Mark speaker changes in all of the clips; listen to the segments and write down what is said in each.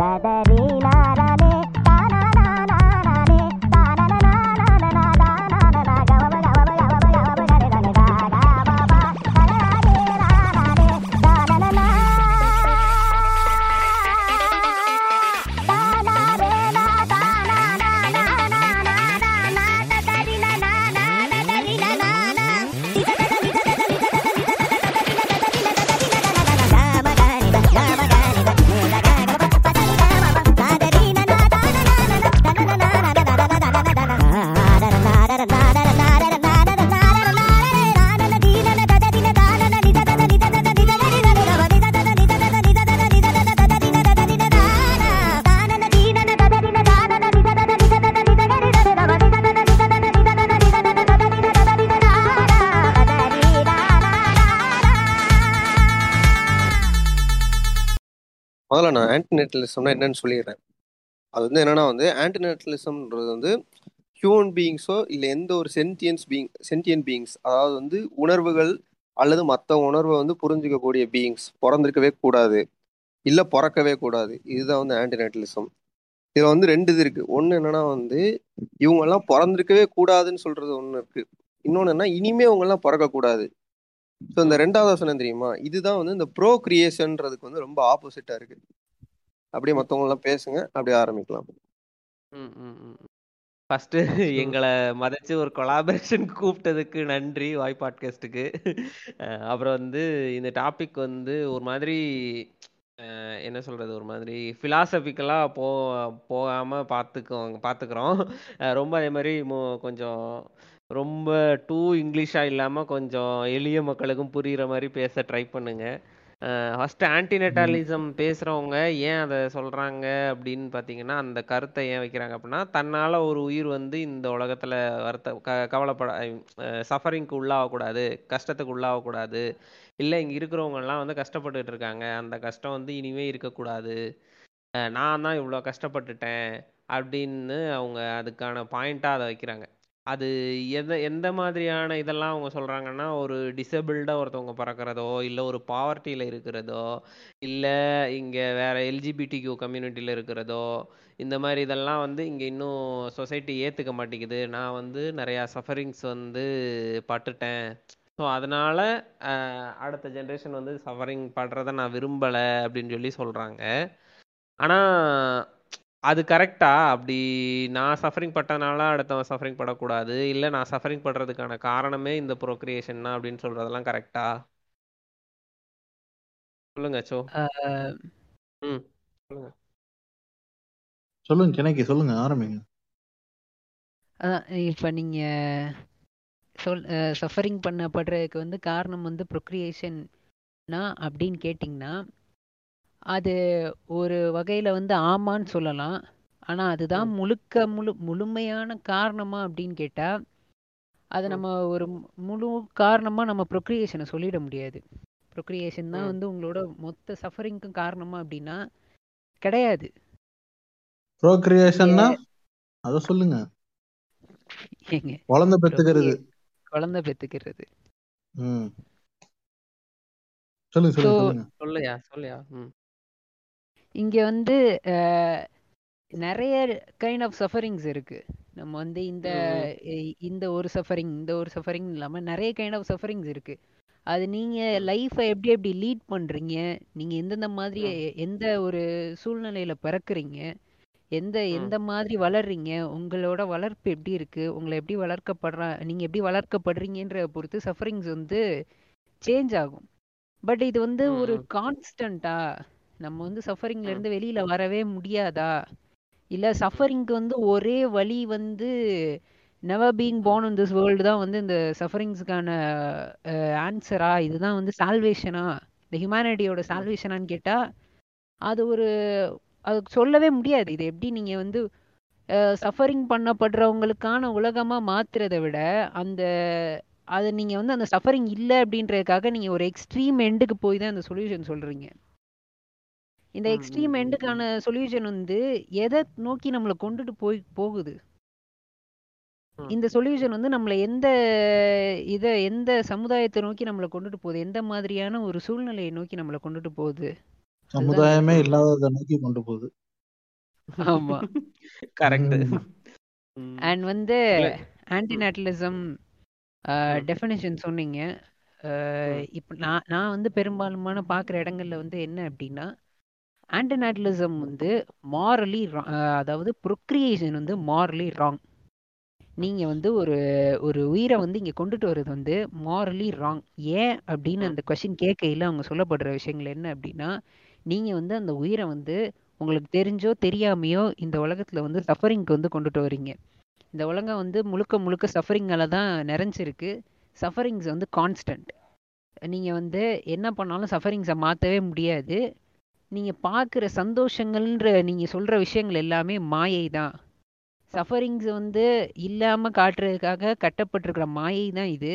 Speaker 1: முதல்ல ஆன்டிநேட்டலிசம்னா என்னன்னு சொல்லிடுறேன். அது வந்து என்னன்னா வந்து ஆன்டிநேட்டலிசம்ன்றது வந்து ஹியூமன் பீயிங்ஸோ இல்லை எந்த ஒரு சென்டியன்ஸ் பீயிங் சென்டியன் பீயிங்ஸ் அதாவது வந்து உணர்வுகள் அல்லது மற்ற உணர்வை வந்து புரிஞ்சிக்கக்கூடிய பீயிங்ஸ் பிறந்திருக்கவே கூடாது. இல்லை பிறக்கவே கூடாது. இதுதான் வந்து ஆன்டிநேட்டலிசம் இதில் வந்து ரெண்டு இது இருக்குது ஒன்று என்னன்னா வந்து இவங்கெல்லாம் பிறந்திருக்கவே கூடாதுன்னு சொல்கிறது ஒன்று இருக்குது இன்னொன்று என்ன இனிமே இவங்கெல்லாம் பிறக்கக்கூடாது. ஸோ இந்த ரெண்டாவது சொன்னேன் தெரியுமா? இதுதான் வந்து இந்த ப்ரோ கிரியேஷன்றதுக்கு வந்து ரொம்ப ஆப்போசிட்டாக இருக்குது அப்படியே மற்றவங்க எல்லாம் பேசுங்க அப்படியே ஆரம்பிக்கலாம்.
Speaker 2: ஃபஸ்ட்டு எங்களை மதிச்சு ஒரு கொலாபரேஷன் கூப்பிட்டதுக்கு நன்றி வாய் பாட்காஸ்ட்டுக்கு அப்புறம் வந்து இந்த டாபிக் வந்து ஒரு மாதிரி என்ன சொல்றது ஒரு மாதிரி ஃபிலாசபிக்கலாக போ போகாமல் பார்த்துக்கோங்க பார்த்துக்குறோம் ரொம்ப அதே மாதிரி மு- கொஞ்சம் ரொம்ப டூ இங்கிலீஷாக இல்லாமல் கொஞ்சம் எளிய மக்களுக்கும் புரிகிற மாதிரி பேச ட்ரை பண்ணுங்க. ஃபர்ஸ்ட் ஆன்டிநெட்டாலிசம் பேசுறவங்க ஏன் அதை சொல்றாங்க அப்படின்னு பார்த்தீங்கன்னா அந்த கருத்தை ஏன் வைக்கிறாங்க அப்படின்னா தன்னால ஒரு உயிர் வந்து இந்த உலகத்துல வருத்த க கவலைப்பட சஃபரிங்க்கு உள்ளாகக்கூடாது கஷ்டத்துக்கு உள்ளாகக்கூடாது. இல்லை இங்க இருக்கிறவங்க எல்லாம் வந்து கஷ்டப்பட்டுட்டு இருக்காங்க. அந்த கஷ்டம் வந்து இனிமே இருக்கக்கூடாது. நான் தான் இவ்வளோ கஷ்டப்பட்டுட்டேன் அப்படின்னு அவங்க அதுக்கான பாயிண்ட்டாக அதை வைக்கிறாங்க. அது எந்த எந்த மாதிரியான இதெல்லாம் அவங்க சொல்கிறாங்கன்னா ஒரு டிசபிள்டாக ஒருத்தவங்க பிறக்கிறதோ இல்லை ஒரு பாவர்ட்டியில் இருக்கிறதோ இல்லை இங்கே வேறு எல்ஜிபிடி கியூ கம்யூனிட்டியில் இருக்கிறதோ இந்த மாதிரி இதெல்லாம் வந்து இங்கே இன்னும் சொசைட்டி ஏற்றுக்க மாட்டேங்குது. நான் வந்து நிறையா சஃபரிங்ஸ் வந்து பட்டுட்டேன். ஸோ அதனால் அடுத்த ஜென்ரேஷன் வந்து சஃபரிங் படுறத நான் விரும்பலை அப்படின்னு சொல்லி சொல்கிறாங்க ஆனால் அது கரெக்டா அப்படி நான் சஃபரிங் பட்டனால அடுத்தவன் சஃபரிங் படக்கூடாது. இல்லை நான் சஃபரிங் படுறதுக்கான காரணமே இந்த ப்ரோக்ரியேஷன் தான் அப்படின்னு சொல்றதெல்லாம் கரெக்டா சொல்லுங்க சோ. ம் சொல்லுங்க.
Speaker 3: சொல்லுங்க கிணக்கி சொல்லுங்க ஆரம்பிங்க.
Speaker 4: அதான் இப்போ நீங்க சொல் சஃபரிங் பண்ணப்படுறதுக்கு வந்து காரணம் வந்து ப்ரொக்ரியேஷன்னா அப்படின்னு கேட்டிங்கன்னா அது ஒரு வகையில வந்து ஆமான்னு சொல்லலாம். ஆனா அதுதான் முழுக்க முழு முழுமையான காரணமா அப்படின்னு கேட்டா அது. நம்ம ஒரு முழு காரணமா நம்ம ப்ரொக்ரியேஷனை சொல்லிட முடியாது. ப்ரொக்ரியேஷன் தான். வந்து உங்களோட மொத்த சஃபரிங்க்கும் காரணமா அப்படின்னா கிடையாது.
Speaker 3: ப்ரோக்ரியேஷன்னா அத சொல்லுங்க.
Speaker 4: ஏங்க.
Speaker 3: குழந்தை பெத்துக்கிறது.
Speaker 4: குழந்தை பெத்துக்கிறது.
Speaker 3: சொல்லுங்க சொல்லுங்க.
Speaker 2: சொல்லுயா சொல்லுயா. ம்.
Speaker 4: இங்க வந்து நிறைய கைண்ட் ஆஃப் சஃபரிங்ஸ் இருக்கு. நம்ம வந்து இந்த இந்த ஒரு சஃபரிங் இந்த ஒரு சஃபரிங் இல்லாம நிறைய கைண்ட் ஆஃப் சஃபரிங்ஸ் இருக்கு. அது நீங்க
Speaker 2: ம்,
Speaker 4: லைஃபை எப்படி எப்படி லீட் பண்றீங்க? நீங்க எந்தெந்த மாதிரி எந்த ஒரு சூழ்நிலையில பிறக்குறீங்க? எந்த எந்த மாதிரி வளர்றீங்க? உங்களோட வளர்ப்பு எப்படி இருக்கு? உங்களை எப்படி வளர்க்கப்படுற நீங்க எப்படி வளர்க்கப்படுறீங்கன்ற பொறுத்து சஃபரிங்ஸ் வந்து சேஞ்ச் ஆகும். பட் இது வந்து ஒரு
Speaker 2: ம்,
Speaker 4: கான்ஸ்டன்டா நம்ம வந்து சஃபரிங்ல இருந்து வெளியில வரவே முடியாதா? இல்ல சஃபரிங்க்கு வந்து ஒரே வழி வந்து நெவர்
Speaker 2: ம்,
Speaker 4: born in this வேர்ல்டு தான் வந்து இந்த சஃபரிங்ஸ்க்கான ஆன்சரா இதுதான் வந்து சால்வேஷனா இந்த ஹியூமனிட்டியோட சால்வேஷனான்னு கேட்டா அது ஒரு அது சொல்லவே முடியாது. இது எப்படி நீங்க வந்து சஃபரிங் பண்ணப்படுறவங்களுக்கான உலகமா மாத்துறதை விட அந்த அது நீங்க வந்து அந்த சஃபரிங் இல்லை அப்படின்றதுக்காக நீங்க ஒரு எக்ஸ்ட்ரீம் எண்டுக்கு போய் தான் அந்த சொல்யூஷன் சொல்றீங்க. இந்த எக்ஸ்ட்ரீம் எண்டுக்கான சொல்யூஷன் வந்து எதை நோக்கி நம்மளை கொண்டுட்டு போய் போகுது? இந்த சொல்யூஷன் வந்து நம்மளை எந்த இத எந்த சமுதாயத்தை நோக்கி நம்மளை கொண்டுட்டு போகுது? எந்த மாதிரியான ஒரு சூழ்நிலையை நோக்கி நம்மளை கொண்டுட்டு போகுது?
Speaker 3: சமுதாயமே இல்லாததை நோக்கி கொண்டு போகுது.
Speaker 4: ஆமா.
Speaker 2: கரெக்ட்.
Speaker 4: அண்ட் வந்து ஆன்டிநேட்டலிசம் டெஃபினேஷன் சொன்னீங்க. இப்போ நான் நான் வந்து பெரும்பாலுமான பார்க்குற இடங்கள்ல வந்து என்ன அப்படின்னா ஆன்டிநேட்டலிசம் வந்து மாரலி அதாவது ப்ரொக்ரியேஷன் வந்து மாரலி ராங் நீங்க வந்து ஒரு ஒரு உயிரை வந்து இங்க கொண்டுட்டு வர்றது வந்து மாரலி ராங் ஏன் அப்படின்னு அந்த கொஸ்டின் கேட்கையில அவங்க சொல்லப்படுற விஷயங்கள் என்ன அப்படின்னா நீங்க வந்து அந்த உயிரை வந்து உங்களுக்கு தெரிஞ்சோ தெரியாமையோ இந்த உலகத்துல வந்து சஃபரிங்க்கு வந்து கொண்டுட்டு வர்றீங்க. இந்த உலகம் வந்து முழுக்க முழுக்க சஃபரிங்கால தான் நிறைஞ்சிருக்கு. சஃபரிங்ஸ் வந்து கான்ஸ்டன்ட் நீங்க வந்து என்ன பண்ணாலும் சஃபரிங்ஸை மாற்றவே முடியாது. நீங்க பார்க்குற சந்தோஷங்கள்ன்ற நீங்க சொல்ற விஷயங்கள் எல்லாமே மாயை தான். சஃபரிங்ஸ் வந்து இல்லாம காட்டுறதுக்காக கட்டப்பட்டிருக்கிற மாயை தான் இது.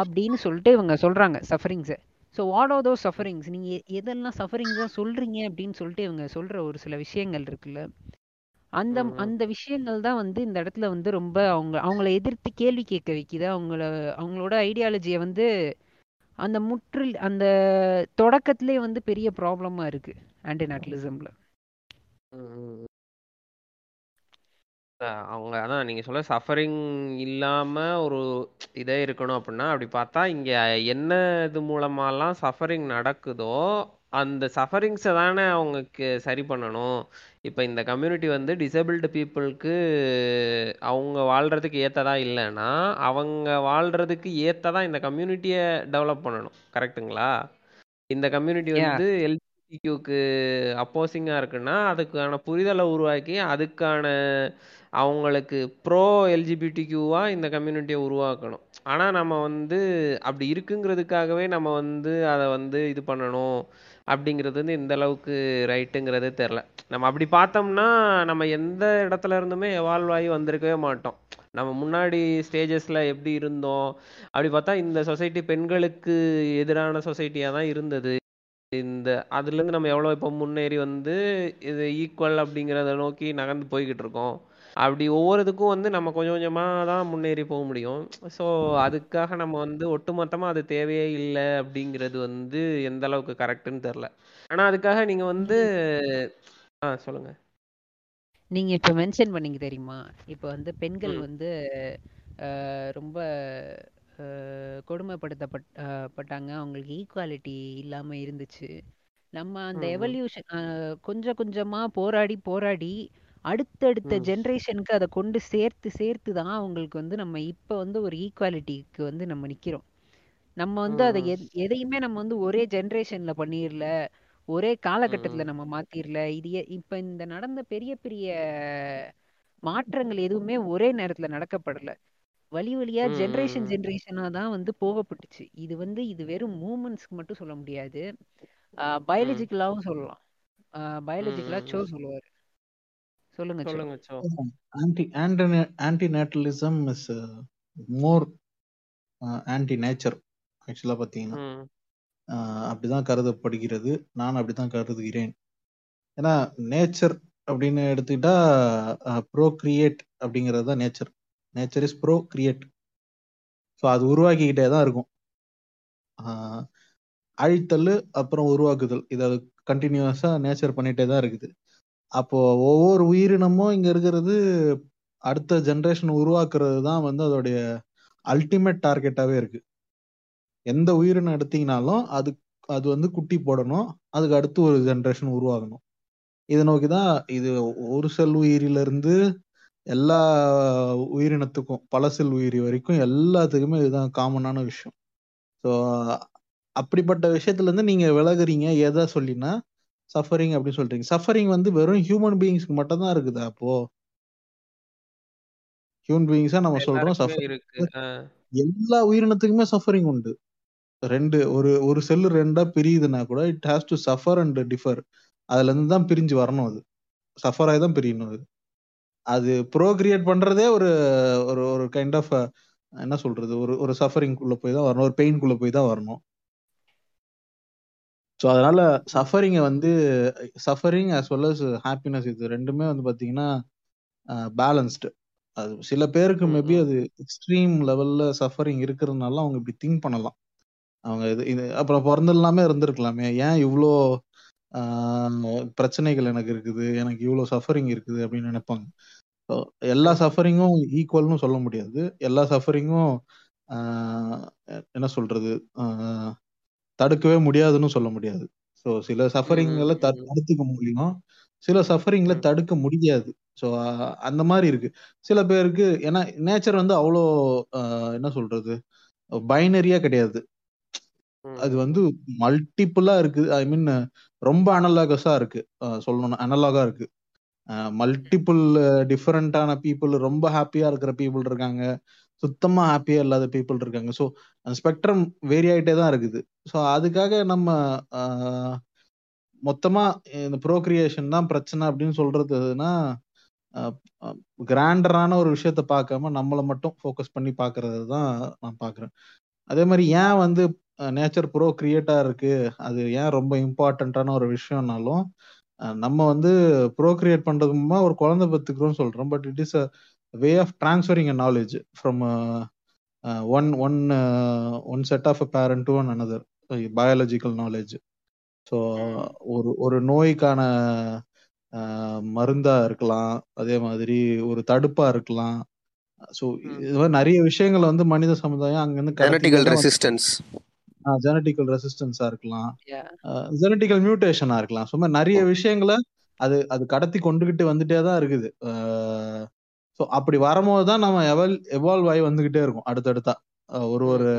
Speaker 4: அப்படின்னு சொல்லிட்டு இவங்க சொல்றாங்க சஃபரிங்ஸை so what are those sufferings நீங்க எ- எதெல்லாம் சஃபரிங்ஸா சொல்றீங்க அப்படின்னு சொல்லிட்டு இவங்க சொல்ற ஒரு சில விஷயங்கள் இருக்குல்ல. அந்த அந்த விஷயங்கள் தான் வந்து இந்த இடத்துல வந்து ரொம்ப அவங்க அவங்கள எதிர்த்து கேள்வி கேட்க வைக்குது. அவங்கள அவங்களோட ஐடியாலஜியை வந்து அந்த முற்றில் அந்த தொடக்கத்திலே வந்து பெரிய ப்ராப்ளமா இருக்கு. ஆன்டிநாட்டலிசம்ல
Speaker 2: அவங்க அதான் நீங்க சொல்ல சஃபரிங் இல்லாம ஒரு இதே இருக்கணும் அப்படின்னா அப்படி பார்த்தா இங்க என்ன இது மூலமாலாம் சஃபரிங் நடக்குதோ அந்த சஃபரிங்ஸை தானே அவங்களுக்கு சரி பண்ணணும். இப்போ இந்த கம்யூனிட்டி வந்து டிசேபிள்டு பீப்புளுக்கு அவங்க வாழ்றதுக்கு ஏத்ததா இல்லைன்னா அவங்க வாழ்றதுக்கு ஏத்ததா இந்த கம்யூனிட்டியை டெவலப் பண்ணணும். கரெக்ட்டுங்களா இந்த கம்யூனிட்டி வந்து எல்ஜிபிடிக்யூக்கு அப்போசிங்காக இருக்குன்னா அதுக்கான புரிதலை உருவாக்கி அதுக்கான அவங்களுக்கு ப்ரோ எல்ஜிபிடிக்யூவாக இந்த கம்யூனிட்டியை உருவாக்கணும். ஆனால் நம்ம வந்து அப்படி இருக்குங்கிறதுக்காகவே நம்ம வந்து அதை வந்து இது பண்ணணும் அப்படிங்கிறது வந்து இந்த அளவுக்கு ரைட்டுங்கிறது தெரில நம்ம அப்படி பார்த்தோம்னா நம்ம எந்த இடத்துல இருந்துமே எவால்வ் ஆகி வந்திருக்கவே மாட்டோம். நம்ம முன்னாடி ஸ்டேஜஸில் எப்படி இருந்தோம்? அப்படி பார்த்தா இந்த சொசைட்டி பெண்களுக்கு எதிரான சொசைட்டியாக தான் இருந்தது. இந்த அதுலேருந்து நம்ம எவ்வளோ இப்போ முன்னேறி வந்து இது ஈக்குவல் அப்படிங்கிறத நோக்கி நகர்ந்து போய்கிட்டு இருக்கோம். அப்படி ஒவ்வொரு இதுக்கும் வந்து நம்ம கொஞ்சம் கொஞ்சமாக தான் முன்னேறி போக முடியும். ஸோ அதுக்காக நம்ம வந்து ஒட்டுமொத்தமாக அது தேவையே இல்லை அப்படிங்கிறது வந்து எந்த அளவுக்கு கரெக்டுன்னு தெரில ஆனால் அதுக்காக நீங்கள் வந்து ஆ சொல்லுங்கள்
Speaker 4: நீங்க இப்ப மென்ஷன் பண்ணீங்க தெரியுமா? இப்ப வந்து பெண்கள் வந்து ரொம்ப கொடுமைப்படுத்தப்பட் பட்டாங்க. அவங்களுக்கு ஈக்குவாலிட்டி இல்லாம இருந்துச்சு. நம்ம அந்த எவல்யூஷன் கொஞ்சம் கொஞ்சமா போராடி போராடி அடுத்தடுத்த ஜென்ரேஷனுக்கு அதை கொண்டு சேர்த்து சேர்த்து தான் அவங்களுக்கு வந்து நம்ம இப்ப வந்து ஒரு ஈக்குவாலிட்டிக்கு வந்து நம்ம நிக்கிறோம். நம்ம வந்து அதை எதையுமே நம்ம வந்து ஒரே ஜென்ரேஷன்ல பண்ணிரல. ஒரே காலகட்டத்துல நம்ம மாத்திரல. இது இப்ப இந்த நடந்த பெரிய பெரிய மாற்றங்கள் எதுவுமே ஒரே நேரத்துல நடக்கப்படல. வழி வழியா ஜென்ரேஷன் ஜென்ரேஷனா தான் வந்து போகப்பட்டுச்சு. இது வந்து இது வெறும் மூமெண்ட்ஸ்க்கு மட்டும் சொல்ல முடியாது. பயாலஜிக்கலாவும் சொல்லலாம். பயாலஜிக்கலா சோ சொல்லுவாரு. சொல்லுங்க சோ
Speaker 2: சொல்லுங்க so
Speaker 3: antinatalism is uh, more uh, anti nature ஆக்சுவலா பாத்தீங்கன்னா அப்படிதான் கருதப்படுகிறது. நான் அப்படிதான் கருதுகிறேன். ஏன்னா நேச்சர் அப்படின்னு எடுத்துக்கிட்டா ப்ரோ கிரியேட் அப்படிங்கிறது தான் nature nature is procreate so அது உருவாக்கிக்கிட்டே தான் இருக்கும். ஆஹ் அழித்தல் அப்புறம் உருவாக்குதல். இதை கண்டினியூஸாக நேச்சர் பண்ணிகிட்டே தான் இருக்குது. அப்போ ஒவ்வொரு உயிரினமும் இங்க இருக்கிறது அடுத்த ஜென்ரேஷன் உருவாக்குறது தான் வந்து அதோடைய அல்டிமேட் டார்கெட்டாகவே இருக்கு. எந்த உயிரினம் எடுத்தீங்கனாலும் அது அது வந்து குட்டி போடணும். அதுக்கு அடுத்து ஒரு ஜென்ரேஷன் உருவாகணும். இதை நோக்கி தான் இது ஒரு செல் உயிரில இருந்து எல்லா உயிரினத்துக்கும் பல செல் உயிரி வரைக்கும் எல்லாத்துக்குமே இதுதான் காமனான விஷயம். ஸோ அப்படிப்பட்ட விஷயத்துல இருந்து நீங்க விலகுறீங்க எதை சொல்லினா சஃபரிங் அப்படின்னு சொல்றீங்க. சஃபரிங் வந்து வெறும் ஹியூமன் பீயிங்ஸ்க்கு மட்டும் தான் இருக்குதா அப்போ. ஹியூமன் பீயிங்ஸா நம்ம சொல்றோம் சஃபரிங். எல்லா உயிரினத்துக்குமே சஃபரிங் உண்டு. ரெண்டு ஒரு ஒரு செல்லு ரெண்டா பிரியுதுன்னா கூட it has to suffer and differ அதுல இருந்து தான் பிரிஞ்சு வரணும் அது. சஃபர் ஆகி தான் பிரியணும் அது. அது ப்ரோக்ரியேட் பண்றதே ஒரு ஒரு ஒரு கைண்ட் ஆஃப் என்ன சொல்றது ஒரு ஒரு சஃபரிங் குள்ள போய் தான் வரணும் ஒரு பெயின் குள்ள போய் தான் வரணும். ஸோ அதனால சஃபரிங்கை வந்து suffering as well as happiness இது ரெண்டுமே வந்து பாத்தீங்கன்னா பேலன்ஸ்டு அது சில பேருக்கு மேபி. அது எக்ஸ்ட்ரீம் லெவல்ல சஃபரிங் இருக்கிறதுனால அவங்க இப்படி திங்க் பண்ணலாம். அவங்க இது இது அப்புறம் பிறந்தில்லாமே இருந்திருக்கலாமே. ஏன் இவ்வளோ ஆஹ் பிரச்சனைகள் எனக்கு இருக்குது எனக்கு இவ்வளவு சஃபரிங் இருக்குது அப்படின்னு நினைப்பாங்க. எல்லா சஃபரிங்கும் ஈக்குவல்னு சொல்ல முடியாது. எல்லா சஃபரிங்கும் என்ன சொல்றது ஆஹ் தடுக்கவே முடியாதுன்னு சொல்ல முடியாது. ஸோ சில சஃபரிங்களை. தடுத்துக்க முடியும். சில சஃபரிங்ல. தடுக்க முடியாது. ஸோ அந்த மாதிரி இருக்கு. சில பேருக்கு ஏன்னா நேச்சர் வந்து அவ்வளோ என்ன சொல்றது பைனரியா கிடையாது. அது வந்து மல்டிப்புளா இருக்கு. ஐ மீன் ரொம்ப அனலாகஸா இருக்கு. அஹ் சொல்லணும்னா அனலாகா இருக்கு. மல்டிபிள் டிஃபரெண்டான பீப்புள் ரொம்ப ஹாப்பியா இருக்கிற பீப்புள் இருக்காங்க. சுத்தமா ஹாப்பியா இல்லாத பீப்புள் இருக்காங்க. ஸோ அந்த ஸ்பெக்ட்ரம் வேரி ஆகிட்டே தான் இருக்குது. ஸோ அதுக்காக நம்ம மொத்தமா இந்த ப்ரோக்ரியேஷன் தான் பிரச்சனை அப்படின்னு சொல்றதுன்னா கிராண்டரான ஒரு விஷயத்த பார்க்காம நம்மளை மட்டும் ஃபோக்கஸ் பண்ணி பார்க்கறது தான் நான் பார்க்குறேன். அதே மாதிரி ஏன் வந்து நேச்சர் ப்ரோ கிரியேட்டா இருக்கு? அது ஏன் ரொம்ப இம்பார்ட்டண்ட்டான ஒரு விஷயம்னாலும் நம்ம வந்து ப்ரோக்ரியேட் பண்றது மூலமா ஒரு குழந்தை பெற்றுக்கிறோம்னு சொல்றோம் but it is a way of transferring a knowledge from one one one set of a parent to one another biological knowledge so. ஒரு ஒரு நோய்க்கான மருந்தா இருக்கலாம் அதே மாதிரி ஒரு தடுப்பா இருக்கலாம் ஸோ. இது மாதிரி நிறைய விஷயங்களை வந்து மனித சமுதாயம் அங்கிருந்து கடத்திக்கிட்டே
Speaker 1: ரெசிஸ்டன்ஸ்
Speaker 3: ஜெனட்டிக்கல் ரெசிஸ்டன்ஸா இருக்கலாம். ஜெனட்டிக்கல் மியூட்டேஷனா இருக்கலாம். சும்மா நிறைய விஷயங்களை அது அது கடத்தி கொண்டுகிட்டு வந்துட்டே தான் இருக்குது. ஸோ அப்படி வரும்போது தான் நம்ம எவல் எவால்வ் ஆகி வந்துகிட்டே இருக்கும். அடுத்தடுத்தா ஒரு ஒரு.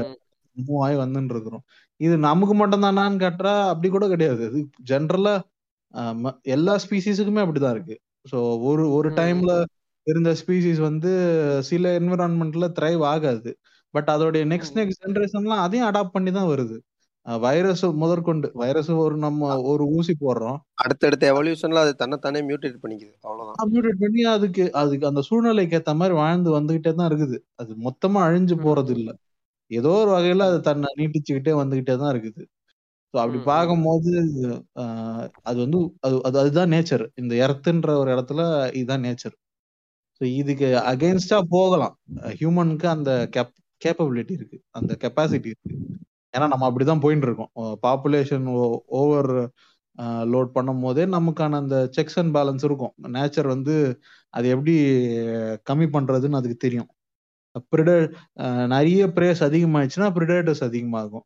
Speaker 3: மூவ் ஆகி வந்துட்டு இருக்கிறோம். இது நமக்கு மட்டும் தானான்னு கேட்டா அப்படி கூட கிடையாது. இது ஜென்ரலா எல்லா ஸ்பீசிஸுக்குமே அப்படிதான் இருக்கு. ஸோ ஒரு ஒரு டைம்ல இருந்த ஸ்பீசிஸ் வந்து சில என்விரான்மெண்ட்ல த்ரைவ் ஆகாது. பட் அதோடைய நெக்ஸ்ட். நெக்ஸ்ட் ஜென்ரேஷன்லாம் அதையும் அடாப்ட் பண்ணி தான் வருது வைரஸ் முதற்கொண்டு வைரஸ் ஒரு நம்ம ஒரு ஊசி போடுறோம்
Speaker 1: அடுத்தடுத்த எவல்யூஷன்ல அது தன்னைத்தானே மியூட்டேட் பண்ணிக்குது அவ்வளவுதான்
Speaker 3: அப்டேட் பண்ணி அதுக்கு அதுக்கு அந்த சூழ்நிலைக்கு ஏத்த மாதிரி வாழ்ந்து வந்துகிட்டே தான் இருக்குது அது மொத்தமா அழிஞ்சு போறது. இல்ல ஏதோ ஒரு வகையில அது தன்னை நீட்டிச்சுக்கிட்டே வந்துகிட்டே தான் இருக்குது ஸோ அப்படி. பார்க்கும்போது அது வந்து அது அது அதுதான் நேச்சர் இந்த எர்த்துன்ற ஒரு இடத்துல இதுதான் நேச்சர் ஸோ இதுக்கு. அகெயின்ஸ்டா போகலாம் ஹியூமனுக்கு அந்த கேப் கேப்பபிலிட்டி இருக்கு. அந்த கெப்பாசிட்டி இருக்கு. ஏன்னா நம்ம அப்படிதான் போயிட்டு இருக்கோம் பாப்புலேஷன் ஓவர் லோட் பண்ணும் போதே நமக்கான அந்த செக்ஸ் அண்ட் பேலன்ஸ் இருக்கும். நேச்சர் வந்து அது எப்படி கம்மி பண்றதுன்னு அதுக்கு தெரியும். ப்ரிடே நிறைய பிரேஸ் அதிகமாயிடுச்சுன்னா ப்ரிடேட்டர்ஸ் அதிகமாகும்.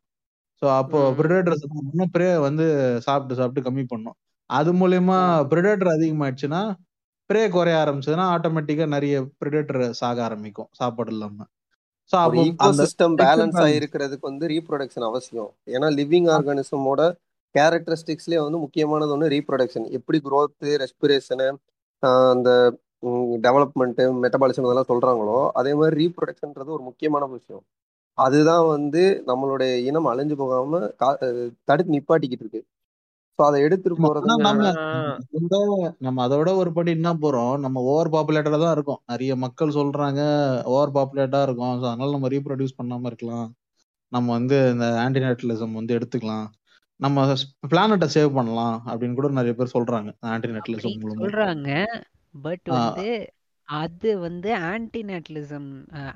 Speaker 3: ஸோ அப்போ. ப்ரிடேட்டர்ஸ் இன்னும் ப்ரே வந்து சாப்பிட்டு சாப்பிட்டு கம்மி பண்ணும். அது மூலயமா. ப்ரிடேட்டர் அதிகமாயிடுச்சுன்னா ப்ரே குறைய ஆரம்பிச்சதுன்னா ஆட்டோமேட்டிக்கா நிறைய ப்ரிடேட்டர் சாக ஆரம்பிக்கும். சாப்பாடு இல்லாம. ஸோ அப்போ
Speaker 1: ஈகோ
Speaker 3: அந்த
Speaker 1: சிஸ்டம்
Speaker 3: செக்ஸ் அண்ட்
Speaker 1: பேலன்ஸ் ஆகிருக்கிறதுக்கு வந்து ரீப்ரொடக்ஷன் அவசியம். ஏன்னா லிவிங் ஆர்கானிசமோட கேரக்டரிஸ்டிக்ஸ்லேயே வந்து முக்கியமானது ஒன்று ரீப்ரொடக்ஷன் எப்படி growth ரெஸ்பிரேஷனு அந்த டெவலப்மெண்ட்டு மெட்டபாலிசம் இதெல்லாம் சொல்கிறாங்களோ அதே மாதிரி ரீப்ரொடக்ஷன்ன்றது ஒரு முக்கியமான விஷயம். அதுதான் வந்து நம்மளுடைய இனம் அழிஞ்சு போகாம கா- தடுத்து நிப்பாட்டிக்கிட்டு இருக்கு. ஸோ அதை எடுத்துட்டு போறது
Speaker 3: நம்ம அதோட நம்ம அதோட ஒரு படி என்ன போறோம்? நம்ம ஓவர் பாப்புலேட்டடா தான் இருக்கோம். நிறைய மக்கள் சொல்றாங்க ஓவர் பாப்புலேட்டா இருக்கும். ஸோ அதனால நம்ம ரீப்ரொடியூஸ் பண்ணாம இருக்கலாம். நம்ம வந்து இந்த ஆன்டிநேட்டலிசம் வந்து எடுத்துக்கலாம். நம்ம பிளானட்டை சேவ் பண்ணலாம் அப்படின்னு கூட நிறைய பேர் சொல்றாங்க ஆன்டிநேட்டலிசம்
Speaker 4: சொல்றாங்க. பட் வந்து அது வந்து antinatalism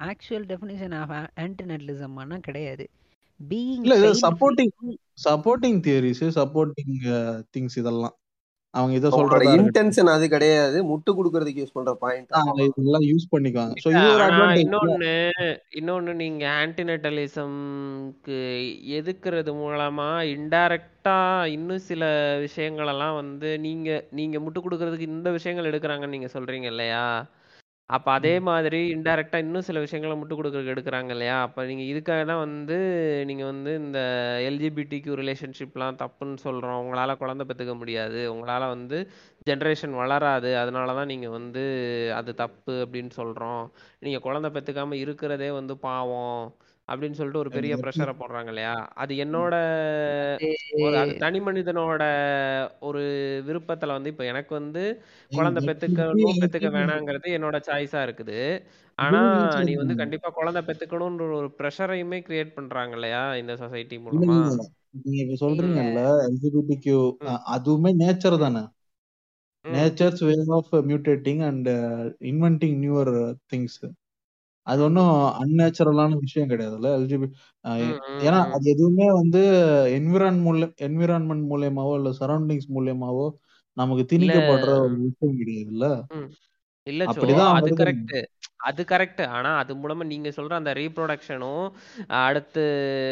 Speaker 4: actual definition of antinatalism ஆனா கிடையாது. பீயிங்
Speaker 3: இல்ல இது supporting supporting theories supporting things இதெல்லாம். அவங்க இதை இருக்கட்டும்.
Speaker 1: இன்டென்ஷன் அது கிடையாது. முட்டு கொடுக்கறதுக்கு யூஸ் பண்ற பாயிண்ட்
Speaker 3: இதெல்லாம் யூஸ் பண்ணிக்குவாங்க.
Speaker 2: இல்ல
Speaker 3: இது ஒரு அட்வான்டேஜ்
Speaker 2: இன்னொன்னு இன்னொன்னு நீங்க ஆன்டிநெட்டலிசம்க்கு எதுக்குறது மூலமா இன்டைரக்டா இன்னும் சில விஷயங்களெல்லாம் வந்து நீங்க நீங்க முட்டு கொடுக்கறதுக்கு இந்த விஷயங்கள் எடுக்கிறாங்கன்னு நீங்க சொல்றீங்க இல்லையா? அப்ப அதே மாதிரி இன்டைரக்டா இன்னும் சில விஷயங்களை முட்டு கொடுக்கறதுக்கு எடுக்கிறாங்க இல்லையா? அப்ப நீங்க இதுக்காக தான் வந்து நீங்க வந்து இந்த எல்ஜிபிடிக்கு ரிலேஷன்ஷிப்லாம் தப்புன்னு சொல்றோம். உங்களால குழந்தை பெற்றுக்க முடியாது. உங்களால வந்து ஜென்ரேஷன் வளராது. அதனால தான் நீங்க வந்து அது தப்பு அப்படின்னு சொல்றோம். நீங்க குழந்தை பெற்றுக்காம இருக்கிறதே வந்து பாவம். அப்படின்னு சொல்லிட்டு ஒரு பெரிய ப்ரெஷரை போடுறாங்க இல்லையா? அது என்னோட ஒரு அது தனி மனிதனோட ஒரு விருப்பத்துல வந்து இப்போ எனக்கு வந்து குழந்தை பெத்துக்கணும் பெத்துக்க வேணாங்கிறது என்னோட சாய்ஸா இருக்குது. ஆனா நீ வந்து கண்டிப்பா குழந்தை பெத்துக்கணும்ன்ற ஒரு ப்ரெஷரையுமே கிரியேட் பண்றாங்க இல்லையா இந்த சொசைட்டி மூலமா?
Speaker 3: நீங்க இப்ப சொல்றீங்கல்ல எல்ஜிபிடிக்யூ அதுவுமே நேச்சர் தானே. Nature's way of mutating and inventing newer things அது ஒன்றும் அன்நேச்சுரலான விஷயம் கிடையாதுல்ல எல்ஜிபி ஏன்னா அது எதுவுமே வந்து என்விரான் மூலம் என்விரான்மெண்ட் மூலியமாவோ இல்ல சரௌண்டிங்ஸ் மூலியமாவோ நமக்கு திணிக்கப்படுற ஒரு விஷயம் கிடையாதுல்ல.
Speaker 2: இல்ல
Speaker 3: அப்படிதான்
Speaker 2: அது கரெக்ட் அது கரெக்ட் ஆனா அது மூலமா நீங்க சொல்ற அந்த ரீப்ரொடக்ஷனும் அடுத்து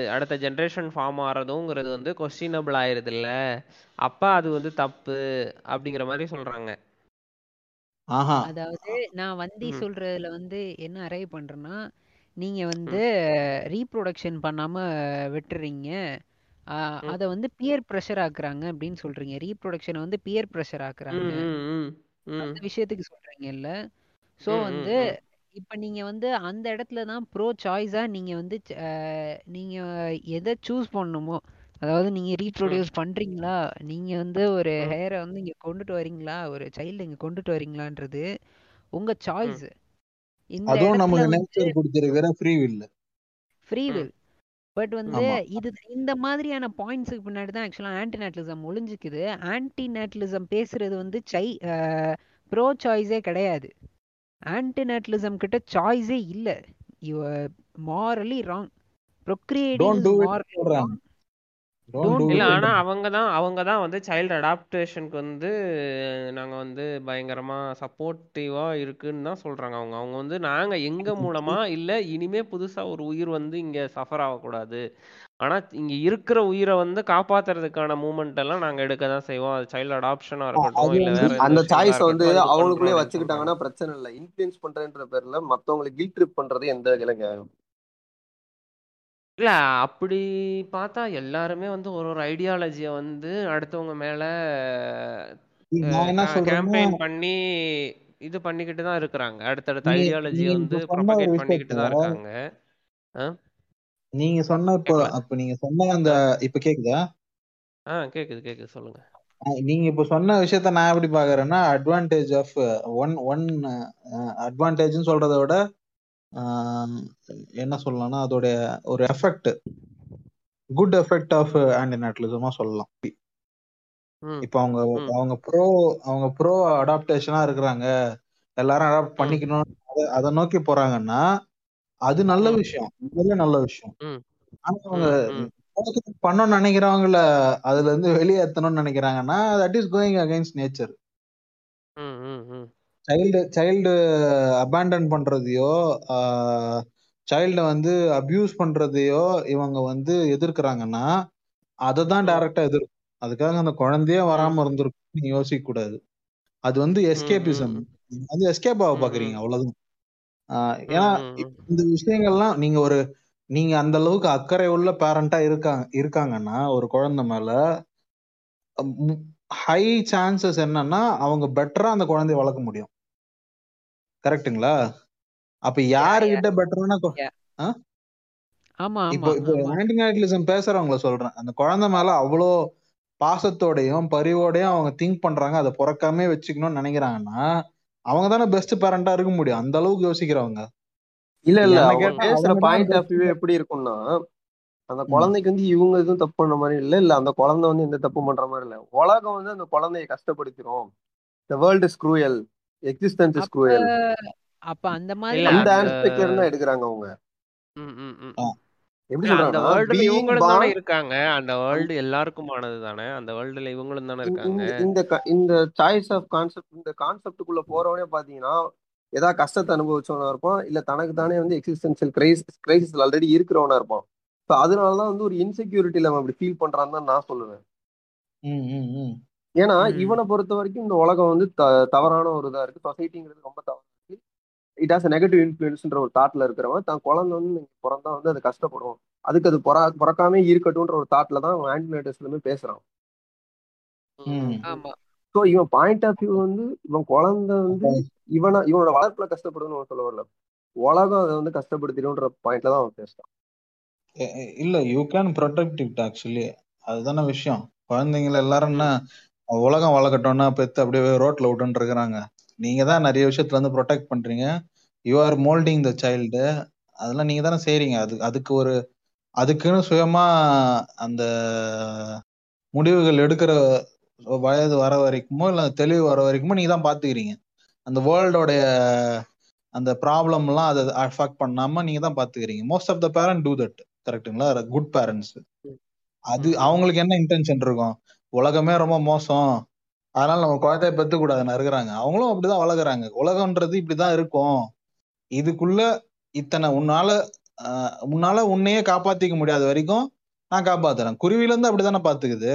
Speaker 2: அடுத்த ஜெனரேஷன் ஃபார்ம் ஆறதுங்கிறது வந்து கொஸ்டினபிள் ஆயிருது இல்ல அப்ப அது வந்து தப்பு அப்படிங்கிற மாதிரி சொல்றாங்க.
Speaker 3: ஆஹா.
Speaker 4: அதாவது நான் வந்தி
Speaker 2: ம்.
Speaker 4: சொல்றதுல வந்து என்ன அரைவ் பண்றேன்னா நீங்க வந்து
Speaker 2: ம்.
Speaker 4: ரீப்ரொடக்ஷன் பண்ணாம விட்டுறீங்க.
Speaker 2: ம்.
Speaker 4: அத வந்து பியர் ப்ரெஷர் ஆக்குறாங்க அப்படின்னு சொல்றீங்க. ரீப்ரொடக்ஷனை வந்து பியர் ப்ரெஷர்
Speaker 2: ம்
Speaker 4: ஆக்குறாங்க.
Speaker 2: ம் ம் ம்
Speaker 4: அந்த விஷயத்துக்கு சொல்றீங்கல்ல. ஸோ
Speaker 2: ம் ம்
Speaker 4: வந்து
Speaker 2: ம்.
Speaker 4: இப்ப நீங்க வந்து அந்த இடத்துல தான் ப்ரோ சாய்ஸா நீங்க வந்து ஆஹ் நீங்க எதை சூஸ் பண்ணணுமோ அதாவது நீங்க
Speaker 2: ம்.
Speaker 4: ரீப்ரொடியூஸ் பண்றீங்களா? நீங்க வந்து ஒரு
Speaker 2: ம்.
Speaker 4: ஹேரை வந்து இங்க கொண்டுட்டு வரீங்களா? ஒரு சைல்டு இங்க கொண்டுட்டு வரீங்களான்றது உங்க
Speaker 2: ம்.
Speaker 4: சாய்ஸ் இந்த
Speaker 3: அதுவும்
Speaker 4: இடத்துல
Speaker 3: நமக்கு
Speaker 4: வந்து
Speaker 3: நேச்சர் கொடுத்திருக்கிற ஃப்ரீ வில்
Speaker 4: ஃப்ரீ
Speaker 2: ம்.
Speaker 4: வில் பட் வந்து
Speaker 3: ஆமா.
Speaker 4: இது இந்த மாதிரியான பாயிண்ட்ஸுக்கு பின்னாடி தான் ஆக்சுவலாக ஆன்டி நேட்டலிசம் ஒளிஞ்சிக்குது. ஆன்டி நேட்டலிசம் பேசுறது வந்து சை ப்ரோ சாய்ஸே கிடையாது. ஆன்டி நேட்டலிசம் கிட்ட சாய்ஸே இல்லை. You morally wrong procreating
Speaker 3: don't
Speaker 4: is
Speaker 3: do it
Speaker 4: morally
Speaker 3: சொல்றாங்க.
Speaker 4: ராங்
Speaker 2: இல்ல ஆனா அவங்க தான் அவங்க தான் வந்து சைல்டு அடாப்டேஷனுக்கு வந்து நாங்க வந்து பயங்கரமா சப்போர்ட்டிவா இருக்குன்னு தான் சொல்றாங்க அவங்க. அவங்க வந்து நாங்க எங்க மூலமா இல்ல இனிமே புதுசா ஒரு உயிர் வந்து இங்க சஃபர் ஆகக்கூடாது. ஆனா இங்க இருக்கிற உயிரை வந்து காப்பாத்துறதுக்கான மூமெண்ட் எல்லாம் நாங்க எடுக்க தான் செய்வோம். அது சைல்டு அடாப்ஷனா இருக்கட்டும் இல்ல
Speaker 1: அந்த சாய்ஸ் வந்து அவங்களுக்குள்ளே வச்சுக்கிட்டாங்கன்னா பிரச்சனை இல்லை. இன்ஃபுளுன்ஸ் பண்றேன்ற பேர்ல மத்தவங்களை கில் ட்ரிப் பண்றது எந்த நியாயம்
Speaker 2: இல்ல அப்படி பார்த்தா எல்லாருமே வந்து ஒரு ஒரு ஐடியாலஜிய வந்து அடுத்தவங்க மேல
Speaker 3: நான் என்ன சொல்றேன்னா
Speaker 2: கேம்பெயின் பண்ணி இது பண்ணிக்கிட்டு தான் இருக்கிறாங்க. அடுத்தடுத்த
Speaker 3: நீ
Speaker 2: ஐடியாலஜிய
Speaker 3: நீங்க
Speaker 2: வந்து
Speaker 3: இப்ப சொன்ன ஒரு
Speaker 2: ப்ரொபகேட் பண்ணிக்கிட்டு தான் இருக்காங்க. ஆ?
Speaker 3: நீங்க சொன்ன இப்போ
Speaker 2: கேட்கல
Speaker 3: அப்ப நீங்க சொன்ன அந்த
Speaker 2: ஆ.
Speaker 3: இப்ப கேக்குதா?
Speaker 2: ஆ கேக்குது கேக்குது. சொல்லுங்க.
Speaker 3: நீங்க இப்ப சொன்ன விஷயத்த நான் எப்படி பாக்குறேன்னா அட்வான்டேஜ் ஆஃப் ஒன் ஒன் அட்வான்டேஜ்னு சொல்றதை விட என்ன சொல்லலாம்னா அதோடைய ஒரு எஃபெக்ட் குட் எஃபெக்ட் ஆஃப் ஆன்டிநேட்டலிசமா சொல்லலாம்.
Speaker 2: ம்.
Speaker 3: இப்போ அவங்க அவங்க ப்ரோ அவங்க ப்ரோ அடாப்டேஷனா இருக்கிறாங்க. எல்லாரும் அடாப்ட் பண்ணிக்கணும் அதை- நோக்கி போறாங்கன்னா அது நல்ல விஷயம். உண்மையிலே நல்ல விஷயம். ஆனா அவங்க பண்ணணும்னு நினைக்கிறவங்கள அதுல இருந்து வெளியேற்றணும்னு நினைக்கிறாங்கன்னா that is going against nature child child abandon பண்றதையோ சைல்டை வந்து அபியூஸ் பண்றதையோ இவங்க வந்து எதிர்க்கிறாங்கன்னா அதை தான் டைரக்டா எதிர்க்கும். அதுக்காக அந்த குழந்தையே வராம இருந்திருக்கும் நீங்க யோசிக்க கூடாது. அது வந்து எஸ்கேபிசம் அது எஸ்கேப் ஆக பாக்குறீங்க அவ்வளவுதான். ஏன்னா இந்த விஷயங்கள்லாம் நீங்க ஒரு நீங்க அந்த அளவுக்கு அக்கறை உள்ள பேரண்டா இருக்காங்க இருக்காங்கன்னா ஒரு குழந்தை மேல ஹை சான்சஸ் என்னன்னா அவங்க பெட்டரா அந்த குழந்தைய வளர்க்க முடியும். கரெக்ட்டுங்களா அப்ப யாருகிட்ட பெட்டரான?
Speaker 4: ஆமா
Speaker 3: இப்போ
Speaker 4: ஆமா
Speaker 3: இப்போ ஆன்டிநேட்டலிசம் பேசுறவங்கள சொல்றேன். அந்த குழந்தை மேல அவ்வளோ பாசத்தோடையும் பரிவோடையும் அவங்க திங்க் பண்றாங்க அதை பிறக்காமே வச்சுக்கணும்னு நினைக்கிறாங்கன்னா அவங்க தானே பெஸ்ட் பேரண்டா இருக்க முடியும். அந்த அளவுக்கு யோசிக்கிறவங்க.
Speaker 1: இல்ல இல்ல. பேசுற பாயிண்ட் ஆஃப் வியூ எப்படி இருக்கும்னா அந்த குழந்தைக்கு வந்து இவங்க எதுவும் தப்பு பண்ண மாதிரி இல்ல இல்ல அந்த குழந்தை வந்து எந்த தப்பு பண்ற மாதிரி இல்ல. உலகம் வந்து அந்த குழந்தைய கஷ்டப்படுத்திடும் the world is cruel existence is cruel
Speaker 4: அப்ப அந்த மாதிரி
Speaker 1: அந்த ஆஸ்பெக்ட்ல இருந்தா எடுக்கிறாங்க அவங்க.
Speaker 2: ம் ம் ம்.
Speaker 3: ஆ.
Speaker 2: ம்
Speaker 1: எப்படி
Speaker 2: இல்ல அந்த வேர்ல்டுல இவங்களும் தானே இருக்காங்க. அந்த வேர்ல்டு எல்லாருக்குமானது தானே. அந்த வேர்ல்டுல இவங்களும் தானே இருக்காங்க.
Speaker 1: இந்த இந்த சாய்ஸ் ஆஃப் கான்செப்ட் இந்த கான்செப்டுக்குள்ள போறவனே பாத்தீங்கன்னா ஏதாவது கஷ்டத்தை அனுபவிச்சவனா இருப்பான். இல்ல தனக்கு தானே வந்து எக்ஸிஸ்டன்சியல் கிரைசிஸ் கிரைசிஸ்ல ஆல்ரெடி இருக்கிறவனா இருப்பான். ஸோ அதனாலதான் வந்து ஒரு இன்செக்யூரிட்டியில அவன் அப்படி ஃபீல் பண்றான்னு தான் நான் சொல்லுவேன்.
Speaker 3: ம், ம், ம்.
Speaker 1: ஏன்னா இவனை பொறுத்த வரைக்கும் இந்த உலகம் வந்து த- தவறான ஒரு இதா இருக்கு. சொசைட்டிங்கிறது ரொம்ப தவறு இருக்கு. இட் ஹாஸ் நெகட்டிவ் இன்ஃபுளுன்ஸ்ன்ற ஒரு தாட்ல இருக்கிறவன் தான் குழந்தை வந்து இன்னைக்கு பிறந்தா வந்து அது கஷ்டப்படும் அதுக்கு அது பொறா பிறக்காம இருக்கட்டும்ன்ற ஒரு தாட்ல தான் அவன் ஆன்டிநேட்டர்ஸ்லுமே பேசுறான். ஸோ இவன் பாயிண்ட் ஆஃப் வியூ வந்து இவன் குழந்தை வந்து இவனை இவனோட வளர்ப்புல கஷ்டப்படுன்னு அவன் சொல்ல வரல. உலகம் அதை வந்து கஷ்டப்படுத்திடும்ன்ற பாயிண்ட்ல தான் அவன் பேசுறான்.
Speaker 3: இல்ல you can protect it actually அதுதானே விஷயம். குழந்தைங்கள எல்லாரும் என்ன உலகம் வளர்க்கட்டும்னா பெத்து அப்படியே ரோட்ல விட்டுன்னு இருக்கிறாங்க நீங்க தான் நிறைய விஷயத்துல வந்து ப்ரொடெக்ட் பண்றீங்க. You are moulding the child அதெல்லாம் நீங்க தானே செய்றீங்க. அது அதுக்கு ஒரு அதுக்குன்னு சுயமா அந்த முடிவுகள் எடுக்கிற வயது வர வரைக்குமோ இல்ல தெளிவு வர வரைக்குமோ நீங்க தான் பாத்துக்கிறீங்க. அந்த வேர்ல்டோடைய அந்த ப்ராப்ளம்லாம் அதை அஃபெக்ட் பண்ணாம நீங்க தான் பாத்துக்கிறீங்க. Most of the parent do that கரெக்ட்டுங்களா குட் பேரண்ட்ஸ் அது. அவங்களுக்கு என்ன இன்டென்ஷன் இருக்கும்? உலகமே ரொம்ப மோசம். அதனால நம்ம குழந்தைய பெத்து கூடாதுன்னு இருக்கிறாங்க அவங்களும் அப்படிதான் வளர்க்குறாங்க. உலகம்ன்றது இப்படிதான் இருக்கும். இதுக்குள்ள இத்தனை உன்னால உன்னால உன்னையே காப்பாத்திக்க முடியாத வரைக்கும் நான் காப்பாத்துறேன். குருவில இருந்து அப்படிதானே பாத்துக்குது.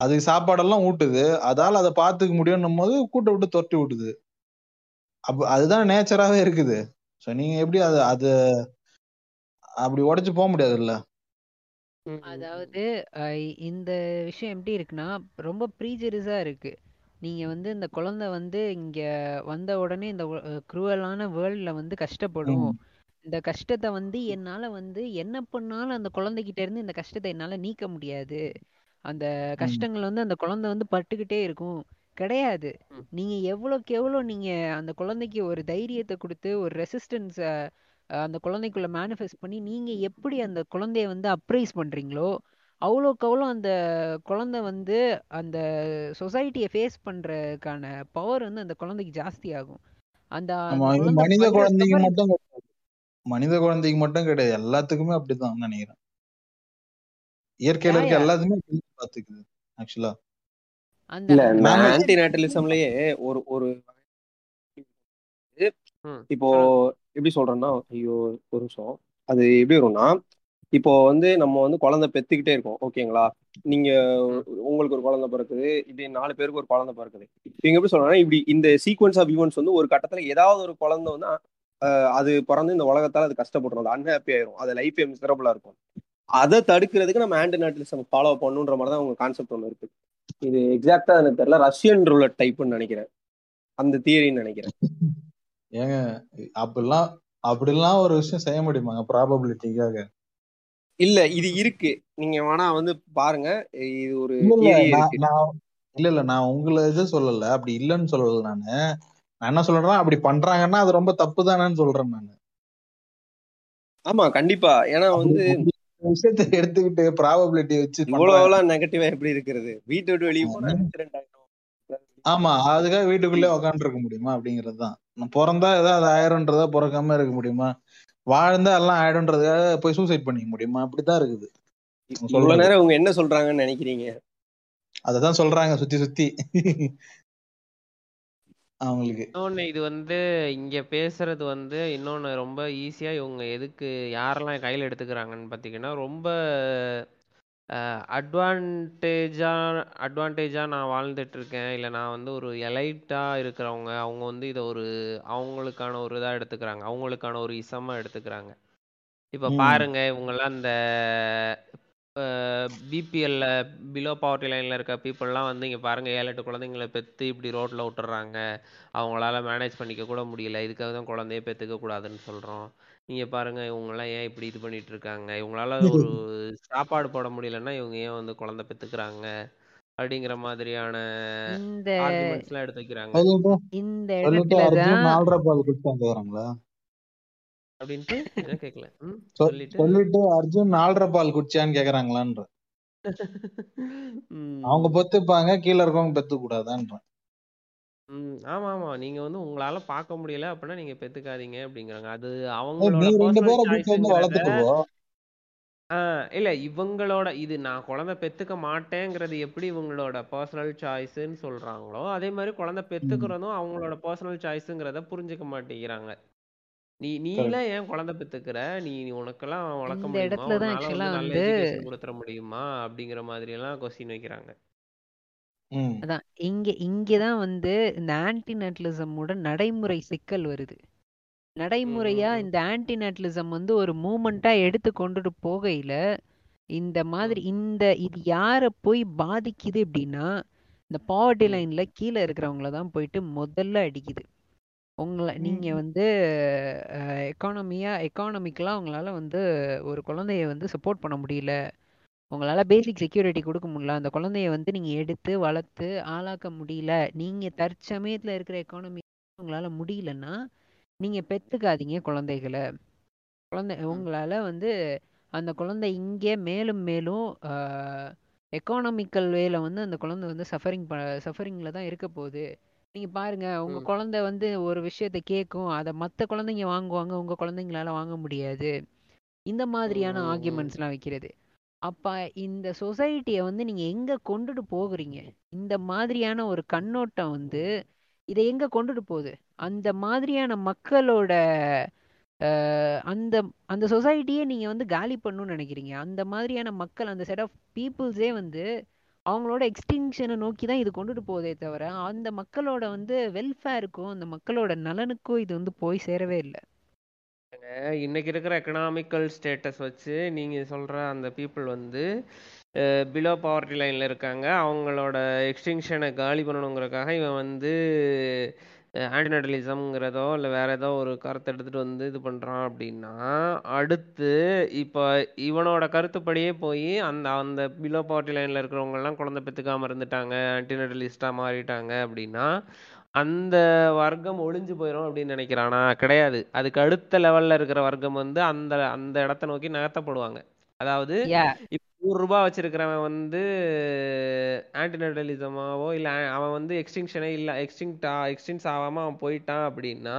Speaker 3: அதுக்கு சாப்பாடெல்லாம் ஊட்டுது. அதால அதை பாத்துக்க முடியும்னும் போது கூட்ட விட்டு துரட்டி விட்டுது. அப்ப அதுதான் நேச்சராவே இருக்குது. சோ நீங்க எப்படி அது அது அப்படி உடைச்சு போக முடியாதுல்ல.
Speaker 4: அதாவது இந்த விஷயம் எப்படி இருக்குன்னா ரொம்ப ப்ரீஜரிஸா இருக்கு. நீங்க வந்து இந்த குழந்தை வந்து இங்க வந்த உடனே இந்த குரூவலான வேர்ல்ட்ல வந்து கஷ்டப்படும். இந்த கஷ்டத்தை வந்து என்னால வந்து என்ன பண்ணாலும் அந்த குழந்தைகிட்ட இருந்து இந்த கஷ்டத்தை என்னால நீக்க முடியாது. அந்த கஷ்டங்கள் வந்து அந்த குழந்தை வந்து பட்டுக்கிட்டே இருக்கும். கிடையாது. நீங்க எவ்வளோக்கு எவ்வளோ நீங்க அந்த குழந்தைக்கு ஒரு தைரியத்தை கொடுத்து ஒரு ரெசிஸ்டன்ஸ் அந்த குழந்தைக்குள்ள மேனிஃபெஸ்ட் பண்ணி நீங்க எப்படி அந்த குழந்தைய வந்து அப்ரைஸ் பண்றீங்களோ அவ்வளோக்கு அவ்வளோ அந்த குழந்தை வந்து அந்த சொசைட்டியை ஃபேஸ் பண்றதுக்கான பவர் வந்து அந்த குழந்தைக்கு ஜாஸ்தி ஆகும். அந்த
Speaker 3: மனித குழந்தைக்கு மட்டும் கிடையாது. மனித குழந்தைக்கு மட்டும் கிடையாது. எல்லாத்துக்குமே அப்படிதான் நினைக்கிறேன். இயற்கையில இருக்க அப்படிதான் பாத்துக்குது ஆக்சுவலா
Speaker 4: அந்த
Speaker 1: இல்ல
Speaker 4: அந்த
Speaker 1: இந்த
Speaker 3: நாங்க
Speaker 1: ஆன்டி நேட்டலிசம்லயே ஒரு ஒரு. இப்போ எப்படி சொல்றேன்னா ஐயோ ஒரு நிமிஷம். அது எப்படி வரும்னா இப்போ வந்து நம்ம வந்து குழந்தை பெத்துக்கிட்டே இருக்கோம் ஓகேங்களா? நீங்க உங்களுக்கு ஒரு குழந்தை பிறக்குது இப்படி நாலு பேருக்கு ஒரு குழந்தை பிறக்குது. இவங்க எப்படி சொல்றாங்கன்னா இப்படி இந்த சீக்வன்ஸ் ஆஃப் ஈவெண்ட்ஸ் வந்து ஒரு கட்டத்துல ஏதாவது ஒரு குழந்தை வந்து அது பிறந்து இந்த உலகத்தால அது கஷ்டப்பட்டுரும் அது அன்ஹாப்பி ஆயிரும் அது லைஃப் மிசரபிளா இருக்கும். அதை தடுக்கிறதுக்கு நம்ம ஆன்டி நேட்டலிசம் ஃபாலோ பண்ணுன்ற மாதிரி தான் உங்க கான்செப்ட் ஒன்று இருக்கு. இது எக்ஸாக்டா எனக்கு தெரியல ரஷ்யன் ரூலர் டைப்னு நினைக்கிறேன். அந்த தியரின்னு நினைக்கிறேன்.
Speaker 3: ஏங்க அப்படிலாம் அப்படிலாம் ஒரு விஷயம் செய்ய முடியுமாங்க? ப்ராபபிலிட்டிக்காக
Speaker 1: இல்ல இது இருக்கு. நீங்க வேணா வந்து பாருங்க. இது ஒரு
Speaker 3: இல்ல இல்ல நான் உங்களை இது சொல்லல. அப்படி இல்லைன்னு சொல்லல நானு. நான் என்ன சொல்றேன்னா அப்படி பண்றாங்கன்னா அது ரொம்ப தப்பு தானேன்னு சொல்றேன் நான்.
Speaker 1: ஆமா கண்டிப்பா. ஏன்னா வந்து
Speaker 3: விஷயத்தை எடுத்துக்கிட்டு ப்ராபபிலிட்டி வச்சு
Speaker 1: இவ்வளவு
Speaker 3: பண்றாங்க
Speaker 1: எவ்வளவு நெகட்டிவா எப்படி இருக்கிறது? வீட்டை விட்டு வெளியே போனா
Speaker 3: ஆமா. அதுக்காக வீட்டுக்குள்ளே உக்காந்து இருக்க முடியுமா அப்படிங்கிறது தான் நான் பிறந்தா ஏதாவது ஆயிரும்ன்றதா பிறக்காம இருக்க முடியுமா? வாழ்ந்தா எல்லாம் ஆயிடும்ன்றதுக்காக போய் சூசைட் பண்ணிக்க முடியுமா? அப்படிதான் இருக்குது. சொல்றது.
Speaker 1: நேரம் இவங்க என்ன சொல்றாங்கன்னு நினைக்கிறீங்க?
Speaker 3: அததான் சொல்றாங்க சுத்தி சுத்தி. அவங்களுக்கு.
Speaker 2: இன்னொன்னு இது வந்து இங்க பேசுறது வந்து இன்னொன்னு ரொம்ப ஈஸியா இவங்க எதுக்கு யாரெல்லாம் கையில எடுத்துக்கிறாங்கன்னு பாத்தீங்கன்னா ரொம்ப அட்வான்டேஜா அட்வான்டேஜா நான் வாழ்ந்துட்டு இருக்கேன் இல்ல நான் வந்து ஒரு எலைட்டா இருக்கிறவங்க அவங்க வந்து இதை ஒரு அவங்களுக்கான ஒரு இதா எடுத்துக்கிறாங்க. அவங்களுக்கான ஒரு இசமா எடுத்துக்கிறாங்க. இப்ப பாருங்க இவங்கெல்லாம் இந்த பிபிஎல்ல பிலோ பாவர்ட்டி லைன்ல இருக்க பீப்புளெலாம் வந்து இங்க பாருங்க ஏழு எட்டு குழந்தைங்களை பெத்து இப்படி ரோட்ல விட்டுறாங்க அவங்களால மேனேஜ் பண்ணிக்க கூட முடியல. இதுக்காக தான் குழந்தைய பெத்துக்க கூடாதுன்னு சொல்றோம். நீங்க பாருங்க இவங்கெல்லாம் ஏன் இப்படி இது பண்ணிட்டு இருக்காங்க இவங்களால ஒரு சாப்பாடு போட முடியலன்னா இவங்க ஏன் வந்து குழந்தை பெத்துக்கிறாங்க? அப்படிங்கிற மாதிரியான
Speaker 4: இந்த
Speaker 2: எல்லாம் எடுத்து வைக்கிறாங்க.
Speaker 4: இந்த இடத்துல
Speaker 2: அப்படின்ட்டு என்ன கேட்கல? சொல்லிட்டு
Speaker 3: சொல்லிட்டு அர்ஜுன் நாலரை பால் குடிச்சான்னு கேக்குறாங்களான்ற அவங்க பெத்துப்பாங்க கீழே இருக்கவங்க பெத்து கூடாதான்ற
Speaker 2: ம். ஆமா ஆமா நீங்க வந்து உங்களால பார்க்க முடியல அப்படின்னா நீங்க பெத்துக்காதீங்க அப்படிங்கிறாங்க. அது அவங்களோட
Speaker 3: நீ ரெண்டு
Speaker 2: பர்சனல்
Speaker 3: பேரை கூட்டு வந்து
Speaker 2: சாய்ஸுங்கிறத
Speaker 3: வளர்த்துட்டு போ
Speaker 2: ஆஹ் இல்ல இவங்களோட இது நான் குழந்தை பெத்துக்க மாட்டேங்கிறது எப்படி இவங்களோட பர்சனல் சாய்ஸ்ன்னு சொல்றாங்களோ அதே மாதிரி குழந்தை
Speaker 3: ம்.
Speaker 2: பெத்துக்கிறதும் அவங்களோட பர்சனல் சாய்ஸுங்கிறத புரிஞ்சுக்க மாட்டேங்கிறாங்க. நீ
Speaker 3: கரெக்ட்.
Speaker 2: நீலாம் ஏன் குழந்தை பெத்துக்கிற? நீ நீ உனக்கெல்லாம் வளர்க்க
Speaker 4: இந்த
Speaker 2: முடியுமா?
Speaker 4: இடத்துல தான்
Speaker 2: உன்னால
Speaker 4: ஆக்சுவலா
Speaker 2: வந்து நல்ல
Speaker 4: வந்து
Speaker 2: எஜுகேஷன் கொடுத்துட முடியுமா? அப்படிங்கிற மாதிரி எல்லாம் கொஸ்டின் வைக்கிறாங்க.
Speaker 3: ம்.
Speaker 4: அதான். இங்க இங்கதான் வந்து இந்த ஆன்டி நேட்டலிசமோட நடைமுறை சிக்கல் வருது. நடைமுறையா
Speaker 2: ம்
Speaker 4: இந்த ஆன்டி நேட்டலிசம் வந்து ஒரு மூமெண்டா எடுத்து கொண்டுட்டு போகையில இந்த மாதிரி
Speaker 2: ம்.
Speaker 4: இந்த இது யாரை போய் பாதிக்குது அப்படின்னா இந்த பாவர்ட்டி
Speaker 2: ம்.
Speaker 4: லைன்ல கீழே இருக்கிறவங்கள தான் போயிட்டு முதல்ல அடிக்குது. உங்களை நீங்க வந்து எக்கானமியா எக்கானமிக்கெல்லாம் உங்களால வந்து ஒரு குழந்தைய வந்து சப்போர்ட் பண்ண முடியல. உங்களால பேசிக் செக்யூரிட்டி கொடுக்க முடியல. அந்த குழந்தைய வந்து நீங்க எடுத்து வளர்த்து ஆளாக்க முடியல. நீங்க தற்சமயத்துல இருக்கிற எக்கானமி உங்களால முடியலன்னா நீங்க பெத்துக்காதீங்க குழந்தைகளை. குழந்தை உங்களால வந்து அந்த குழந்தை இங்கே மேலும் மேலும் எக்கானமிக்கல் வேல வந்து அந்த குழந்தை வந்து சஃபரிங் ப சஃபரிங்கில் தான் இருக்க போகுது. நீங்க பாருங்க உங்க
Speaker 2: ம்.
Speaker 4: குழந்தை வந்து ஒரு விஷயத்த கேட்கும் அத மத்த குழந்தைங்க வாங்குவாங்க உங்க குழந்தைங்களால வாங்க முடியாது. இந்த மாதிரியான
Speaker 2: ம், ம், ம்.
Speaker 4: ஆர்கியூமெண்ட்ஸ்லாம் வைக்கிறது. அப்போ இந்த சொசைட்டியை வந்து நீங்கள் எங்கே கொண்டுட்டு போகிறீங்க? இந்த மாதிரியான ஒரு கண்ணோட்டம் வந்து இதை எங்கே கொண்டுட்டு போகுது? அந்த மாதிரியான மக்களோட அந்த அந்த சொசைட்டியே நீங்கள் வந்து காலி பண்ணணும்னு நினைக்கிறீங்க. அந்த மாதிரியான மக்கள் அந்த செட் ஆஃப் பீப்புள்ஸே வந்து அவங்களோட எக்ஸ்டிங்ஷனை நோக்கி தான் இது கொண்டுட்டு போதே தவிர அந்த மக்களோட வந்து வெல்ஃபேருக்கும் அந்த மக்களோட நலனுக்கும் இது வந்து போய் சேரவே இல்லை.
Speaker 2: இன்னைக்கு இருக்கிற எக்கனாமிக்கல் ஸ்டேட்டஸ் வச்சு நீங்க சொல்ற அந்த பீப்புள் வந்து பிலோ பாவர்ட்டி லைன்ல இருக்காங்க. அவங்களோட எக்ஸ்டிங்ஷனை காலி பண்ணணுங்கிறதுக்காக இவன் வந்து ஆன்டிநடலிசம்ங்கிறதோ இல்லை வேற ஏதோ ஒரு கருத்தை எடுத்துட்டு வந்து இது பண்ணுறான் அப்படின்னா அடுத்து இப்போ இவனோட கருத்துப்படியே போய் அந்த அந்த பிலோ பாவர்ட்டி லைனில் இருக்கிறவங்கெல்லாம் குழந்தை பெற்றுக்காமல் இருந்துட்டாங்க ஆன்டிநடலிஸ்டா மாறிட்டாங்க அப்படின்னா அந்த வர்க்கம் ஒளிஞ்சு போயிடும் அப்படின்னு நினைக்கிறானா. கிடையாது. அதுக்கு அடுத்த லெவல்ல இருக்கிற வர்க்கம் வந்து அந்த அந்த இடத்த நோக்கி நகர்த்தப்படுவாங்க. அதாவது நூறு ரூபாய் வச்சிருக்கிறவன் வந்து ஆன்டிநடலிசமாவோ இல்ல அவன் வந்து எக்ஸ்டிங்ஷனே இல்ல எக்ஸ்டிங்டா எக்ஸ்டிங்ஸ் ஆகாம அவன் போயிட்டான் அப்படின்னா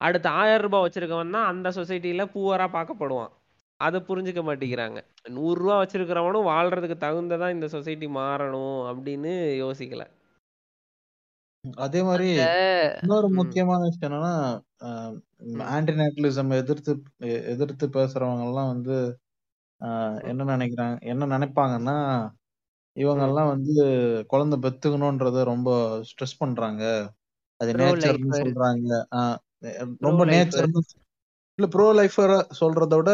Speaker 2: அடுத்த ஆயிரம் ரூபாய் வச்சிருக்கவன் தான் அந்த சொசைட்டில பூவரா பார்க்கப்படுவான். அதை புரிஞ்சுக்க மாட்டேங்கிறாங்க. நூறு ரூபாய் வச்சிருக்கிறவனும் வாழ்றதுக்கு தகுந்ததா இந்த சொசைட்டி மாறணும் அப்படின்னு யோசிக்கல.
Speaker 3: அதே மாதிரி இன்னொரு முக்கியமான விஷயம் என்னன்னா ஆன்டிநேட்டலிசம் எதிர்த்து எதிர்த்து பேசுறவங்க எல்லாம் வந்து ஆஹ், என்ன நினைக்கிறாங்க என்ன நினைப்பாங்கன்னா இவங்க எல்லாம் வந்து குழந்தை பெத்துக்கணும்ன்றத ரொம்ப ஸ்ட்ரெஸ் பண்றாங்க. அது நேச்சர்னு
Speaker 4: லைஃபர்.
Speaker 3: சொல்றாங்க. ஆஹ், ரொம்ப நேச்சர்னு இல்ல ப்ரோ லைஃபர் சொல்றத விட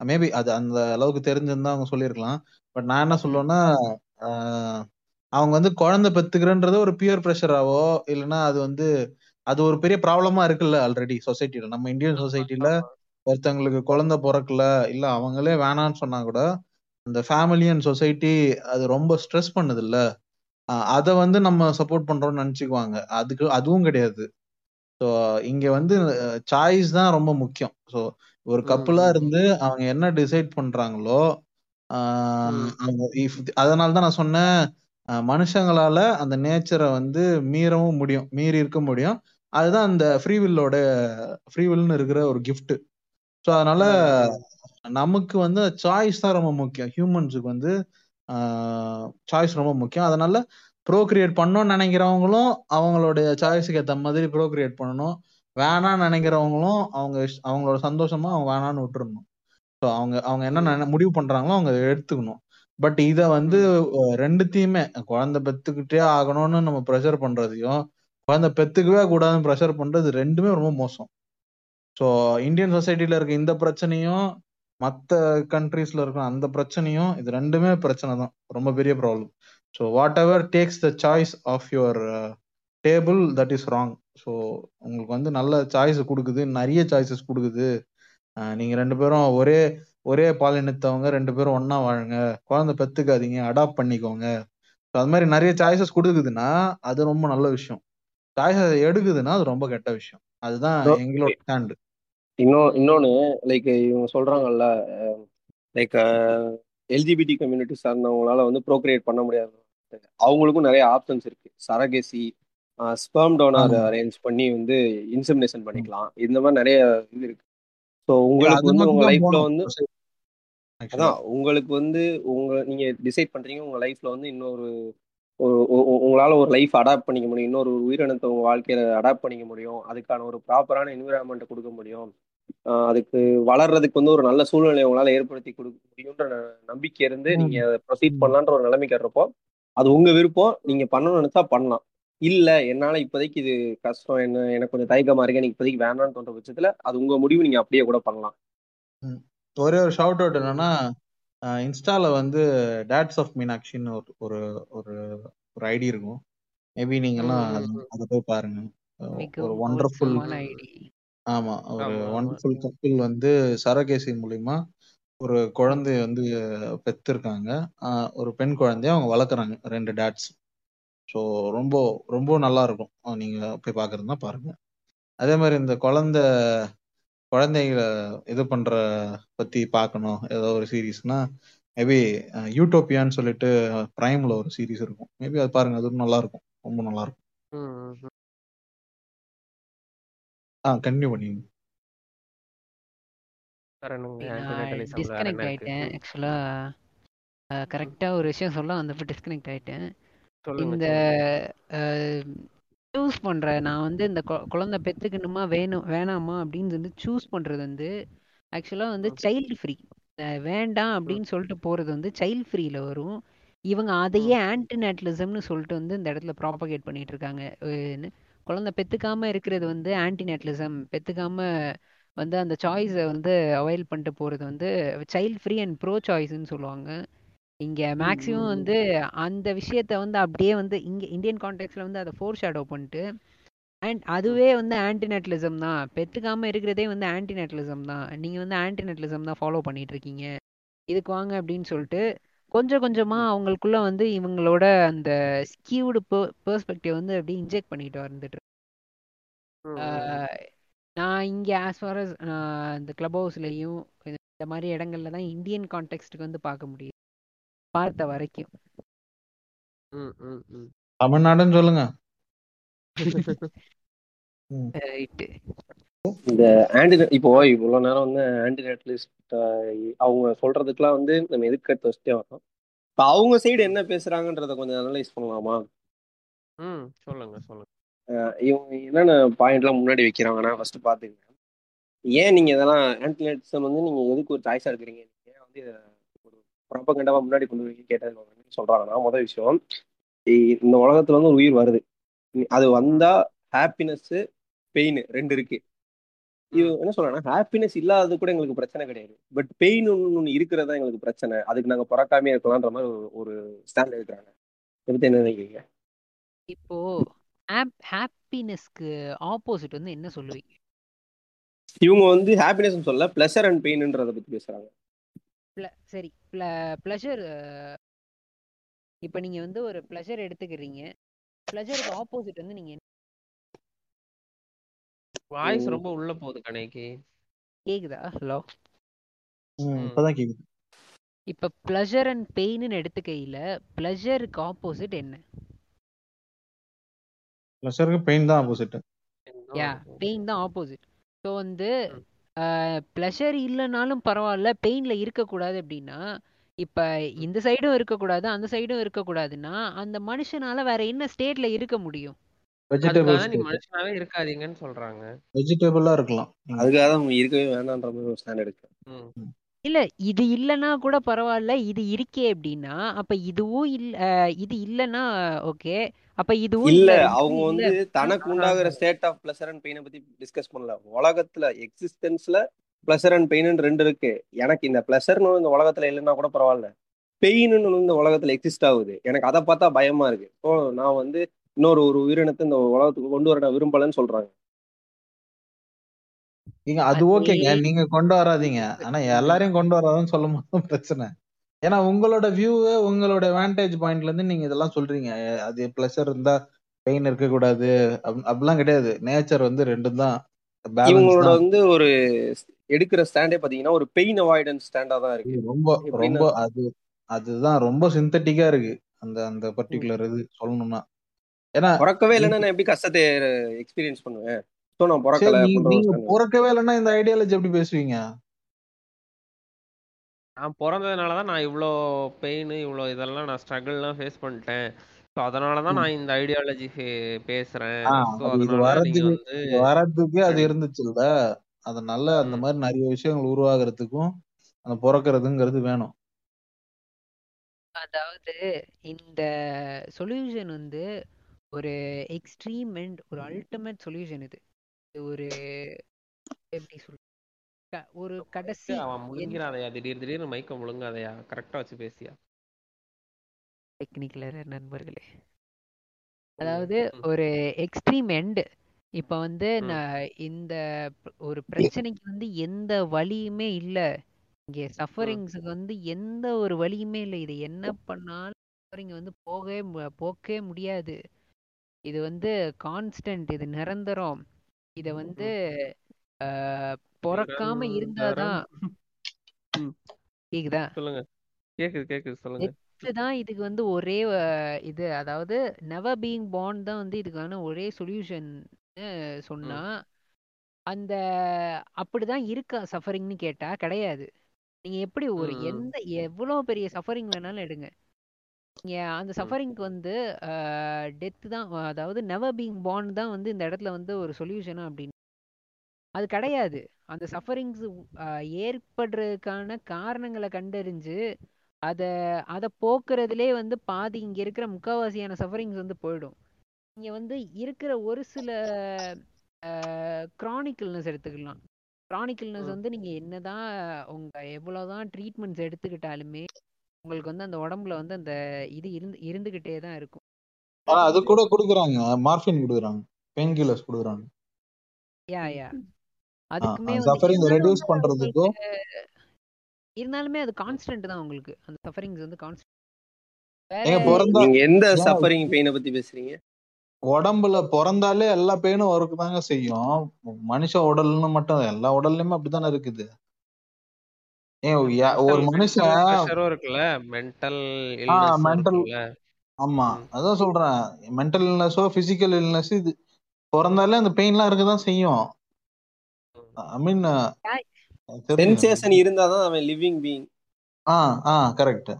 Speaker 3: மேபி அது அந்த அளவுக்கு தெரிஞ்சிருந்தா அவங்க சொல்லியிருக்கலாம் பட் நான் என்ன சொல்லுவேன்னா அவங்க வந்து குழந்தை பெத்துக்கிறன்றது ஒரு பியர் ப்ரெஷராவோ இல்லைன்னா அது வந்து அது ஒரு பெரிய ப்ராப்ளமா இருக்குல்ல ஆல்ரெடி சொசைட்டில நம்ம இந்தியன் சொசைட்டில
Speaker 2: ஆமா.
Speaker 3: ஒருத்தங்களுக்கு குழந்தை பிறக்கல இல்ல அவங்களே வேணாம்னு சொன்னா கூட அந்த ஃபேமிலி அண்ட் சொசைட்டி அது ரொம்ப ஸ்ட்ரெஸ் பண்ணுது இல்ல அதை வந்து நம்ம சப்போர்ட் பண்றோம்னு நினைச்சுக்குவாங்க. அதுக்கு அதுவும் கிடையாது. ஸோ இங்க வந்து சாய்ஸ் தான் ரொம்ப முக்கியம். ஸோ ஒரு கப்புலா இருந்து அவங்க என்ன டிசைட் பண்றாங்களோ அவங்க அதனால தான் நான் சொன்னேன் மனுஷங்களால அந்த நேச்சரை வந்து மீறவும் முடியும் மீறி இருக்க முடியும். அதுதான் அந்த ஃப்ரீவில்லோட ஃப்ரீவில்னு இருக்கிற ஒரு gift. ஸோ அதனால நமக்கு வந்து சாய்ஸ் தான் ரொம்ப முக்கியம். ஹியூமன்ஸுக்கு வந்து சாய்ஸ் ரொம்ப முக்கியம். அதனால ப்ரோக்ரியேட் பண்ணணும்னு நினைக்கிறவங்களும் அவங்களுடைய சாய்ஸுக்கு ஏற்ற மாதிரி ப்ரோக்ரியேட் பண்ணணும். வேணாம்னு நினைக்கிறவங்களும் அவங்க அவங்களோட சந்தோஷமா அவங்க வேணான்னு விட்டுறணும். ஸோ அவங்க அவங்க என்ன முடிவு பண்றாங்களோ அவங்க எடுத்துக்கணும். பட் இத வந்து ரெண்டுத்தையுமே குழந்தை பெத்துக்கிட்டே ஆகணும்னு நம்ம ப்ரெஷர் பண்றதையும் குழந்தை பெத்துக்கவே கூடாதுன்னு ப்ரெஷர் பண்றது ரெண்டுமே ரொம்ப மோசம். ஸோ இந்தியன் சொசைட்டில இருக்க இந்த பிரச்சனையும் மற்ற கண்ட்ரீஸ்ல இருக்க அந்த பிரச்சனையும் இது ரெண்டுமே பிரச்சனை தான். ரொம்ப பெரிய problem so whatever takes the choice of your table that is wrong so உங்களுக்கு வந்து நல்ல சாய்ஸ் கொடுக்குது நிறைய சாய்ஸஸ் கொடுக்குது. நீங்க ரெண்டு பேரும் ஒரே ஒரே பாலினத்தவங்க ரெண்டு பேரும் ஒண்ணா வாழுங்க. குழந்தை பெத்துக்காதீங்க அடாப்ட் பண்ணிக்கோங்க. அது மாதிரி நிறைய சாய்ஸஸ் கொடுக்குதுன்னா அது ரொம்ப நல்ல விஷயம். சாய்ஸஸ் எடுக்குதுன்னா அது ரொம்ப கெட்ட விஷயம். அதுதான் எங்களோட ஸ்டாண்டு
Speaker 1: இன்னொ இன்னொன்னு லைக் இவங்க சொல்றாங்கல்ல லைக் எல்ஜிபிடி கம்யூனிட்டி சார்ந்தவங்களால வந்து ப்ரோக்ரியேட் பண்ண முடியாது. அவங்களுக்கும் நிறைய ஆப்ஷன்ஸ் இருக்கு. சரகேசி ஸ்பெர்ம் டோனர் அரேஞ்ச் பண்ணி வந்து இன்செமினேஷன். பண்ணிக்கலாம். இந்த மாதிரி நிறைய இது இருக்கு. ஸோ உங்களுக்கு வந்து உங்க லைஃப்ல வந்து அதான் உங்களுக்கு வந்து உங்க நீங்க டிசைட் பண்றீங்க உங்க லைஃப்ல வந்து இன்னொரு உங்களால ஒரு லைஃப் அடாப்ட் பண்ணிக்க முடியும். இன்னொரு உயிரினத்தை உங்க வாழ்க்கையில அடாப்ட் பண்ணிக்க முடியும். அதுக்கான ஒரு ப்ராப்பரான என்விரான்மெண்ட்டை கொடுக்க முடியும். அதுக்கு வளர்றதுக்கு வந்து ஒரு நல்ல சூழ்நிலையை உங்களால ஏற்படுத்தி கொடுக்க முடியும்ன்ற நம்பிக்கை இருந்து. நீங்க ப்ரொசீட். பண்ணலான்ற ஒரு நிலைமைக்கு வர்றப்போ அது உங்க விருப்பம். நீங்க பண்ணணும்னு நினைச்சா பண்ணலாம். இல்ல என்னால இப்போதைக்கு இது கஷ்டம். என்ன எனக்கு கொஞ்சம் தயக்கமா இருக்கு. எனக்கு இப்போதைக்கு வேணாம்னு தோன்ற பட்சத்துல அது உங்க முடிவு நீங்க அப்படியே கூட பண்ணலாம்.
Speaker 3: ம். ஒரே ஒரு ஷவுட் அவுட் என்னன்னா இன்ஸ்டால வந்து டேட்ஸ் ஆஃப் மீனாட்சின்னு ஒரு ஒரு ஒரு ஒரு ஐடி இருக்கும். மேபி நீங்கெல்லாம் அதை போய் பாருங்க. ஒரு ஒண்டர்ஃபுல்
Speaker 4: ஹோல்சமான
Speaker 2: ம்.
Speaker 4: ஐடி
Speaker 3: ஆமா ஒரு ஒண்டர்ஃபுல் கப்பிள் வந்து சரகேசி மூலியமா ஒரு குழந்தைய வந்து பெற்றிருக்காங்க ஒரு பெண் குழந்தைய அவங்க வளர்க்குறாங்க. ரெண்டு டேட்ஸ் ஸோ ரொம்ப ரொம்ப நல்லா இருக்கும் நீங்க போய் பார்க்கறதுனா பாருங்க. அதே மாதிரி இந்த குழந்தை குழந்தைகளை இது பண்ற பத்தி பார்க்கணும் ஏதோ ஒரு சீரீஸ்னா மேபி யூட்டோப்பியான்னு சொல்லிட்டு பிரைம்ல ஒரு சீரீஸ் இருக்கும். மேபி அது பாருங்க அது நல்லா இருக்கும் ரொம்ப நல்லா இருக்கும். ஆ கண்டினியூ
Speaker 2: வேற
Speaker 4: டிஸ்கனெக்ட் ஆயிட்டேன். ஆக்சுவலா கரெக்டா ஒரு விஷயம் சொல்ல வந்தப்ப டிஸ்கனெக்ட் ஆயிட்டேன். இந்த சூஸ் பண்ற நான் வந்து இந்த குழந்தை பெத்துக்கணுமா வேணும் வேணாமா அப்படின்னு வந்து சூஸ் பண்றது வந்து ஆக்சுவலா வந்து சைல்டு ஃப்ரீ வேண்டாம் அப்படின்னு சொல்லிட்டு போறது வந்து சைல்டு ஃப்ரீல வரும். இவங்க அதையே ஆன்டிநேட்டலிசம்னு சொல்லிட்டு வந்து இந்த இடத்துல ப்ராபகேட் பண்ணிட்டு இருக்காங்க. குழந்தை பெத்துக்காம இருக்கிறது வந்து ஆன்டிநேட்டலிசம் பெத்துக்காம வந்து அந்த சாய்ஸை வந்து அவாய்ட் பண்ணிட்டு போறது வந்து சைல்டு ஃப்ரீ அண்ட் ப்ரோ சாய்ஸ்ன்னு சொல்லுவாங்க. இங்க மேக்ஸிமம் வந்து அந்த விஷயத்த வந்து அப்படியே வந்து இங்க இந்தியன் கான்டெக்ட்ல வந்து அதை ஃபோர் ஷேடோ பண்ணிட்டு அண்ட் அதுவே வந்து ஆன்டிநெட்லிசம் தான். பெத்துக்காம இருக்கிறதே வந்து ஆன்டிநெட்லிசம் தான். நீங்க வந்து ஆன்டிநெட்லிசம் தான் ஃபாலோ பண்ணிட்டு இருக்கீங்க. இதுக்கு வாங்க அப்படின்னு சொல்லிட்டு கொஞ்சம் கொஞ்சமா அவங்களுக்குள்ள வந்து இவங்களோட அந்த ஸ்கியூடு பெர்ஸ்பெக்டிவ் வந்து அப்படியே இன்ஜெக்ட் பண்ணிட்டு வந்துட்டு நான் இங்க ஆஸ் ஃபார் அஸ் இந்த கிளப் ஹவுஸ்லயும் இந்த மாதிரி இடங்கள்ல தான் இந்தியன் கான்டெக்ட்டுக்கு வந்து பார்க்க முடியும் பார்த்த வரைக்கும்.
Speaker 3: தமிழ்நாடுன்னு சொல்லுங்க.
Speaker 1: இந்த ஆன்டி இப்போ இவ்வளவு நேரம் வந்து ஆன்டிநேட்டலிஸ்ட் அவங்க சொல்றதுக்கெல்லாம் வந்து நம்ம எதுக்கு எடுத்து வச்சுட்டே வரோம் இப்போ அவங்க சைடு என்ன பேசுறாங்கன்றத கொஞ்சம் அனலைஸ் பண்ணலாமா?
Speaker 2: ம் சொல்லுங்க சொல்லுங்க.
Speaker 1: இவங்க என்னென்ன பாயிண்ட்லாம் முன்னாடி வைக்கிறாங்கன்னா ஃபர்ஸ்ட் பாத்துக்கங்க ஏன் நீங்க இதெல்லாம் ஆன்டிநேட்டிசம் வந்து நீங்க எதுக்கு ஒரு சாய்ஸா இருக்கிறீங்க நீங்க ஏன் வந்து ப்ராப்பகண்டாவா முன்னாடி கொண்டு வரீங்க கேட்டது சொல்றாங்கன்னா முதல் விஷயம் இந்த உலகத்துல வந்து ஒரு உயிர் வருது. அது வந்தா ஹாப்பினஸ் பெயின் ரெண்டு இருக்கு. இது என்ன சொல்றேன்னா ஹாப்பினஸ் இல்லாதது கூட எங்களுக்கு பிரச்சனை கிடையாது. பட் பெயின் ஒன்று இருக்கிறதா எங்களுக்கு பிரச்சனை. அதுக்கு நாங்க பிறக்காமே இருக்கலாம்ன்ற மாதிரி ஒரு- ஸ்டாண்ட் எடுக்கிறாங்க. இதை பத்தி என்ன நினைக்கிறீங்க?
Speaker 4: இப்போ ஹாப்பினஸ்க்கு ஆப்போசிட் வந்து என்ன சொல்லுவீங்க?
Speaker 1: இவங்க வந்து ஹாப்பினஸ் சொல்ல பிளஷர் அண்ட் பெயின்ன்றத பத்தி பேசுறாங்க.
Speaker 4: Ple- சரி ப்ளஷர். இப்போ நீங்க வந்து ஒரு ப்ளஷர் எடுத்துக்கிறீங்க. ப்ளஷருக்கு ஆப்போசிட் வந்து நீங்க என்ன
Speaker 2: வாய்ஸ். ரொம்ப உள்ள போகுது கணேக்கி
Speaker 4: கேக்குதா? ஹலோ.
Speaker 3: இப்பதான் கேக்குது.
Speaker 4: இப்போ ப்ளஷர் அண்ட் பெயின்னு எடுத்துக்கையில ப்ளஷருக்கு ஆப்போசிட் என்ன?
Speaker 3: ப்ளஷருக்கு பெயின் தான் ஆப்போசிட்
Speaker 4: யா பெயின் தான் ஆப்போசிட். ஸோ வந்து. ப்ளஷர் இல்லைனாலும் பரவாயில்ல பெயினில் இருக்கக்கூடாது அப்படின்னா இப்போ இந்த சைடும் இருக்கக்கூடாது அந்த சைடும் இருக்கக்கூடாதுன்னா அந்த மனுஷனால வேற என்ன ஸ்டேட்ல இருக்க முடியும்?
Speaker 2: நீ மனுஷனாவே இருக்காதீங்கன்னு சொல்றாங்க.
Speaker 3: வெஜிடபிளா இருக்கலாம்.
Speaker 1: அதுக்காக தான் இருக்கவே வேணான்ற மாதிரி ஒரு ஸ்டாண்ட் எடுக்கிறேன்.
Speaker 2: ம்,
Speaker 4: இல்ல இது இல்லைன்னா கூட பரவாயில்ல இது இருக்கே அப்படின்னா அப்ப இதுவும் இல்ல இது இல்லைன்னா ஓகே. அப்ப இதுவும்
Speaker 1: இல்ல
Speaker 4: இல்ல ரெண்டும்
Speaker 1: அவங்க
Speaker 4: இல்ல
Speaker 1: வந்து தனக்கு உண்டாகிற ஸ்டேட் ஆஃப் பிளஷர் அண்ட் பெயினை பத்தி டிஸ்கஸ் பண்ணல. உலகத்துல எக்ஸிஸ்டன்ஸ்ல பிளஷர் அண்ட் பெயின் ரெண்டு இருக்கு. எனக்கு இந்த பிளஷர்னு இந்த உலகத்துல இல்லைன்னா கூட பரவாயில்ல. பெயின்னு இந்த உலகத்துல எக்ஸிஸ்ட் ஆகுது. எனக்கு அதை பார்த்தா பயமா இருக்கு. ஸோ நான் வந்து இன்னொரு ஒரு உயிரினத்தை இந்த உலகத்துக்கு கொண்டு வர நான் விரும்பலன்னு சொல்றாங்க.
Speaker 3: நீங்க அது ஓகேங்க. நீங்க கொண்டு வராதீங்க. ஆனா எல்லாரையும் கொண்டு வராதுன்னு சொல்லும் போது பிரச்சனை. ஏன்னா உங்களோட வியூ உங்களோட வேண்டேஜ் பாயிண்ட்ல இருந்து நீங்க இதெல்லாம் சொல்றீங்க. அது பிளஷர் இருந்தா பெயின் இருக்க கூடாது அப்~ அப்படிலாம் கிடையாது. நேச்சர் வந்து ரெண்டும் தான்.
Speaker 1: இவங்களோட வந்து ஒரு எடுக்கிற ஸ்டாண்டே பாத்தீங்கன்னா ஒரு பெயின் அவாய்டன்ஸ் ஸ்டாண்டா தான் இருக்கு.
Speaker 3: ரொம்ப ரொம்ப அது அதுதான் ரொம்ப சிந்தட்டிக்கா இருக்கு. அந்த அந்த பர்டிகுலர் இது சொல்லணும்னா. ஏன்னா
Speaker 1: பிறக்கவே இல்லைன்னா நான் எப்படி கஷ்டத்தை எக்ஸ்பீரியன்ஸ் பண்ணுவேன்? ஸோ நான் பிறக்கல.
Speaker 3: பிறக்கவே இல்லைன்னா இந்த ஐடியாலஜி எப்படி பேசுவீங்க?
Speaker 2: நான் பிறந்ததுனால தான் நான் இவ்வளோ பெயின் இவ்வளோ இதெல்லாம் நான் ஸ்ட்ரகிள்லாம் ஃபேஸ் பண்ணிட்டேன். ஸோ அதனால தான். நான் இந்த ஐடியாலஜி பேசுறேன். ஸோ
Speaker 3: அது இருந்துச்சுல்ல? அதனால அந்த மாதிரி நிறைய விஷயங்கள் உருவாகிறதுக்கும் அந்த பிறக்கிறதுங்கிறது வேணும்.
Speaker 4: அதாவது இந்த சொல்யூஷன் வந்து ஒரு எக்ஸ்ட்ரீம் அண்ட் ஒரு அல்டிமேட் சொல்யூஷன் இது. ஒரு எப்படி சொல்ற க- ஒரு கடைசி
Speaker 2: அவன்
Speaker 4: எந்த
Speaker 2: முழுங்கிறாதையா திடீர் திடீர்னு மைக்க முழுங்காதையா? கரெக்டா வச்சு பேசியா?
Speaker 4: டெக்னிக்கல் நண்பர்களே. அதாவது ஒரு எக்ஸ்ட்ரீம் எண்ட் இப்ப வந்து நான் இந்த ஒரு பிரச்சனைக்கு வந்து எந்த வழியுமே இல்ல. இங்க சஃபரிங்ஸுக்கு வந்து எந்த ஒரு வழியுமே இல்லை. இது என்ன பண்ணாலும் சஃபரிங் வந்து போகவே மு- போக்கவே முடியாது. இது வந்து கான்ஸ்டன்ட் இது நிரந்தரம். இத வந்து பிறக்காம இருந்தாதான் கேக்குதா?
Speaker 2: சொல்லுங்க. கேக்குது கேக்குது சொல்லுங்க.
Speaker 4: இதுதான் இதுக்கு வந்து ஒரே இது. அதாவது நெவர் பீயிங் பார்ன் தான் வந்து இதுக்கான ஒரே சொல்யூஷன் சொன்னா அந்த அப்படிதான் இருக்கா சஃபரிங்னு கேட்டா கிடையாது. நீங்க எப்படி ஒரு. எந்த எவ்வளவு பெரிய சஃபரிங் வேணாலும் எடுங்க. அந்த. சஃபரிங்க்கு வந்து டெத்து தான் அதாவது நெவர் பீங் பார்ன் தான் வந்து இந்த இடத்துல வந்து ஒரு சொல்யூஷனா அப்படின்னு அது கிடையாது அந்த சஃபரிங்ஸ் ஏற்படுறதுக்கான காரணங்களை கண்டறிஞ்சு அதை அதை போக்குறதுலே வந்து பாதி இங்க இருக்கிற முக்காவாசியான சஃபரிங்ஸ் வந்து போயிடும் இங்க வந்து இருக்கிற ஒரு சில க்ரானிக்கல்னஸ் எடுத்துக்கலாம் க்ரானிக்கல்னஸ். வந்து நீங்க என்னதான் உங்க எவ்வளவுதான் ட்ரீட்மெண்ட்ஸ் எடுத்துக்கிட்டாலுமே உங்களுக்கு வந்து அந்த உடம்புல வந்து அந்த இது இருந்து இருந்துகிட்டே தான் இருக்கும்.
Speaker 3: அது கூட கொடுக்குறாங்க. மார்பின் கொடுக்குறாங்க. பெயின் கில்லர்ஸ் கொடுக்குறாங்க.
Speaker 4: யா யா. அதுக்குமே
Speaker 3: சஃபரிங் ரெடியூஸ்
Speaker 4: வந்து
Speaker 3: பண்றதுக்கும்
Speaker 4: இருந்தாலுமே அது கான்ஸ்டன்ட் தான் உங்களுக்கு. அந்த சஃபரிங்ஸ் வந்து கான்ஸ்டன்ட்
Speaker 1: நீங்க எந்த சஃபரிங் பெயினை பத்தி பேசுறீங்க?
Speaker 3: உடம்புல பிறந்தாலே எல்லா பெயினும் ஒர்க் தாங்க செய்யும். மனுஷ உடல்னு மட்டும் எல்லா உடல்லையுமே அப்படித்தானே இருக்குது? ஒரு மனுஷன்
Speaker 2: இருக்குல்ல மென்டல்
Speaker 3: மென்டல் ஆமா
Speaker 2: ம்.
Speaker 3: அதான் சொல்றேன். மென்டல் இல்னஸோ பிசிக்கல் இல்னஸ் இது பிறந்தாலே அந்த பெயின்லாம் இருக்கதான் செய்யும். ஐ மீன்
Speaker 1: சென்சேஷன் இருந்தாதான் அவன் லிவிங் பீயிங்
Speaker 3: ஆ ஆ கரெக்ட்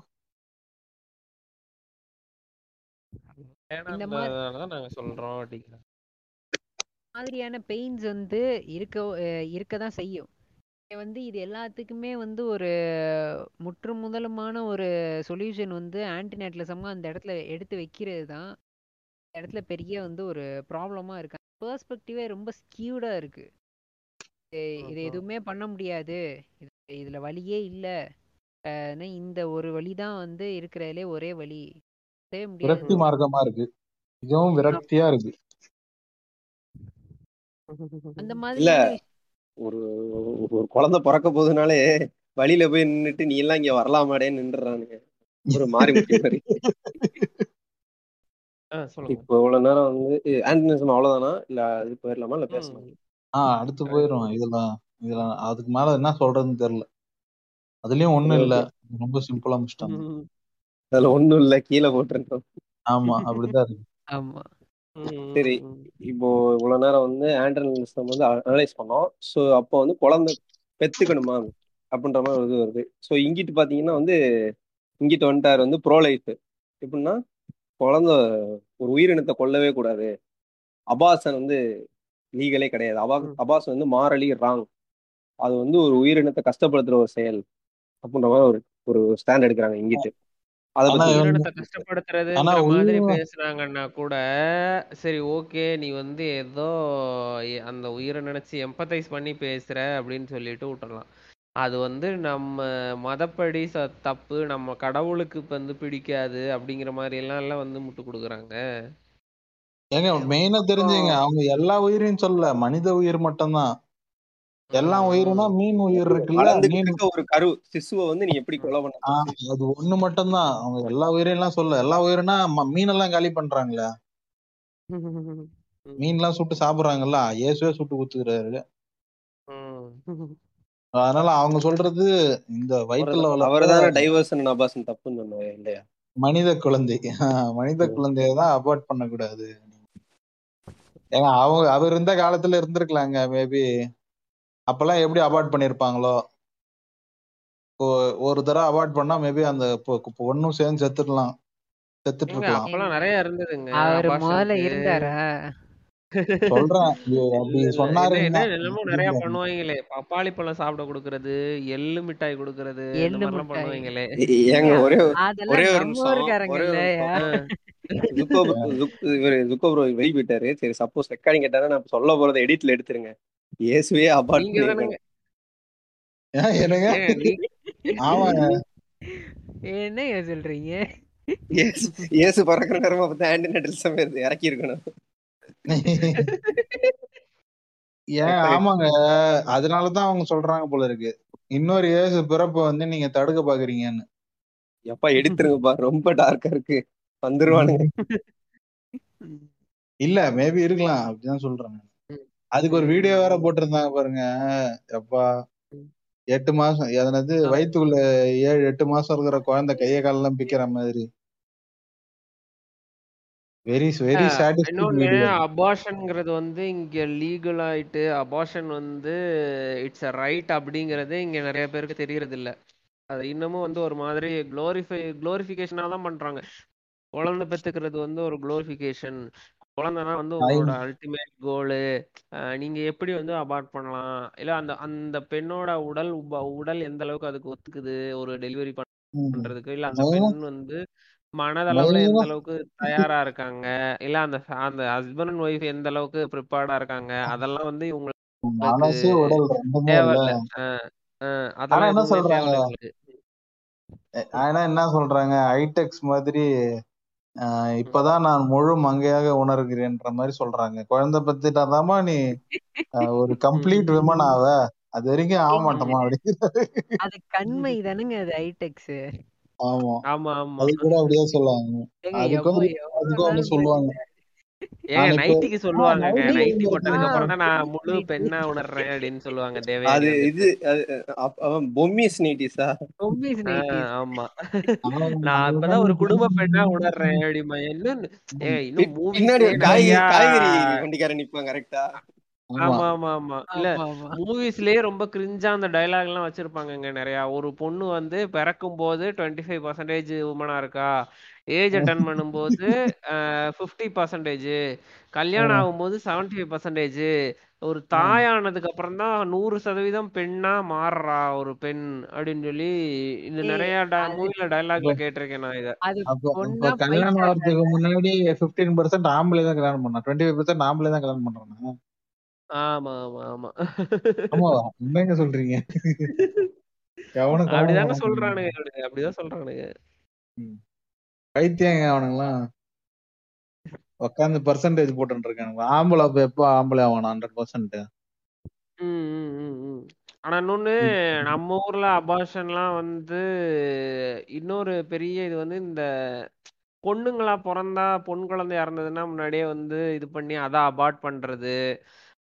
Speaker 2: நாங்க சொல்றோம்
Speaker 4: மாதிரியான பெயின்ஸ் வந்து இருக்க இருக்க தான் செய்யும். வந்து இது எல்லாத்துக்குமே வந்து ஒரு முற்று முதலுமான ஒரு சொல்யூஷன் வந்து ஆன்டிநேட்லிசமாக அந்த இடத்துல எடுத்து வைக்கிறது தான். இடத்துல பெரிய வந்து ஒரு ப்ராப்ளமா இருக்கு. பெர்ஸ்பெக்டிவே ரொம்ப ஸ்கியூடா இருக்கு. இது-. எதுவுமே பண்ண முடியாது. இது இதுல வழியே இல்லை. இந்த ஒரு வழி தான் வந்து இருக்கிறதுலே ஒரே வழி. செய்ய
Speaker 3: விரக்தி
Speaker 4: முடியாது
Speaker 3: மார்க்கமா இருக்கு. மிகவும் விரக்தியா இருக்கு.
Speaker 4: அந்த விஷயம்
Speaker 1: ஒரு ஒரு குழந்தை பிறக்க போகுதுனாலே வழியில போய் நின்னுட்டு நீ எல்லாம் இங்க வரலாமாடேன்னு நின்றுறானுங்க. ஒரு மாறி முட்டி மாதிரி.
Speaker 2: ஆ, சொல்லுங்க.
Speaker 1: இப்போ இவ்வளவு நேரம் வந்து ஆன்டினிசம் அவ்வளவுதானா? இல்ல இது போயிடலாமா? இல்ல பேசலாம்?
Speaker 2: ம்.
Speaker 3: ஆ அடுத்து போயிரும் இதெல்லாம் இதெல்லாம் அதுக்கு மேல என்ன சொல்றதுன்னு தெரியல. அதுலயும் ஒண்ணும் இல்ல. ரொம்ப சிம்பிளா முடிச்சிட்டாங்க.
Speaker 1: அதுல ஒண்ணும் இல்ல. கீழே போட்டுருந்தோம்
Speaker 3: ஆமா அப்படிதான் இருக்கு.
Speaker 4: ஆமா.
Speaker 1: சரி. இப்போ இவ்வளவு நேரம் வந்து ஆண்ட்ரனிசம் வந்து அனலைஸ் பண்ணோம். ஸோ அப்போ வந்து குழந்தை பெத்துக்கணுமா அப்படின்ற மாதிரி இது வருது. ஸோ இங்கிட்டு பாத்தீங்கன்னா வந்து இங்கிட்டு வந்துட்டார் வந்து ப்ரோ லைஃப் எப்படின்னா குழந்தை ஒரு உயிரினத்தை கொல்லவே கூடாது. அபாசன் வந்து லீகலே கிடையாது. அபா. அபாசன் வந்து மாரலி ராங் அது வந்து ஒரு உயிரினத்தை கஷ்டப்படுத்துற ஒரு செயல் அப்படின்ற மாதிரி ஒரு ஒரு ஸ்டாண்ட் எடுக்கிறாங்க இங்கிட்டு.
Speaker 2: கஷ்டப்படுத்துறதுங்கிற மாதிரி
Speaker 3: உயிரினம்
Speaker 2: பேசுனாங்கன்னா கூட சரி ஓகே நீ வந்து ஏதோ அந்த உயிரை நினைச்சு எம்பத்தைஸ் பண்ணி பேசுற அப்படின்னு சொல்லிட்டு விட்டுறலாம். அது வந்து நம்ம மதப்படி ச தப்பு நம்ம கடவுளுக்கு இப்ப வந்து பிடிக்காது அப்படிங்கிற மாதிரி எல்லாம் எல்லாம் வந்து முட்டு கொடுக்குறாங்க.
Speaker 3: ஏங்க மெயினா தெரிஞ்சுங்க அவங்க எல்லா உயிரையும் சொல்லல மனித உயிர் மட்டும்தான். எல்லா உயிர்னா. மீன் உயிர் இருக்குல்ல மீன்
Speaker 1: ஒரு கரு சிசுவை வந்து நீ எப்படி கொலை பண்ண
Speaker 3: அது ஒண்ணு மட்டும்தான் அவங்க எல்லா உயிரையும் எல்லாம் சொல்ல எல்லா உயிரினா மீனெல்லாம் காலி பண்றாங்களே
Speaker 2: ம்.
Speaker 3: மீன்லாம் சுட்டு சாப்பிடுறாங்கல்ல இயேசுவே சுட்டு குத்துக்கிறாரு
Speaker 2: ம்.
Speaker 3: அதனால அவங்க சொல்றது இந்த வயிற்றுல
Speaker 1: அவர்
Speaker 3: வளர்த்த
Speaker 1: தானே டைவர்சன் அபாசன் தப்புன்னு சொன்னாரு இல்லையா
Speaker 3: மனித குழந்தை ஆஹ் மனித. குழந்தைய தான் அபார்ட் பண்ணக்கூடாது ஏங்க அவங்க அவர் இருந்த காலத்துல இருந்திருக்கலாங்க மேபி அப்பெல்லாம் எப்படி அபார்ட் பண்ணிருப்பாங்களோ? ஒரு தடவை அவாய்ட் பண்ணா மேபி அந்த பொண்ணும் சேர்ந்து செத்துடலாம். செத்துட்டு இருக்கலாம்.
Speaker 2: நிறைய இருந்ததுங்க.
Speaker 4: அவர் முதல்ல இருந்தாரா?
Speaker 3: சொல்றேன். அப்படி
Speaker 2: என்ன என்னமோ நிறைய பண்ணுவாங்களே. பப்பாளி பழம் சாப்பிட கொடுக்கறது எள்ளு மிட்டாய் கொடுக்கறது
Speaker 4: எள்ளு
Speaker 2: பண்ணுவாங்களே.
Speaker 1: ஏங்க ஒரே ஒரு- ஒரே நிமிஷம். ஜுக்கோ ஜுக்- இவரு ஜுக்கோ ப்ரோ வெளி போயிட்டாரு சரி சப்போஸ் ரெக்கார்டிங் கேட்டாரா நான் சொல்ல போறதை எடிட்ல எடுத்துருங்க. இயேசுவே அபார்ட்
Speaker 3: என்னங்க? ஆமாங்க
Speaker 4: என்னங்க சொல்றீங்க?
Speaker 1: இயேசு இயேசு பறக்கிற நேரமா பார்த்து ஆன்டினேட்டல் சமயம் இறக்கி இருக்கணும்
Speaker 3: ஏன் ஆமாங்க. அதனாலதான் அவங்க சொல்றாங்க போல இருக்கு. இன்னொரு இயேசு பிறப்ப வந்து நீங்க தடுக்க பாக்குறீங்கன்னு.
Speaker 1: எப்பா எடுத்துருங்கப்பா. ரொம்ப டார்க்கா இருக்கு. வந்துருவானுங்க
Speaker 3: இல்ல மேபி இருக்கலாம் அப்படிதான் சொல்றேன். அதுக்கு ஒரு வீடியோ வேற போட்டிருந்தாங்க பாருங்க. எப்பா எட்டு மாசம் அதனது வயித்துக்குள்ள ஏழு எட்டு மாசம் இருக்கிற குழந்தை கைய காலெல்லாம் பிக்கிற மாதிரி. வெரி வெரி
Speaker 2: அபார்ஷன்ங்கிறது வந்து இங்க லீகல் ஆயிட்டு அபார்ஷன் வந்து இட்ஸ் அ ரைட் அப்படிங்கிறது இங்க நிறைய பேருக்கு தெரியறது இல்ல அது இன்னமும் வந்து ஒரு மாதிரி குளோரிஃபை குளோரிஃபிகேஷனா தான் பண்றாங்க. குழந்தை பெத்துக்கிறது வந்து ஒரு குளோரிஃபிகேஷன் குழந்தைனா வந்து உங்களோட அல்டிமேட் கோலு நீங்க எப்படி வந்து அபார்ட் பண்ணலாம்? இல்ல அந்த அந்த பெண்ணோட உடல் உடல் எந்த அளவுக்கு அதுக்கு ஒத்துக்குது? ஒரு டெலிவரி பண்றதுக்கு? இல்ல அந்த பெண் வந்து மனதளவுல எந்த அளவுக்கு தயாரா இருக்காங்க? இல்ல அந்த அந்த ஹஸ்பண்ட் அண்ட் ஒய்ஃப் எந்த அளவுக்கு ப்ரிப்பேர்டா இருக்காங்க? அதெல்லாம் வந்து இவங்களுக்கு தேவையில்ல. அதெல்லாம்
Speaker 3: என்ன சொல்றாங்க? ஆனா என்ன சொல்றாங்க? ஐடெக்ஸ் மாதிரி இப்பதான் நான் முழு மங்கையாக உணர்கிறேன்ற மாதிரி சொல்றாங்க. குழந்தை பத்திட்டாதாமா நீ ஒரு கம்ப்ளீட் விமன் ஆவ? அது வரைக்கும் ஆக மாட்டோமா அப்படிங்கிறாரு
Speaker 4: அது கண்மை தானுங்க அது ஐடெக்ஸ்
Speaker 3: ஆமா.
Speaker 2: ஆமா ஆமா.
Speaker 3: அது கூட அப்படியே சொல்லுவாங்க. அதுக்கும் அதுக்கும் சொல்லுவாங்க.
Speaker 2: ஏங்க நைட்டிக்கு சொல்லுவாங்கங்க.
Speaker 3: நைட்டி
Speaker 2: போட்டதுக்கு அப்புறம் தான் நான் முழு பெண்ணா உணர்றேன் அப்படின்னு சொல்லுவாங்க தேவயானி
Speaker 1: அது இது அவன் பொம்மிஸ் நீட்டிஸா
Speaker 4: பொம்மிஸ்
Speaker 2: ஆஹ்
Speaker 4: நைட்டிஸ்
Speaker 2: ஆமா.
Speaker 3: அவன்
Speaker 2: நான் இப்பதான் ஒரு குடும்ப பெண்ணா உணர்றேன் அப்படிமா. இன்னும் ஏ இன்னும்
Speaker 1: பின்னாடி
Speaker 2: மூவிஸ்லயே
Speaker 1: ஒரு காய்கறி
Speaker 2: நிறைய
Speaker 1: காய்கறி வண்டிக்காரன் நிப்பான் கரெக்டா
Speaker 3: ஆமா
Speaker 2: ஆமா. ஆமா இல்ல மூவிஸ்லயே ரொம்ப கிரிஞ்சா அந்த டயலாக் எல்லாம் வச்சிருப்பாங்கங்க நிறைய. ஒரு பொண்ணு வந்து பிறக்கும் போது டுவெண்ட்டி ஃபைவ் பர்சன்டேஜ் உமனா இருக்கா? ஏஜ் அட்டன் பண்ணும்போது ஃபிஃப்டி பர்சன்டேஜ் கல்யாணம் ஆகும்போது செவன்டி ஃபைவ் பர்சன்டேஜ் ஒரு தாயானதுக்கு அப்புறம் தான் நூறு சதவீதம் பெண்ணா மாறுறா ஒரு பெண் அப்படின்னு சொல்லி இந்த நிறைய மூவில டயலாக்ல கேட்டிருக்கேன் நான் இத.
Speaker 3: கல்யாணம் ஆகிறதுக்கு முன்னாடி பிப்டீன் பர்சன்ட் ஆம்பளை தான் கல்யாணம் பண்ணா டுவெண்ட்டி ஃபைவ் பர்சன்ட் ஆம்பளை தான் கல்யாணம் பண்றாங்க
Speaker 2: ஆமா ஆமா ஆமா.
Speaker 3: ஆமாவா என்னங்க சொல்றீங்க.
Speaker 2: அப்படிதாங்க சொல்றானுங்க அப்படிதான் சொல்றானுங்க.
Speaker 3: ம். பைத்தியங்க அவனுங்களாம் உட்காந்து பர்சன்டேஜ் போட்டுட்டு இருக்கானுங்க ஆம்பளை அப்ப எப்போ ஆம்பளை ஆவானா ஹண்ட்ரட் பர்சன்ட்.
Speaker 2: ஆனா இன்னொன்னு நம்ம ஊர்ல அபார்ஷன்லாம் வந்து இன்னொரு பெரிய இது வந்து இந்த பொண்ணுங்களா பிறந்தா பொன் குழந்தை இறந்ததுன்னா முன்னாடியே வந்து இது பண்ணி அதை அபார்ட் பண்றது.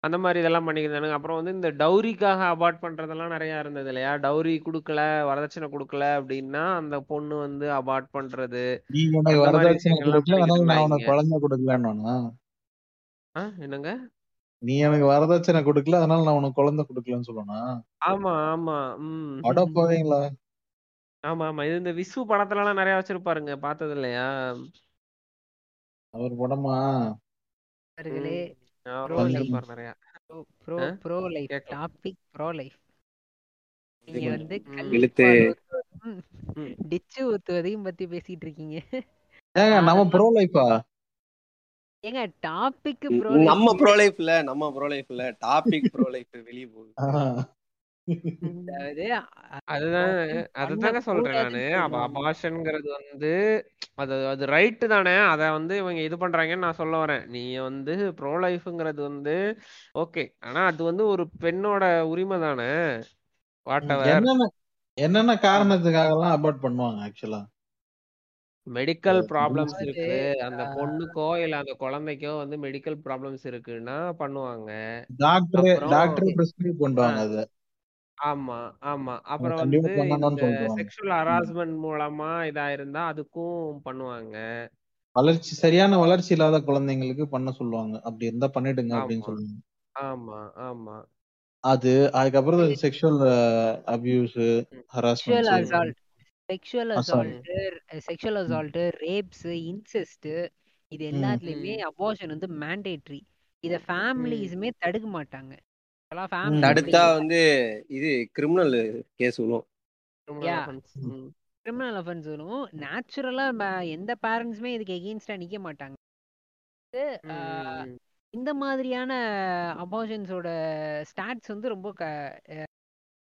Speaker 2: அந்த மாதிரி இதெல்லாம் பண்ணிக்கிறானுங்க அப்புறம் வந்து இந்த டௌரிக்காக அபார்ட் பண்றதெல்லாம் நிறைய இருந்தது இல்லையா? டௌரி கொடுக்கல வரதட்சணை கொடுக்கல அப்படின்னா அந்த பொண்ணு வந்து அபார்ட் பண்றது
Speaker 3: குழந்தை கொடுக்கலன்னு
Speaker 2: ஆ என்னங்க?
Speaker 3: நீ எனக்கு வரதட்சணை கொடுக்கல அதனால நான் உனக்கு குழந்தை கொடுக்கலன்னு சொல்லணும்
Speaker 2: ஆமா ஆமா ம்
Speaker 3: அட போவீங்களா
Speaker 2: ஆமா ஆமா. இது இந்த விசு படத்துல எல்லாம் நிறைய வச்சிருப்பாருங்க பார்த்தது இல்லையா?
Speaker 3: அவர் படமா?
Speaker 4: Pro life pro life. Topic pro life. நீங்க. வந்து
Speaker 1: இழுத்து
Speaker 4: டிச்சு ஊத்துவதையும் பத்தி பேசிட்டு இருக்கீங்க.
Speaker 3: ஏங்க நம்ம ப்ரோ லைஃபா?
Speaker 4: ஏங்க டாபிக் ப்ரோ
Speaker 1: நம்ம
Speaker 4: லைஃப்.
Speaker 1: ப்ரோ லைஃப்ல நம்ம ப்ரோ லைஃப்ல டாபிக் ப்ரோ லைஃப் வெளிய போகுது.
Speaker 4: அதாவது
Speaker 2: அதுதான் அதுதாங்க சொல்றேன் நானு. அபார்ஷன்ங்கிறது வந்து அது அது ரைட்டு தானே. அதை வந்து இவங்க இது பண்றாங்கன்னு நான் சொல்ல வரேன். நீ வந்து ப்ரோ லைஃப்ங்கிறது வந்து ஓகே ஆனா அது வந்து ஒரு பெண்ணோட உரிமை தானே.
Speaker 3: என்னென்ன காரணத்துக்காக எல்லாம் அபார்ட் பண்ணுவாங்க ஆக்சுவலா
Speaker 2: மெடிக்கல் ப்ராப்ளம்ஸ் இருக்கு. அந்த பொண்ணுக்கோ இல்ல அந்த குழந்தைக்கோ வந்து மெடிக்கல் ப்ராப்ளம்ஸ் இருக்குன்னா பண்ணுவாங்க.
Speaker 3: Doctor doctor. பிரிஸ்கிரைப் பண்ணுவாங்க அது.
Speaker 2: ஆமா ஆமா. அப்புறம்
Speaker 3: கண்டிப்பா
Speaker 2: வந்து
Speaker 3: பண்ணணும்னு
Speaker 2: இந்த செக்ஷுவல் ஹராஸ்மெண்ட் மூலமா இதா இருந்தா அதுக்கும் பண்ணுவாங்க.
Speaker 3: வளர்ச்சி சரியான வளர்ச்சி இல்லாத குழந்தைங்களுக்கு பண்ண சொல்லுவாங்க. அப்படி இருந்தா பண்ணிடுங்க அப்படின்னு
Speaker 2: ஆமா.
Speaker 3: சொல்லுவாங்க.
Speaker 2: ஆமா ஆமா.
Speaker 3: அது அதுக்கப்புறம் செக்ஷுவல் அபியூஸ்
Speaker 2: ம்,
Speaker 4: sexual
Speaker 3: harassments
Speaker 4: assault sexual
Speaker 3: assault
Speaker 4: assault sexual assault rapes incest இது
Speaker 3: ம்
Speaker 4: எல்லாத்துலயுமே
Speaker 2: ம்,
Speaker 4: அபார்ஷன் வந்து மேண்டேட்ரி இத
Speaker 2: ம்.
Speaker 4: ஃபேமிலிஸுமே தடுக்க மாட்டாங்க.
Speaker 3: ம்
Speaker 1: தடுத்தா வந்து இது கிரிமினல் கேஸ் விழும்
Speaker 4: கிரிமினல் அஃபென்ஸ் வரும். நேச்சுரலா எந்த பேரண்ட்ஸுமே இதுக்கு எகெயின்ஸ்டா நிக்க மாட்டாங்க. இந்த மாதிரியான அபார்ஷன்ஸோட ஸ்டாட்ஸ் வந்து ரொம்ப க அஹ்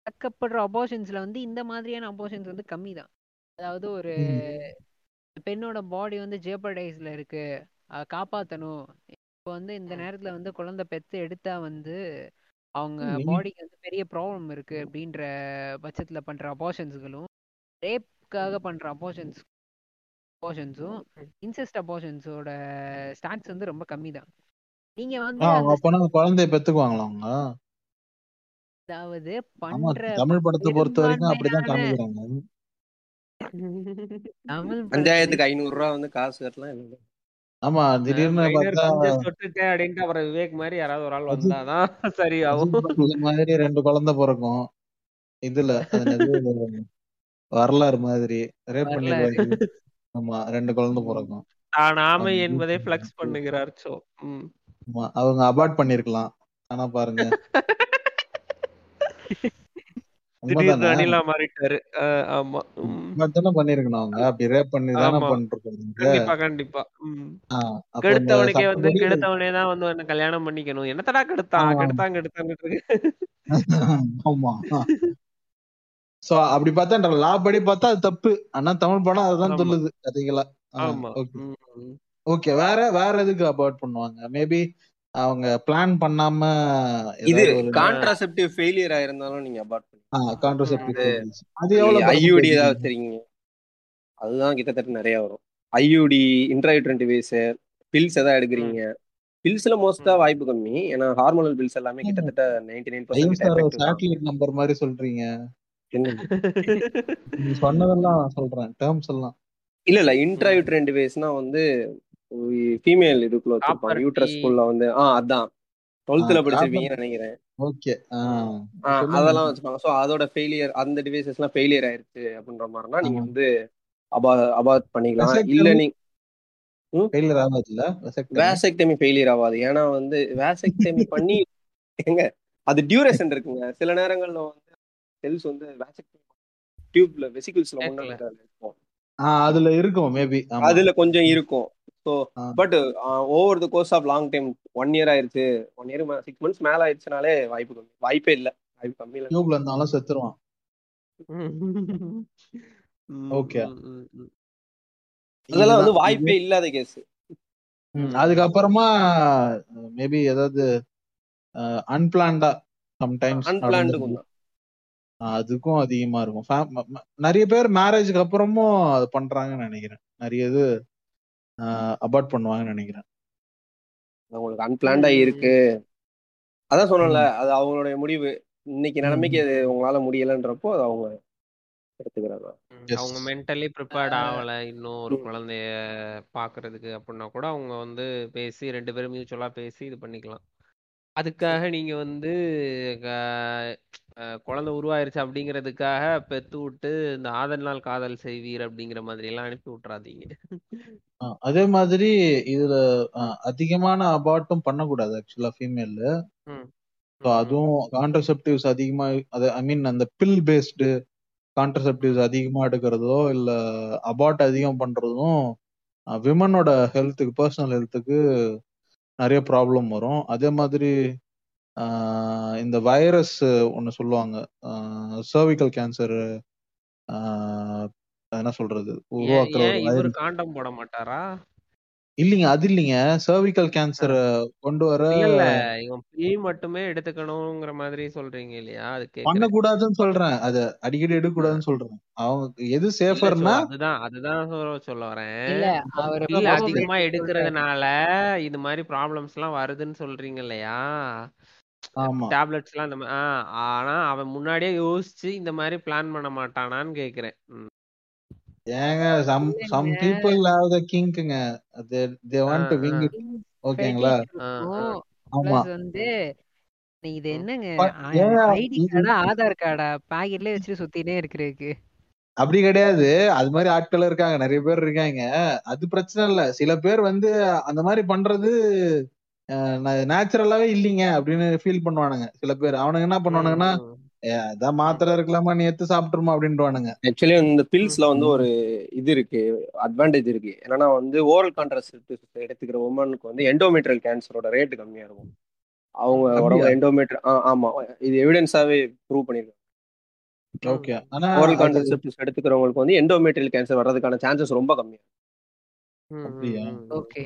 Speaker 4: நடக்கப்படுற அபார்ஷன்ஸ்ல வந்து இந்த மாதிரியான அபார்ஷன்ஸ் வந்து கம்மி தான். அதாவது ஒரு. பெண்ணோட பாடி வந்து ஜேப்பர்டைஸ்ல இருக்கு. காப்பாத்தணும். இப்போ வந்து இந்த நேரத்துல வந்து குழந்தை பெத்து எடுத்தா வந்து அவங்க பாடிக்கு வந்து பெரிய ப்ராப்ளம் இருக்கு அப்படின்ற பட்சத்துல பண்ற அபார்ஷன்ஸ்களும் ரேப்காக பண்ற அபார்ஷன்ஸ் அபார்ஷன்ஸும். இன்செஸ்ட் அபார்ஷன்ஸோட ஸ்டாட்ஸ் வந்து ரொம்ப கம்மி தான். நீங்க
Speaker 3: ஆ,
Speaker 4: வந்து
Speaker 3: அவங்க
Speaker 4: அந்த
Speaker 3: அப்பனா குழந்தைய பெத்துக்குவாங்களா அவங்க?
Speaker 4: அதாவது
Speaker 3: ஆமா
Speaker 4: பண்ற
Speaker 3: தமிழ் படத்தை பொறுத்த வரைக்கும் அப்படிதான்
Speaker 4: பெரும்பான்மையான
Speaker 3: காமிக்கிறாங்க.
Speaker 4: தமிழ் படத்துல
Speaker 1: பஞ்சாயத்துக்கு ஐநூறு ரூபா வந்து காசு கட்டலாம் இல்லை.
Speaker 3: ஆமா திடீர்னு பார்த்தா
Speaker 2: தொட்டுட்டேன் அப்படின்ட்டு அப்புறம் விவேக் மாதிரி யாராவது ஒரு ஆள் வந்தாதான்
Speaker 3: அஜித் படத்துல மாதிரி ரெண்டு குழந்தை பிறக்கும். இதுல வரலாறு மாதிரி. ரேப் பண்ணிடுவாரு ஆமா ரெண்டு குழந்தை. பிறக்கும்.
Speaker 2: தான் ஆமை என்பதை ஃபிளக்ஸ் பண்ணுகிறார் சோ
Speaker 3: அவங்க அபார்ட் பண்ணிருக்கலாம். ஆனா பாருங்க.
Speaker 2: திடீர்னு அணிலா மாறிட்டாரு. ஆமா.
Speaker 3: பண்ணிருக்கணும் அவங்க. அப்படி ரேப் பண்ணி தானே
Speaker 2: கண்டிப்பா கண்டிப்பா. கெடுத்தவனுக்கே வந்து கெடுத்தவனே தான் வந்து என்ன கல்யாணம் பண்ணிக்கணும். என்னத்தடா கெடுத்தான் கெடுத்தான் கெடுத்தான் இருக்கு.
Speaker 3: சோ அப்படி பார்த்தா லா படி பார்த்தா அது தப்பு. ஆனா தமிழ் படம் அதுதான் சொல்லுது. கதைகளா. ஓகே. வேற வேற எதுக்கு அபார்ட் பண்ணுவாங்க? மேபி அவங்க பிளான் பண்ணாம
Speaker 1: இது
Speaker 3: ஏதாவது
Speaker 1: கான்ட்ராசெப்டிவ் ஃபெயிலியர் ஆயிருந்தாலும் நீங்க அபார்ட் பண்ணி
Speaker 3: கான்ட்ரசெப்டிவ் அது எவ்வளவு
Speaker 1: ஐயூடி ஏதாவது? தெரியுங்க. அதுதான் கிட்டத்தட்ட நிறைய வரும். ஐயூடி இன்ட்ராயூட்ரண்ட் வேஸ் பில்ஸ் எதாவது
Speaker 2: ம்.
Speaker 1: எடுக்கிறீங்க பில்ஸ்ல மோஸ்டா. வாய்ப்பு கம்மி. ஏன்னா ஹார்மோனல் பில்ஸ் எல்லாமே கிட்டத்தட்ட நைன்டி நைன் பர்சன்ட்
Speaker 3: நம்பர் மாதிரி சொல்றீங்க.
Speaker 1: என்ன
Speaker 3: சொன்னதெல்லாம் சொல்றேன். டேர்ம்ஸ் எல்லாம்.
Speaker 1: இல்ல இல்ல.
Speaker 2: ம்.
Speaker 1: இன்ட்ராயூட்ரண்ட் வேஸ்னா வந்து ஃபீமேல் இதுக்குள்ள வச்சிருப்பாங்க.
Speaker 2: காப்பர்
Speaker 1: யூட்ரஸ்
Speaker 2: டீ
Speaker 1: குள்ள வந்து ஆ அதான். டுவெல்த்ல படிச்சிருப்பீங்கன்னு நினைக்கிறேன்.
Speaker 3: ஓகே
Speaker 1: அதெல்லாம் வச்சுப்பாங்க ஸோ அதோட ஃபெயிலியர் அந்த டிவைசஸ்லாம் ஃபெயிலியர் ஆயிருச்சு அப்படின்ற மாதிரினா நீங்க. வந்து அபா அபார்ட் பண்ணிக்கலாம். இல்ல
Speaker 3: வெசக்டமி
Speaker 1: நீ
Speaker 3: ஃபெயிலியர் ஆகாதுல்ல? வெசக்டமி
Speaker 1: ஃபெயிலியர் ஆகாது. ஏன்னா வந்து வேசக்டமி பண்ணி எங்க அது டியூரேஷன் இருக்குங்க. சில நேரங்கள்ல வந்து செல்ஸ் வந்து வேசக்டமி டியூப்ல வெசிகிள்ஸ்ல முன்னாடி இருக்கும்.
Speaker 3: அதுல இருக்கும் மேபி
Speaker 1: அதுல கொஞ்சம் இருக்கும். So. But over the course of long time one year ஆயிருச்சு ஒன் இயர் சிக்ஸ் மந்த்ஸ் மேல ஆயிடுச்சுனாலே வாய்ப்பு கம்மி வாய்ப்பே இல்லை வாய்ப்பு கம்மி இல்லை
Speaker 3: டியூப்ல இருந்தாலும் செத்துருவான். ஓகே
Speaker 2: ம். ம். ம்.
Speaker 1: அதெல்லாம் வந்து வாய்ப்பே இல்லாத கேஸ்.
Speaker 3: அதுக்கப்புறமா மேபி ஏதாவது அன்பிளான்டா சம்டைம்ஸ் நடந்துருக்கு அதுக்கும் அதிகமா இருக்கும் நிறைய பேர் மேரேஜ்க்கு அப்புறமும் அது பண்றாங்கன்னு நினைக்கிறேன் நிறைய இது அபார்ட் பண்ணுவாங்கன்னு நினைக்கிறேன்
Speaker 1: உங்களுக்கு அன்பிளான்டா. இருக்கு அதான் சொன்னேன்ல
Speaker 3: ம்,
Speaker 1: அது அவங்களுடைய முடிவு இன்னைக்கு நிலைமைக்கு. அது உங்களால முடியலன்றப்போ அது அவங்க எடுத்துக்கிறாங்க.
Speaker 2: அவங்க மென்டலி ப்ரிப்பேர்ட் ஆகல இன்னும் ஒரு. குழந்தைய பாக்குறதுக்கு அப்படின்னா கூட அவங்க வந்து பேசி ரெண்டு பேரும் மியூச்சுவலா பேசி இது பண்ணிக்கலாம் அதுக்காக நீங்க வந்து க- அஹ் குழந்தை உருவாயிருச்சு அப்படிங்கிறதுக்காக பெத்து விட்டு இந்த ஆதல் நாள் காதல் செய்வீர் அப்படிங்கிற மாதிரி எல்லாம் அனுப்பி விட்டுறாதீங்க
Speaker 3: அதே மாதிரி இதுல அதிகமான அபார்ட்டும் பண்ணக்கூடாது ஆக்சுவலா ஃபீமேல்ல
Speaker 2: ம்.
Speaker 3: ஸோ
Speaker 2: ம்.
Speaker 3: அதுவும் கான்ட்ரசெப்டிவ்ஸ் அதிகமா அது ஐ மீன் அந்த பில் பேஸ்டு கான்ட்ரசெப்டிவ்ஸ் அதிகமா எடுக்கிறதோ இல்ல அபார்ட் அதிகம் பண்றதும் விமனோட ஹெல்த்துக்கு பர்சனல் ஹெல்த்துக்கு நிறைய ப்ராப்ளம் வரும். அதே மாதிரி இந்த வைரஸ் ஒன்னு சொல்லுவாங்க. சர்விக்கல் கேன்சர் என்ன சொல்றது? உருவாக்குற ஒரு வைரஸ்
Speaker 2: காண்டம் போட மாட்டாரா?
Speaker 3: இல்லைங்க அது இல்லைங்க. சர்விக்கல். கேன்சர் கொண்டு வர
Speaker 2: இல்ல இல்ல இவன் பில் மட்டுமே எடுத்துக்கணுங்கிற மாதிரி சொல்றீங்க இல்லையா? அது கேக்குறேன்.
Speaker 3: பண்ணக்கூடாதுன்னு சொல்றேன். அது அடிக்கடி
Speaker 2: ஆ.
Speaker 3: எடுக்கக்கூடாதுன்னு சொல்றேன். அவங்க எது
Speaker 2: இல்ல
Speaker 3: சேஃபர்னா
Speaker 2: அதுதான் அதுதான் சொல்ல- சொல்ல
Speaker 4: இல்ல
Speaker 2: வரேன்
Speaker 4: probably
Speaker 2: அதிகமா எடுக்கிறதுனால இது மாதிரி ப்ராப்ளம்ஸ் எல்லாம் வருதுன்னு சொல்றீங்க இல்லையா?
Speaker 3: ஆமா.
Speaker 2: டேப்லெட்ஸ் எல்லாம் ஆனா அவன் முன்னாடியே யோசிச்சு இந்த மாதிரி பிளான் பண்ண மாட்டானான்னு கேக்குறேன்.
Speaker 3: ஏங்க some some people have the கிங்க்குங்க they they want to wing it ஓகேங்களா? ஆமா.
Speaker 4: பிளஸ் வந்து நீ இது. என்னங்க? ஐடி கார்டா ஆதார் கார்டா பாக்கெட்லயே வச்சுட்டு சுத்தினே இருக்கிறதுக்கு.
Speaker 3: அப்படி கிடையாது. அது மாதிரி ஆட்கள் இருக்காங்க. நிறைய பேர் இருக்காங்க. அது பிரச்சனை இல்ல. சில பேர் வந்து அந்த மாதிரி பண்றது நேச்சுரலாவே இல்லைங்க அப்படின்னு ஃபீல் பண்ணுவானுங்க. சில பேர். அவனுங்க என்ன பண்ணுவானுங்கன்னா
Speaker 2: ம்,
Speaker 3: "ஏ, அதான் மாத்திரை இருக்கலாமா? நீ எடுத்து சாப்பிட்டுருமா? அப்படின்ட்டுவானுங்க
Speaker 1: ஆக்சுவலி இந்த. பில்ஸ்ல வந்து ஒரு இது இருக்கு அட்வான்டேஜ் இருக்கு. என்னன்னா வந்து ஓரல் கான்ட்ராசெப்டிவ்ஸ் எடுத்துக்கிற உமனுக்கு வந்து எண்டோமெட்ரியல் கேன்சரோட ரேட் கம்மியா இருக்கும். அவங்க. உடம்புல எண்டோமெட்ரி ஆமா. இது எவிடன்ஸாவே ப்ரூவ் பண்ணிருக்காங்க.
Speaker 3: ஓகே. ஆனா
Speaker 1: ஓரல் கான்ட்ராசெப்டிவ்ஸ் எடுத்துக்கிறவங்களுக்கு வந்து எண்டோமெட்ரியல் கேன்சர் வர்றதுக்கான சான்சஸ் ரொம்ப கம்மி
Speaker 2: ம், ம்,
Speaker 3: அப்படியா?
Speaker 2: ம், ம்.
Speaker 4: ஓகே.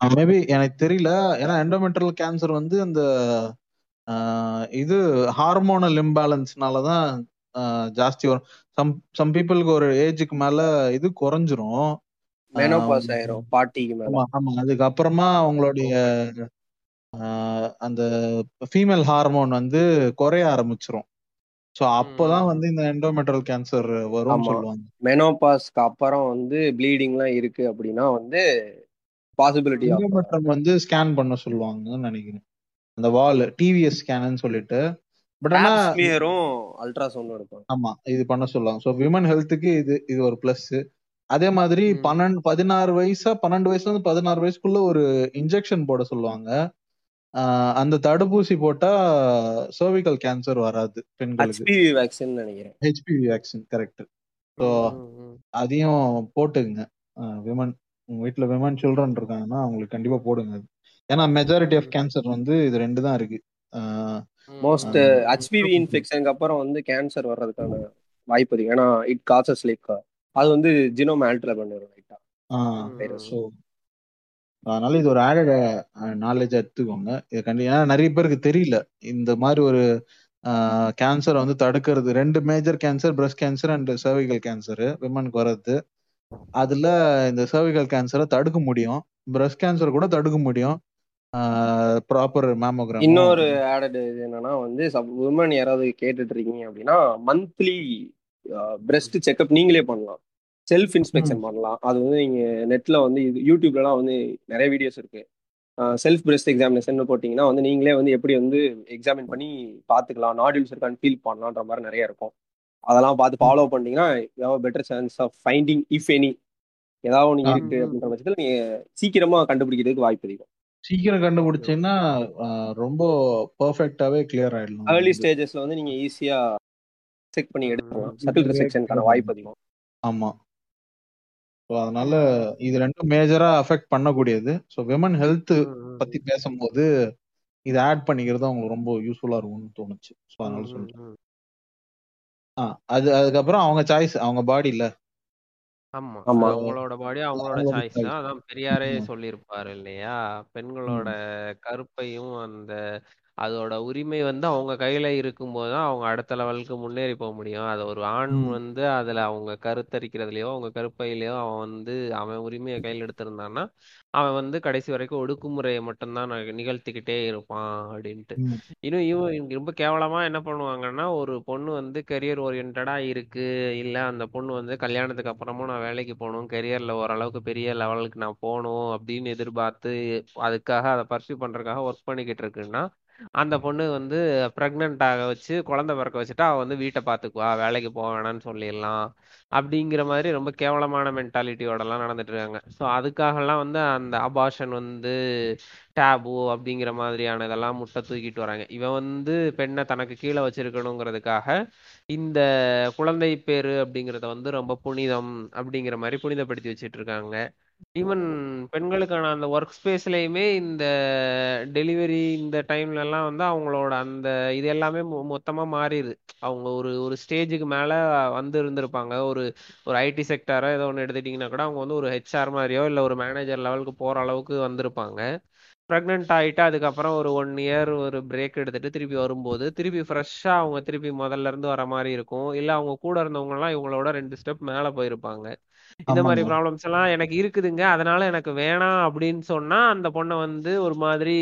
Speaker 3: மேபி எனக்கு தெரியல. ஏன்னா எண்டோமெட்ரியல் கேன்சர் வந்து அந்த இது ஹார்மோனல் இம்பேலன்ஸ்னால தான் ஜாஸ்தி வரும். சம் சம் பீப்புளுக்கு ஒரு ஏஜுக்கு மேல இது குறைஞ்சிரும்.
Speaker 1: மெனோபாஸ் ஆயிரும் பார்ட்டிக்கு மேல.
Speaker 3: ஆமா அதுக்கப்புறமா அவங்களுடைய அந்த ஃபீமேல் ஹார்மோன் வந்து குறைய ஆரம்பிச்சிரும். ஸோ அப்போதான். வந்து இந்த எண்டோமெட்ரியல் கேன்சர் வரும்னு
Speaker 1: ஆமா.
Speaker 3: சொல்லுவாங்க.
Speaker 1: மெனோபாஸ்க்கு அப்புறம் வந்து ப்ளீடிங்லாம் இருக்கு அப்படின்னா வந்து பாசிபிலிட்டி
Speaker 3: எண்டோமெட்ரம் வந்து ஸ்கேன் பண்ண சொல்லுவாங்கன்னு நினைக்கிறேன். அந்த வால் டிவிஎஸ் ஸ்கேன்னு சொல்லிட்டு. பட் ஆனா
Speaker 1: ஸ்மியரும் அல்ட்ராசவுண்டும் எடுப்பாங்க.
Speaker 3: ஆமா இது பண்ண சொல்லுவாங்க ஸோ விமன் ஹெல்த்துக்கு இது இது ஒரு பிளஸ் அதே மாதிரி. பன்னெண்டு பதினாறு வயசா பன்னெண்டு வயசுல இருந்து பதினாறு வயசுக்குள்ள ஒரு இன்ஜெக்ஷன் போட சொல்லுவாங்க. அந்த தடுப்பூசி போட்டா சர்விக்கல் கேன்சர் வராது பெண்களுக்கு.
Speaker 1: வேக்சின் நினைக்கிறேன்.
Speaker 3: HPV vaccine correct so. அதையும் போட்டுக்குங்க. விமன் உங்க வீட்டுல விமன் சில்ட்ரன் இருக்காங்கன்னா அவங்களுக்கு கண்டிப்பா போடுங்க அது. ஏன்னா மெஜாரிட்டி ஆஃப். கேன்சர் வந்து இது ரெண்டு தான் இருக்கு
Speaker 1: மோஸ்ட் ஹெச்பிவி இன்ஃபெக்ஷனுக்கு அப்புறம் வந்து கேன்சர் வர்றதுக்கான வாய்ப்பு இருக்கு ஏன்னா இட் காசஸ் லைக் அது வந்து ஜினோம் ஆல்டர் பண்ணிடும் ரைட்டா
Speaker 3: ஆஹ்
Speaker 1: வைரஸ்
Speaker 3: அதனால இது ஒரு ஆடட் நாலேஜா எடுத்துக்கோங்க. இது கண்டி ஏன்னா நிறைய பேருக்கு தெரியல. இந்த மாதிரி ஒரு கேன்சர் வந்து தடுக்கிறது ரெண்டு major cancer breast cancer and cervical cancer விமனுக்கு வர்றது. அதுல இந்த சர்விக்கல் கேன்சரை தடுக்க முடியும். பிரஸ்ட் கேன்சர் கூட தடுக்க முடியும். ப்ராப்பர் மேமோகிராம்
Speaker 1: இன்னொரு ஆடட் இது என்னன்னா வந்து உமன் யாராவது கேட்டுட்டு இருக்கீங்க அப்படின்னா மந்த்லி பிரஸ்ட் செக்அப் நீங்களே பண்ணலாம். செல்ஃப் இன்ஸ்பெக்ஷன் பண்ணலாம். அது வந்து நீங்க நெட்ல வந்து இது யூடியூப்லலாம் வந்து நிறைய வீடியோஸ் இருக்கு. செல்ஃப் பிரஸ்ட் எக்ஸாமினேஷன் போட்டிங்கன்னா வந்து நீங்களே வந்து எப்படி வந்து எக்ஸாமின் பண்ணி பார்த்துக்கலாம் நாடியூல்ஸ் இருக்கான்னு ஃபீல் பண்ணலான்ற மாதிரி நிறைய இருக்கும். அதெல்லாம் பார்த்து ஃபாலோ பண்ணீங்கன்னா better chance of finding if any ஏதாவது ஒன்று இருக்கு அப்படின்ற பட்சத்தில் நீங்க சீக்கிரமா கண்டுபிடிக்கிறதுக்கு வாய்ப்பு அதிகம்.
Speaker 3: சீக்கிரம் கண்டுபிடிச்சீங்கன்னா ரொம்ப பர்ஃபெக்டாவே கிளியர் ஆயிடலாம்.
Speaker 1: ஏர்லி ஸ்டேஜஸ்ல வந்து நீங்க ஈஸியா செக் பண்ணி எடுத்துக்கலாம். சட்டில் ரிசெக்ஷனுக்கான வாய்ப்பு அதிகம்.
Speaker 3: ஆமா. ஸோ அதனால இது ரெண்டும் மேஜரா அஃபெக்ட் பண்ணக்கூடியது. ஸோ விமன் ஹெல்த் பத்தி பேசும்போது இதை ஆட் பண்ணிக்கிறது அவங்களுக்கு ரொம்ப யூஸ்ஃபுல்லா இருக்கும்னு தோணுச்சு. ஸோ அதனால சொல்லிட்டேன். ஆ அது அதுக்கப்புறம் அவங்க சாய்ஸ் அவங்க பாடி இல்ல
Speaker 2: ஆமா. அவங்களோட பாடி அவங்களோட சாய்ஸ். தான் அதான் பெரியாரே. சொல்லியிருப்பாரு இல்லையா பெண்களோட கருப்பையும் அந்த அதோட உரிமை வந்து அவங்க கையில இருக்கும்போது தான் அவங்க அடுத்த லெவலுக்கு முன்னேறி போக முடியும் அது ஒரு ஆண்
Speaker 3: ம்.
Speaker 2: வந்து அதுல அவங்க கருத்தரிக்கிறதுலயோ அவங்க கருப்பையிலயோ அவன் வந்து அவன் உரிமையை கையில் எடுத்திருந்தான்னா அவன் வந்து கடைசி வரைக்கும் ஒடுக்குமுறையை மட்டும்தான் நி- நிகழ்த்திக்கிட்டே இருப்பான் அப்படின்ட்டு
Speaker 3: ம்.
Speaker 2: இன்னும் இவன் இங்க ரொம்ப கேவலமா என்ன பண்ணுவாங்கன்னா ஒரு பொண்ணு வந்து கெரியர் ஓரியன்டா இருக்கு இல்ல அந்த பொண்ணு வந்து கல்யாணத்துக்கு அப்புறமும் நான் வேலைக்கு போகணும் கெரியர்ல ஓரளவுக்கு பெரிய லெவலுக்கு நான் போகணும் அப்படின்னு எதிர்பார்த்து அதுக்காக அதை பர்சியூ பண்றதுக்காக ஒர்க் பண்ணிக்கிட்டு இருக்குன்னா அந்த பொண்ணு வந்து ப்ரெக்னென்ட் ஆக வச்சு குழந்தை பிறக்க வச்சுட்டா அவள் வந்து வீட்டை பார்த்துக்குவா வேலைக்கு போக வேணாம்னு சொல்லிடலாம். அப்படிங்கிற மாதிரி ரொம்ப கேவலமான மென்டாலிட்டியோட எல்லாம் நடந்துட்டு இருக்காங்க. ஸோ அதுக்காகலாம் வந்து அந்த அபார்ஷன் வந்து டேபு அப்படிங்கிற மாதிரியான இதெல்லாம் முட்டை தூக்கிட்டு வராங்க. இவன் வந்து பெண்ணை தனக்கு கீழே வச்சிருக்கணுங்கிறதுக்காக இந்த குழந்தை பேரு அப்படிங்கறத வந்து ரொம்ப புனிதம் அப்படிங்கிற மாதிரி புனிதப்படுத்தி வச்சிட்டு இருக்காங்க. ஈவன் பெண்களுக்கான அந்த ஒர்க் ஸ்பேஸ்லயுமே இந்த டெலிவரி இந்த டைம்ல எல்லாம் வந்து அவங்களோட அந்த இது எல்லாமே மொ- மொத்தமா மாறிடுது. அவங்க ஒரு ஒரு ஸ்டேஜுக்கு மேல வந்து இருந்திருப்பாங்க. ஒரு ஒரு ஐடி செக்டாரோ ஏதோ ஒன்று எடுத்துட்டீங்கன்னா கூட அவங்க வந்து ஒரு ஹெச்ஆர் மாதிரியோ இல்லை ஒரு மேனேஜர் லெவலுக்கு போற அளவுக்கு வந்திருப்பாங்க. ப்ரெக்னென்ட் ஆகிட்டு அதுக்கப்புறம் ஒரு ஒன் இயர் ஒரு பிரேக் எடுத்துட்டு திருப்பி வரும்போது திருப்பி ஃப்ரெஷ்ஷாக அவங்க திருப்பி முதல்ல இருந்து வர மாதிரி இருக்கும். இல்லை அவங்க கூட இருந்தவங்கலாம் இவங்களோட ரெண்டு ஸ்டெப் மேலே போயிருப்பாங்க. இந்த மாதிரி. ப்ராப்ளம்ஸ் எல்லாம் எனக்கு இருக்குதுங்க. அதனால எனக்கு வேணாம் அப்படின்னு சொன்னா அந்த பொண்ணை வந்து ஒரு மாதிரி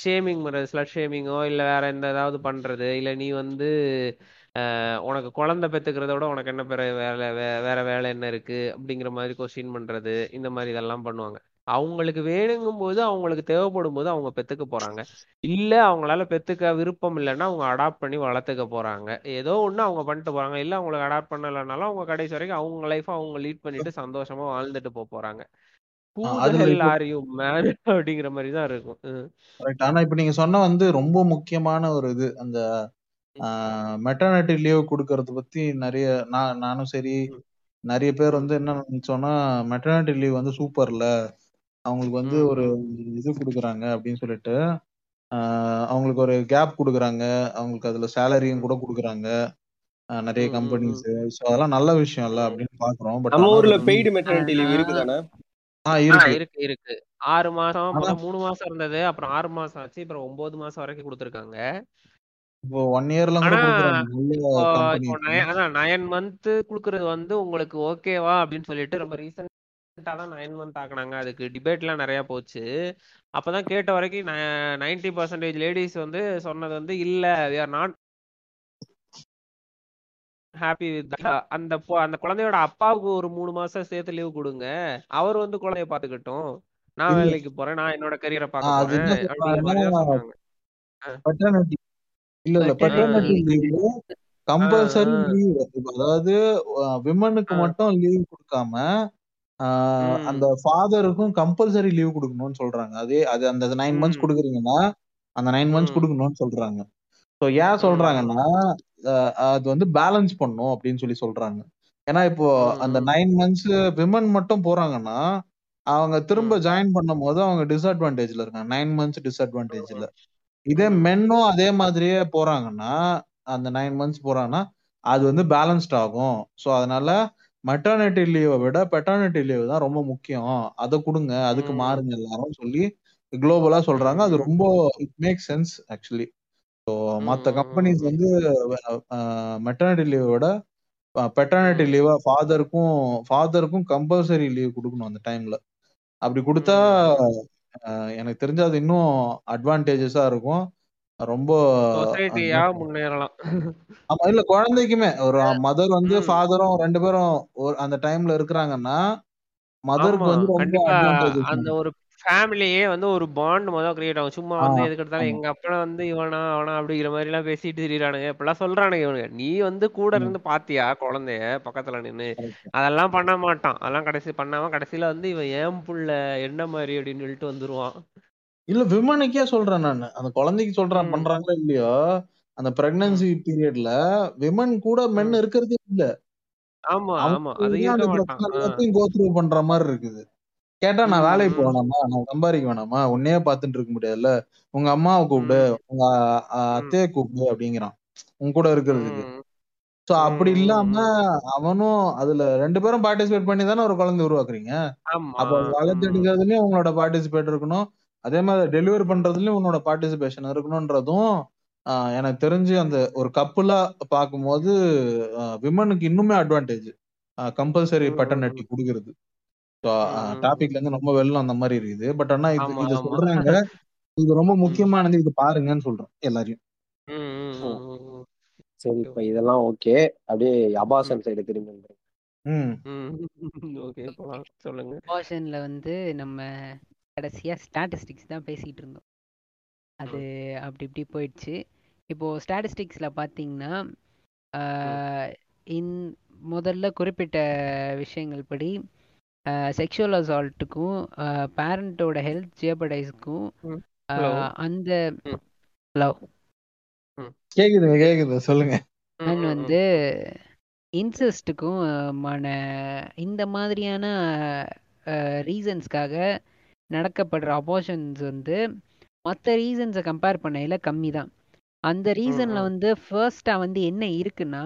Speaker 2: ஷேமிங் பண்றது ஸ்லட் ஷேமிங்கோ இல்லை வேற எந்த ஏதாவது பண்றது? இல்லை நீ வந்து உனக்கு குழந்தை பெத்துக்கிறத விட உனக்கு என்ன பிற வேலை வேற வேலை என்ன இருக்கு? அப்படிங்கிற மாதிரி கொஸ்டின் பண்றது. இந்த மாதிரி இதெல்லாம் பண்ணுவாங்க. அவங்களுக்கு வேணுங்கும் போது அவங்களுக்கு தேவைப்படும் போது அவங்க பெத்துக்க போறாங்க. இல்ல அவங்களால பெத்துக்க விருப்பம் இல்லைன்னா அவங்க அடாப்ட் பண்ணி வளர்த்துக்க போறாங்க. ஏதோ ஒண்ணு அவங்க பண்ணிட்டு போறாங்க. இல்ல அவங்களுக்கு அடாப்ட் பண்ணலைனாலும் அவங்க கடைசி வரைக்கும் அவங்க லைஃப் அவங்க லீட் பண்ணிட்டு சந்தோஷமா வாழ்ந்துட்டு போக போறாங்க. அப்படிங்கிற மாதிரி தான் இருக்கும்.
Speaker 3: ஆனா இப்ப நீங்க சொன்ன வந்து ரொம்ப முக்கியமான ஒரு இது. அந்த மெட்டர்னிட்டி லீவ் கொடுக்கறத பத்தி நிறைய நான் நானும் சரி. நிறைய பேர். வந்து என்ன நினைச்சோம்னா மெட்டர்னிட்டி லீவ் வந்து சூப்பர்ல அவங்களுக்கு வந்து
Speaker 2: ம்,
Speaker 3: ஒரு
Speaker 2: ம்,
Speaker 3: இது கொடுக்குறாங்க அப்படின்னு சொல்லிட்டு அவங்களுக்கு ஒரு கேப் கொடுக்குறாங்க. அவங்களுக்கு அதுல சேலரியும் கூட கொடுக்குறாங்க. நிறைய
Speaker 2: ம், ம், ம்,
Speaker 3: கம்பெனிஸ் ஸோ அதெல்லாம் நல்ல விஷயம் இல்ல
Speaker 2: ம்.
Speaker 3: அப்படின்னு பாக்குறோம். பட்
Speaker 1: நம்ம
Speaker 3: ஆனா
Speaker 1: ஊர்ல
Speaker 3: அது
Speaker 1: பெய்டு மெட்டர்னிட்டி லீவ்
Speaker 2: ஆஹ்
Speaker 1: இருக்குதானே?
Speaker 3: ஆ
Speaker 2: ஆ
Speaker 3: இருக்கு
Speaker 2: இருக்கு. இருக்கு ஆறு மாசம்
Speaker 3: ஆனா
Speaker 2: மூணு மாசம் இருந்தது அப்புறம் ஆறு மாசம் ஆச்சு அப்புறம் ஒன்பது மாசம் வரைக்கும் கொடுத்துருக்காங்க.
Speaker 3: இப்போ ஒன் இயர்லாம் கூட
Speaker 2: ஆனா
Speaker 3: கொடுக்குறாங்க. நல்ல
Speaker 2: இப்போ இப்போ
Speaker 3: கம்பெனிஸ்
Speaker 2: நய- அதான் நயன் மந்த் குடுக்கறது வந்து உங்களுக்கு ஓகேவா அப்படின்னு சொல்லிட்டு ரொம்ப ரீசெண்டா தான் நைன் மந்த் ஆக்குனாங்க. அதுக்கு டிபேட்லாம் நிறைய போச்சு. அப்பதான் கேட்ட வரைக்கும் நைன்டி பர்சன்டேஜ் லேடிஸ் வந்து சொன்னது வந்து இல்ல we are not happy with அந்த அந்த குழந்தையோட அப்பாவுக்கு ஒரு மூணு மாசம் சேர்த்து லீவ் கொடுங்க. அவர் வந்து குழந்தைய பாத்துக்கட்டும் நான் வேலைக்கு போறேன். நான் என்னோட கரியரை
Speaker 3: பெட்டர்னிட்டி இல்ல இல்ல பெட்டர்னிட்டி கம்பல்சரி லீவ் அதாவது விமனுக்கு மட்டும் லீவ் கொடுக்காம அந்த ஃபாதருக்கும் கம்பல்சரி லீவ் கொடுக்கணும்னு சொல்றாங்க. அதே அது அந்த நைன் மந்த்ஸ் கொடுக்குறீங்கன்னா அந்த நைன் மந்த்ஸ் கொடுக்கணும்னு சொல்றாங்க. ஸோ ஏன் சொல்றாங்கன்னா அது வந்து பேலன்ஸ் பண்ணும் அப்படின்னு சொல்லி சொல்றாங்க. ஏன்னா இப்போ அந்த நைன் மந்த்ஸ் விமன் மட்டும் போறாங்கன்னா அவங்க திரும்ப ஜாயின் பண்ணும் போது அவங்க டிஸ்அட்வான்டேஜ்ல இருக்காங்க. நைன் மந்த்ஸ் டிஸ்அட்வான்டேஜ்ல இதே மென்னும் அதே மாதிரியே போறாங்கன்னா அந்த நைன் மந்த்ஸ் போறாங்கன்னா அது வந்து பேலன்ஸ்ட் ஆகும். ஸோ அதனால மெட்டர்னிட்டி லீவை விட பெட்டர்னிட்டி லீவ் தான் ரொம்ப முக்கியம். அதை கொடுங்க அதுக்கு மாறுங்க எல்லாரும் சொல்லி குளோபலா சொல்றாங்க. அது ரொம்ப it make sense actually so மற்ற கம்பெனிஸ் வந்து மெட்டர்னிட்டி லீவை விட பெட்டர்னிட்டி லீவா ஃபாதருக்கும் ஃபாதருக்கும் கம்பல்சரி லீவ் கொடுக்கணும் அந்த டைம்ல அப்படி கொடுத்தா எனக்கு தெரிஞ்சு அது இன்னும் அட்வான்டேஜஸா இருக்கும். ரொம்ப
Speaker 2: சொசைட்டியா முன்னேறலாம்.
Speaker 3: ஆமா இல்ல குழந்தைக்குமே. ஒரு மதர் வந்து. ஃபாதரும் ரெண்டு பேரும் ஒரு அந்த டைம்ல இருக்கிறாங்கன்னா மதருக்கு வந்து ரொம்ப
Speaker 2: அந்த ஒரு ஃபேமிலியே வந்து ஒரு பாண்ட் முதல் கிரியேட் ஆகும். சும்மா வந்து எதுக்கு எடுத்தாலும் எங்க அப்பா வந்து இவனா அவனா அப்படிங்கிற மாதிரி எல்லாம் பேசிட்டு திரியிறானுங்க. இப்பெல்லாம் சொல்றானுங்க இவனுங்க. நீ வந்து கூட இருந்து பாத்தியா குழந்தைய? பக்கத்துல நின்னு. அதெல்லாம் பண்ண மாட்டான். அதெல்லாம் கடைசி பண்ணாம கடைசியில வந்து இவன் ஏன் புள்ள? என்ன மாதிரி? அப்படின்னு சொல்லிட்டு வந்துருவான்.
Speaker 3: இல்ல விமனுக்கே சொல்றேன் நான். அந்த குழந்தைக்கு சொல்றேன் பண்றாங்களோ இல்லையோ அந்த பிரெக்னன்சி பீரியட்ல விமன் கூட மென் இருக்கிறதே இல்ல.
Speaker 2: ஆமா ஆமா.
Speaker 3: கோத்ரூ பண்ற மாதிரி இருக்குது. கேட்டா நான் வேலைக்கு போக
Speaker 2: ம்.
Speaker 3: வேணாமா நான் சம்பாதிக்க வேணாமா? உன்னையே பார்த்துட்டு இருக்க முடியாதுல்ல. உங்க அம்மாவை கூப்பிடு. உங்க அத்தையை கூப்பிடு அப்படிங்கிறான். உன் கூட இருக்கிறதுக்கு. சோ அப்படி இல்லாம. அவனும் அதுல ரெண்டு பேரும் பார்ட்டிசிபேட் பண்ணி தானே ஒரு குழந்தை உருவாக்குறீங்க? அப்ப வளர்த்தெடுக்கிறதுலயும் உங்களோட பார்ட்டிசிபேட் இருக்கணும். அதே மாதிரி டெலிவரி பண்றதுலயும் உன்னோட பார்ட்டிசிபேஷன் இருக்கணும்ன்றதும் ஆஹ், எனக்கு தெரிஞ்சு அந்த ஒரு கப்புலா பார்க்கும்போது விமனுக்கு இன்னுமே அட்வான்டேஜ் கம்பல்சரி
Speaker 2: ம்
Speaker 3: பெட்டர்னிட்டி கொடுக்கறது. டாபிக்ல இருந்து ரொம்ப வெள்ளம் அந்த மாதிரி இருக்குது. பட் ஆனா இது இது சொல்றாங்க. இது ரொம்ப முக்கியமானது. இது பாருங்கன்னு சொல்றேன் எல்லாரையும்.
Speaker 5: சரி இப்ப இதெல்லாம் ஓகே அப்படியே அபாசன் சைடு திரும்பி வந்துரும்.
Speaker 3: ம்.
Speaker 2: ம் ஓகே சொல்லுங்க.
Speaker 4: அபார்ஷன்ல வந்து நம்ம கடைசியா ஸ்டாட்டிஸ்டிக்ஸ் தான் பேசிட்டு இருந்தோம். அது அப்படி இப்படி போயிடுச்சு. இப்போ ஸ்டாட்டிஸ்டிக்ஸ்ல பார்த்தீங்கன்னா இன் முதல்ல குறிப்பிட்ட விஷயங்கள் படி செக்ஷுவல் அசால்ட்டுக்கும் பேரண்ட்டோட ஹெல்த் ஜியபடைஸ்க்கும்
Speaker 2: ஹலோ
Speaker 4: அந்த லவ்
Speaker 3: கேக்குதுங்க கேக்குது சொல்லுங்க.
Speaker 4: அண்ட்
Speaker 2: ம்
Speaker 4: வந்து இன்செஸ்ட்டுக்கும் மான இந்த மாதிரியான ரீசன்ஸ்க்காக நடக்கப்படுற அபார்ஷன்ஸ் வந்து மற்ற ரீசன்ஸை கம்பேர் பண்ணையில் கம்மி தான் அந்த ரீசனில் வந்து ஃபர்ஸ்ட்டாக வந்து என்ன இருக்குன்னா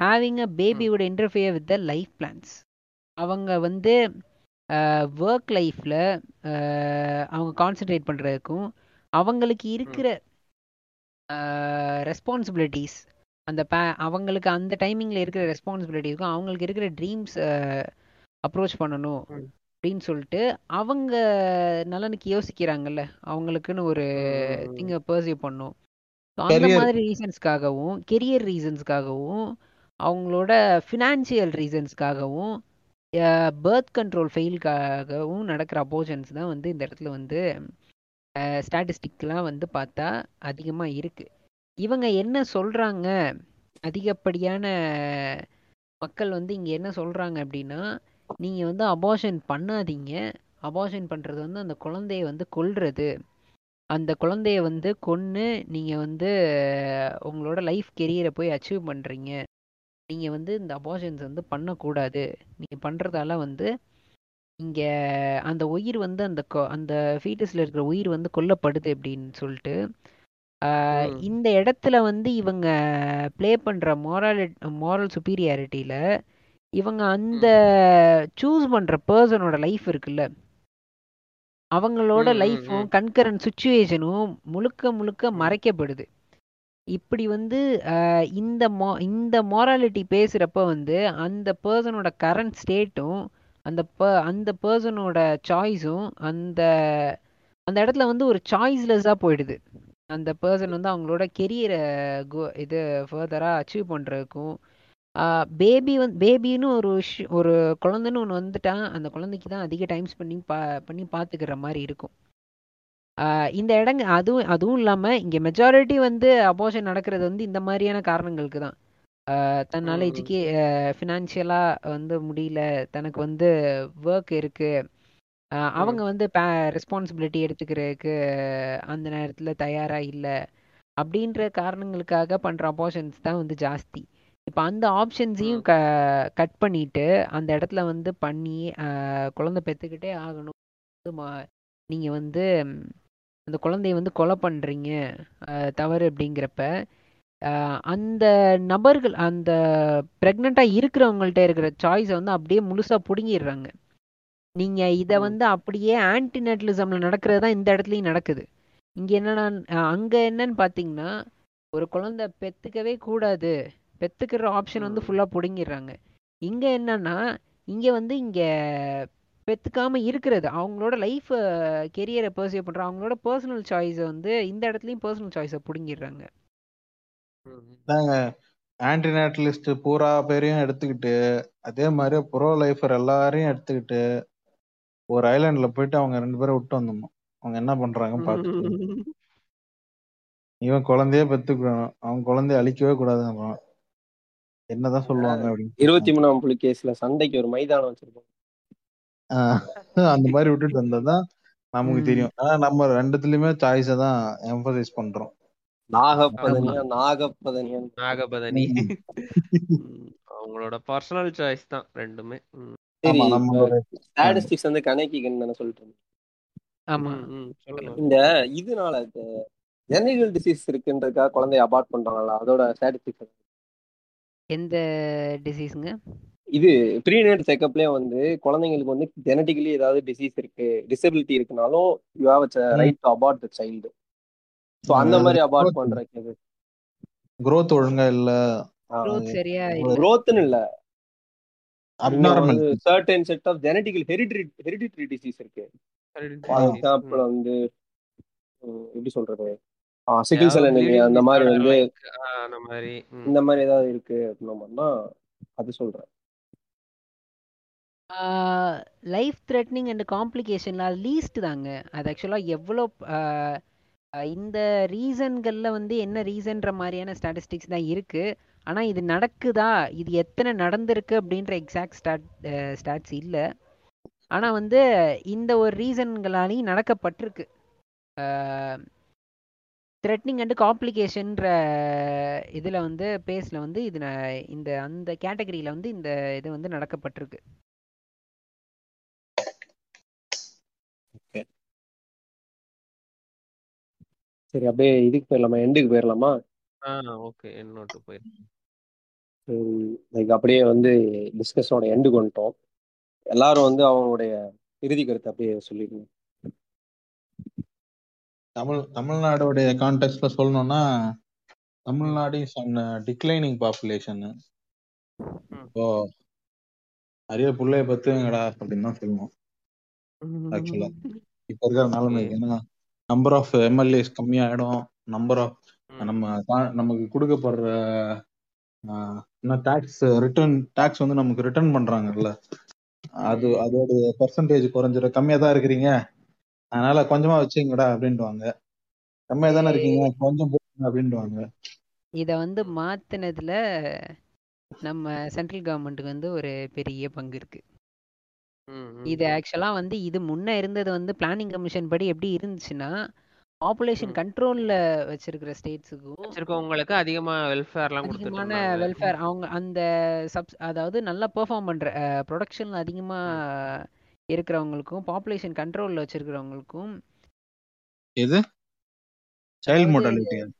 Speaker 4: ஹேவிங் அ பேபியோட interfere with the life plans அவங்க வந்து ஒர்க் லைஃப்பில் அவங்க கான்சென்ட்ரேட் பண்ணுறதுக்கும் அவங்களுக்கு இருக்கிற ரெஸ்பான்சிபிலிட்டிஸ் அந்த பே அவங்களுக்கு அந்த டைமிங்கில் இருக்கிற ரெஸ்பான்சிபிலிட்டிஸ்க்கும் அவங்களுக்கு இருக்கிற ட்ரீம்ஸ் அப்ரோச் பண்ணணும். அப்படின்னு சொல்லிட்டு அவங்க நலனுக்கு யோசிக்கிறாங்கல்ல அவங்களுக்குன்னு ஒரு திங்கை பர்சீவ் பண்ணும். அந்த மாதிரி ரீசன்ஸ்க்காகவும் கெரியர் ரீசன்ஸ்க்காகவும் அவங்களோட ஃபினான்ஷியல் ரீசன்ஸ்க்காகவும் பேர்த் கண்ட்ரோல் ஃபெயிலுக்காகவும் நடக்கிற அபோஷன்ஸ் தான் வந்து இந்த இடத்துல வந்து ஸ்டாட்டிஸ்டிக்லாம் வந்து பார்த்தா அதிகமாக இருக்குது இவங்க என்ன சொல்கிறாங்க அதிகப்படியான மக்கள் வந்து இங்கே என்ன சொல்கிறாங்க அப்படின்னா நீங்கள் வந்து அபார்ஷன் பண்ணாதீங்க. அபார்ஷன் பண்ணுறது வந்து அந்த குழந்தைய வந்து கொல்றது. அந்த குழந்தைய வந்து கொன்று நீங்கள் வந்து உங்களோட லைஃப் கெரியரை போய் அச்சீவ் பண்ணுறீங்க நீங்கள் வந்து இந்த அபார்ஷன்ஸ் வந்து பண்ணக்கூடாது. நீங்கள் பண்ணுறதால வந்து இங்கே அந்த உயிர் வந்து அந்த கொ- அந்த ஃபீட்டஸில் இருக்கிற உயிர் வந்து கொல்லப்படுது அப்படின்னு சொல்லிட்டு இந்த இடத்துல வந்து இவங்க ப்ளே பண்ணுற moral moral சுப்பீரியாரிட்டியில் இவங்க அந்த சூஸ் பண்ணுற பர்சனோட லைஃப் இருக்குல்ல. அவங்களோட லைஃப்பும்
Speaker 2: ம்
Speaker 4: கன்கரண்ட் சுச்சுவேஷனும் முழுக்க முழுக்க மறைக்கப்படுது. இப்படி வந்து இந்த மோ இந்த மோராலிட்டி பேசுகிறப்ப வந்து அந்த பர்சனோட கரண்ட் ஸ்டேட்டும் அந்த ப அந்த பர்சனோட சாய்ஸும் அந்த அந்த இடத்துல வந்து ஒரு சாய்ஸ்லெஸ்ஸாக போயிடுது. அந்த பர்சன் வந்து அவங்களோட கெரியரை கோ இது ஃபர்தராக அச்சீவ் பண்ணுறதுக்கும் பேபி வந்து பேபின்னு ஒரு விஷயம் ஒரு குழந்தைன்னு ஒன்று வந்துட்டா அந்த குழந்தைக்கு தான் அதிக டைம்ஸ் பண்ணி பா பண்ணி பார்த்துக்கிற மாதிரி இருக்கும். இந்த இடங்க அதுவும் அதுவும் இல்லாமல் இங்கே மெஜாரிட்டி வந்து அபோஷன் நடக்கிறது வந்து இந்த மாதிரியான காரணங்களுக்கு தான். தன்னால. எஜுகே ஃபினான்ஷியலாக வந்து முடியல தனக்கு வந்து ஒர்க் இருக்கு. ஆஹ் அவங்க வந்து ரெஸ்பான்சிபிலிட்டி எடுத்துக்கிறதுக்கு அந்த நேரத்தில் தயாராக இல்லை. அப்படின்ற காரணங்களுக்காக பண்ணுற அபார்ஷன்ஸ் தான் வந்து ஜாஸ்தி. இப்போ அந்த ஆப்ஷன்ஸையும் க கட் பண்ணிட்டு அந்த இடத்துல வந்து பண்ணி ஆஹ் குழந்தை பெற்றுக்கிட்டே ஆகணும். நீங்கள் வந்து ம், அந்த குழந்தைய வந்து கொலை பண்ணுறீங்க தவறு அப்படிங்கிறப்ப அந்த நபர்கள் அந்த ப்ரெக்னெண்ட்டாக இருக்கிறவங்கள்ட்ட இருக்கிற சாய்ஸை வந்து அப்படியே முழுசாக பிடுங்கிடுறாங்க. நீங்கள் இதை
Speaker 2: ம்.
Speaker 4: வந்து அப்படியே ஆன்டிநெட்லிசமில் நடக்கிறது தான் இந்த இடத்துலையும் நடக்குது. இங்கே என்னன்னா அங்கே என்னன்னு பார்த்தீங்கன்னா ஒரு குழந்தை பெற்றுக்கவே கூடாது. பெற்றுக்கிற ஆப்ஷன் வந்து. ஃபுல்லாக பிடுங்கிடுறாங்க இங்கே என்னன்னா இங்கே வந்து இங்கே பெற்றுக்காம இருக்கிறது அவங்களோட லைஃப் கெரியரை பர்சியூ பண்ணுற அவங்களோட பர்சனல் சாய்ஸை வந்து இந்த இடத்துலையும் பர்சனல் சாய்ஸை பிடுங்கிடுறாங்க
Speaker 2: ம்.
Speaker 3: ஆன்டிநேட்டலிஸ்ட் பூரா பேரையும் எடுத்துக்கிட்டு அதே மாதிரி ப்ரோ லைஃபர் எல்லாரையும் எடுத்துக்கிட்டு ஒரு ஐலாண்ட்ல போயிட்டு அவங்க ரெண்டு பேரும் விட்டு வந்துடணும் அவங்க என்ன பண்றாங்கன்னு பார்த்துட்டு இவன் குழந்தையே பெத்துக்கணும் அவன் குழந்தைய அழிக்கவே கூடாதுன்றான் என்னதான் சொல்லுவாங்க அப்படின்னு.
Speaker 1: இருபத்தி மூணாம் புலி கேஸ்ல சண்டைக்கு ஒரு மைதானம் வச்சிருக்கோம்
Speaker 3: அந்த மாதிரி விட்டுட்டு வந்ததுதான் நமக்கு. தெரியும். ஆனா நம்ம ரெண்டுத்துலயுமே சாய்ஸை தான் எம்பசைஸ் பண்றோம்.
Speaker 1: நாகப்பதனியா நாகப்பதனியா
Speaker 2: நாகபதனி. அவங்களோட பர்சனல் சாய்ஸ் தான் ரெண்டுமே.
Speaker 3: ஆமா
Speaker 1: ஸ்டாட்டிஸ்டிக்ஸ் வந்து கணக்கிக்கன்னு சொல்லிட்டு இருந்தேன்.
Speaker 4: ஆமாம்
Speaker 2: ம், ம். சொல்லுங்க.
Speaker 1: இந்த இதனால ஜெனரல் டிசீஸ் இருக்குன்றதுக்காக குழந்தைய அபார்ட் பண்றாங்களா? அதோட ஸ்டாட்டிஸ்டிக்ஸ்
Speaker 4: எந்த டிசீஸுங்க
Speaker 1: இது ப்ரீநேட் செக்கப்லயே வந்து குழந்தைங்களுக்கு வந்து ஜெனட்டிக்கலி ஏதாவது டிசீஸ் இருக்கு disability இருக்குனாலும் you have right to abort the child so அந்த மாதிரி அபார்ட் பண்றதுக்கு
Speaker 3: growth ஒழுங்கா இல்ல?
Speaker 4: growth சரியா இல்ல.
Speaker 1: Growthன்னு இல்ல.
Speaker 3: Abnormal
Speaker 1: certain set of genetical hereditary hereditary disease இருக்கு. ஃபார் எக்ஸாம்பிள் வந்து எப்படி சொல்றது? சிக்கிள் செல் அனிமியா அந்த மாதிரி வந்து
Speaker 2: அந்த மாதிரி.
Speaker 1: இந்த மாதிரி ஏதாவது இருக்கு அப்படின்னா அது சொல்றேன்.
Speaker 4: லைஃப் த்ரெட்னிங் அண்ட் காம்ப்ளிகேஷன்ல லீஸ்ட் தாங்க. அது ஆக்சுவலாக எவ்வளோ இந்த ரீசன்களில் வந்து என்ன ரீசன்ற மாதிரியான ஸ்டாட்டிஸ்டிக்ஸ் தான் இருக்கு. ஆனால் இது நடக்குதா? இது எத்தனை நடந்திருக்கு அப்படின்ற எக்ஸாக்ட் ஸ்டாட் ஸ்டாட்ஸ் இல்லை. ஆனால் வந்து இந்த ஒரு ரீசன்களாலையும் நடக்கப்பட்டிருக்கு. த்ரெட்னிங் அண்ட் காம்ப்ளிகேஷன்ற இதில் வந்து பேஸில் வந்து இது இந்த அந்த கேட்டகரியில் வந்து இந்த இது வந்து நடக்கப்பட்டிருக்கு.
Speaker 1: சரி அப்படியே இதுக்கு போயிடலாமா? எண்டுக்கு போயிடலாமா?
Speaker 2: ஆ ஓகே. என்னோட்டு போயிரு.
Speaker 1: லைக் அப்படியே வந்து டிஸ்கஸோட எண்டுக்கு வந்துட்டோம். எல்லாரும் வந்து அவங்களுடைய இறுதி கருத்தை அப்படியே சொல்லிடுங்க.
Speaker 3: தமிழ் தமிழ்நாடுடைய கான்டெக்ட்ல சொல்லணும்னா Tamil Nadu is a declining population இப்போ நிறைய பிள்ளைய பத்துங்கடா அப்படின்னு தான் சொல்லணும். ஆக்சுவலா இப்ப இருக்கிற நிலைமைக்கு ஏன்னா நம்பர் ஆஃப் எம்எல்ஏஸ் கம்மியாயிடும். நம்பர் ஆஃப் நம்ம நமக்கு கொடுக்கப்படுற என்ன டாக்ஸ் ரிட்டர்ன் டாக்ஸ் வந்து நமக்கு ரிட்டர்ன் பண்றாங்கல்ல. அது அதோட பர்சன்டேஜ் குறைஞ்சிட கம்மியா தான் இருக்கிறீங்க. அதனால கொஞ்சமா வச்சுங்கடா அப்படின்ட்டுவாங்க கம்மியா தானே இருக்கீங்க கொஞ்சம் போடுங்க அப்படின்ட்டுவாங்க
Speaker 4: இதை வந்து மாத்தினதுல நம்ம சென்ட்ரல் கவர்மெண்ட்டுக்கு வந்து ஒரு பெரிய பங்கு இருக்கு. இது ஆக்சுவலா வந்து இது முன்ன இருந்தது வந்து பிளானிங் கமிஷன் படி எப்படி இருந்துச்சுன்னா பாப்புலேஷன். கண்ட்ரோல்ல வச்சிருக்கிற ஸ்டேட்ஸுக்கும்
Speaker 2: வச்சிருக்கவங்களுக்கு அதிகமா வெல்ஃபேர்லாம்
Speaker 4: அதிகமான வெல்ஃபேர் அவங்க அந்த சப்ஸ் அதாவது நல்லா பெர்ஃபார்ம் பண்ற ப்ரொடக்ஷன் அதிகமா இருக்கிறவங்களுக்கும் பாப்புலேஷன் கண்ட்ரோல்ல வச்சிருக்கிறவங்களுக்கும்
Speaker 3: எது? சைல்ட்
Speaker 4: அதாவது-
Speaker 3: மோட்டாலிட்டி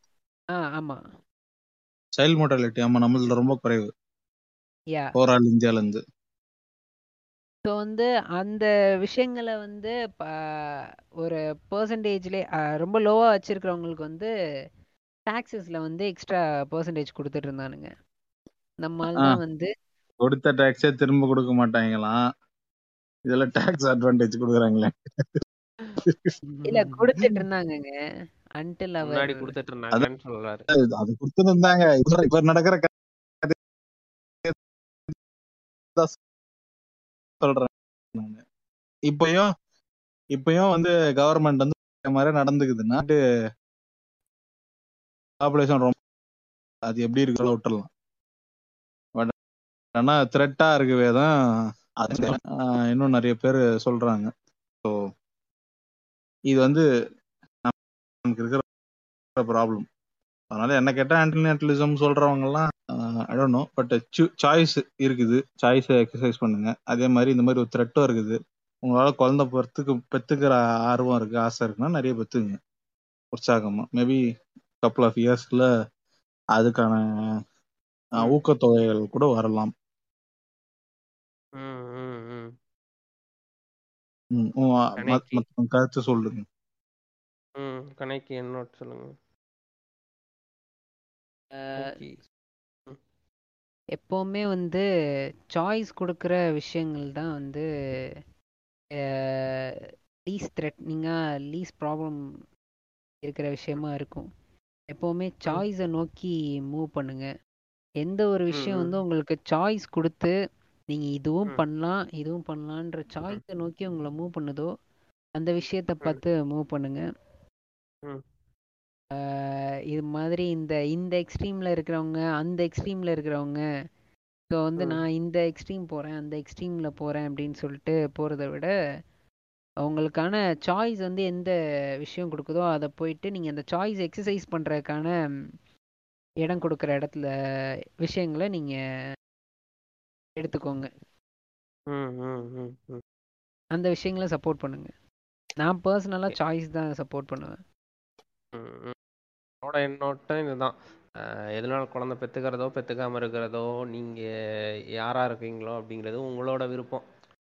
Speaker 4: ஆ ஆமா.
Speaker 3: சைல்ட் மோட்டாலிட்டி ஆமா நம்மளதுல ரொம்ப குறைவு.
Speaker 4: யா.
Speaker 3: ஓவரால் இந்தியால இருந்து
Speaker 4: ஸோ வந்து அந்த விஷயங்களை வந்து ப- ஒரு பர்சன்டேஜ்லே ரொம்ப லோவாக வச்சிருக்கிறவங்களுக்கு வந்து டாக்ஸஸ்ல வந்து எக்ஸ்ட்ரா பர்சன்டேஜ் கொடுத்துட்டு இருந்தானுங்க. நம்மால் தான் வந்து
Speaker 3: கொடுத்த டாக்ஸே திரும்ப கொடுக்க மாட்டாங்களாம். இதுல டாக்ஸ் அட்வான்டேஜ் கொடுக்குறாங்களே.
Speaker 4: இல்ல கொடுத்துட்டு இருந்தாங்கங்க அன்டில் அவர்
Speaker 2: முன்னாடி கொடுத்துட்டு இருந்தாங்கன்னு சொல்றாரு.
Speaker 3: அது கொடுத்துட்டு இருந்தாங்க இப்ப நடக்கிற சொல்றேன். இப்பயும் இப்பயும் வந்து கவர்மெண்ட் வந்து மாதிரி நடந்துக்குதுன்னா பாப்புலேஷன் ரொம்ப அது எப்படி இருக்கிறத விட்டுறலாம். பட் ஆனா த்ரெட்டா இருக்கவே தான் இன்னும் நிறைய பேர் சொல்றாங்க. ஸோ இது வந்து நமக்கு இருக்கிற ப்ராப்ளம் அதனால என்ன கேட்டா ஆன்டிநேட்டலிசம் சொல்றவங்க எல்லாம் I don't know but choice இருக்குது. சாய்ஸ் எக்ஸசைஸ் பண்ணுங்க. அதே மாதிரி இந்த மாதிரி ஒரு த்ரெட்டும் இருக்குது. உங்களால குழந்தை பொறுத்துக்கு பெத்துக்கிற ஆர்வம் இருக்கு ஆசை இருக்குன்னா நிறைய பெத்துங்க உற்சாகமா. மேபி கப்புள் ஆஃப் இயர்ஸ்ல அதுக்கான ஊக்கத்தொகைகள் கூட வரலாம்.
Speaker 2: ம் ம் ம்.
Speaker 3: ம், ம-
Speaker 2: கணக்கி.
Speaker 3: மத்த உங்க கருத்து சொல்லுங்க.
Speaker 2: ம் கணக்கி என்னோட சொல்லுங்க. கணக்கி.
Speaker 4: எப்போவுமே வந்து சாய்ஸ் கொடுக்குற விஷயங்கள் தான் வந்து லீஸ் த்ரெட்னிங்காக லீஸ் ப்ராப்ளம் இருக்கிற விஷயமா இருக்கும். எப்போவுமே சாய்ஸை நோக்கி மூவ் பண்ணுங்க. எந்த ஒரு விஷயம் வந்து உங்களுக்கு சாய்ஸ் கொடுத்து நீங்கள் இதுவும். பண்ணலாம் இதுவும் பண்ணலான்ற சாய்ஸை நோக்கி உங்களை மூவ் பண்ணுதோ அந்த விஷயத்த பார்த்து மூவ் பண்ணுங்க. இது மாதிரி இந்த இந்த எக்ஸ்ட்ரீமில் இருக்கிறவங்க அந்த எக்ஸ்ட்ரீமில் இருக்கிறவங்க. ஸோ வந்து. நான் இந்த எக்ஸ்ட்ரீம் போகிறேன் அந்த எக்ஸ்ட்ரீமில் போகிறேன் அப்படின்னு சொல்லிட்டு போகிறத விட அவங்களுக்கான சாய்ஸ் வந்து எந்த விஷயம் கொடுக்குதோ அதை போயிட்டு நீங்கள் அந்த சாய்ஸ் எக்ஸசைஸ் பண்ணுறதுக்கான இடம் கொடுக்குற இடத்துல விஷயங்களை நீங்கள் எடுத்துக்கோங்க. அந்த விஷயங்களை சப்போர்ட் பண்ணுங்க. நான் பர்சனலாக சாய்ஸ் தான் சப்போர்ட் பண்ணுவேன்.
Speaker 2: என்னோட எண்ணோட்டம் இதுதான். எதனால குழந்தை பெற்றுக்கிறதோ பெற்றுக்காம இருக்கிறதோ நீங்கள் யாராக இருக்கீங்களோ அப்படிங்கிறது உங்களோட விருப்பம்.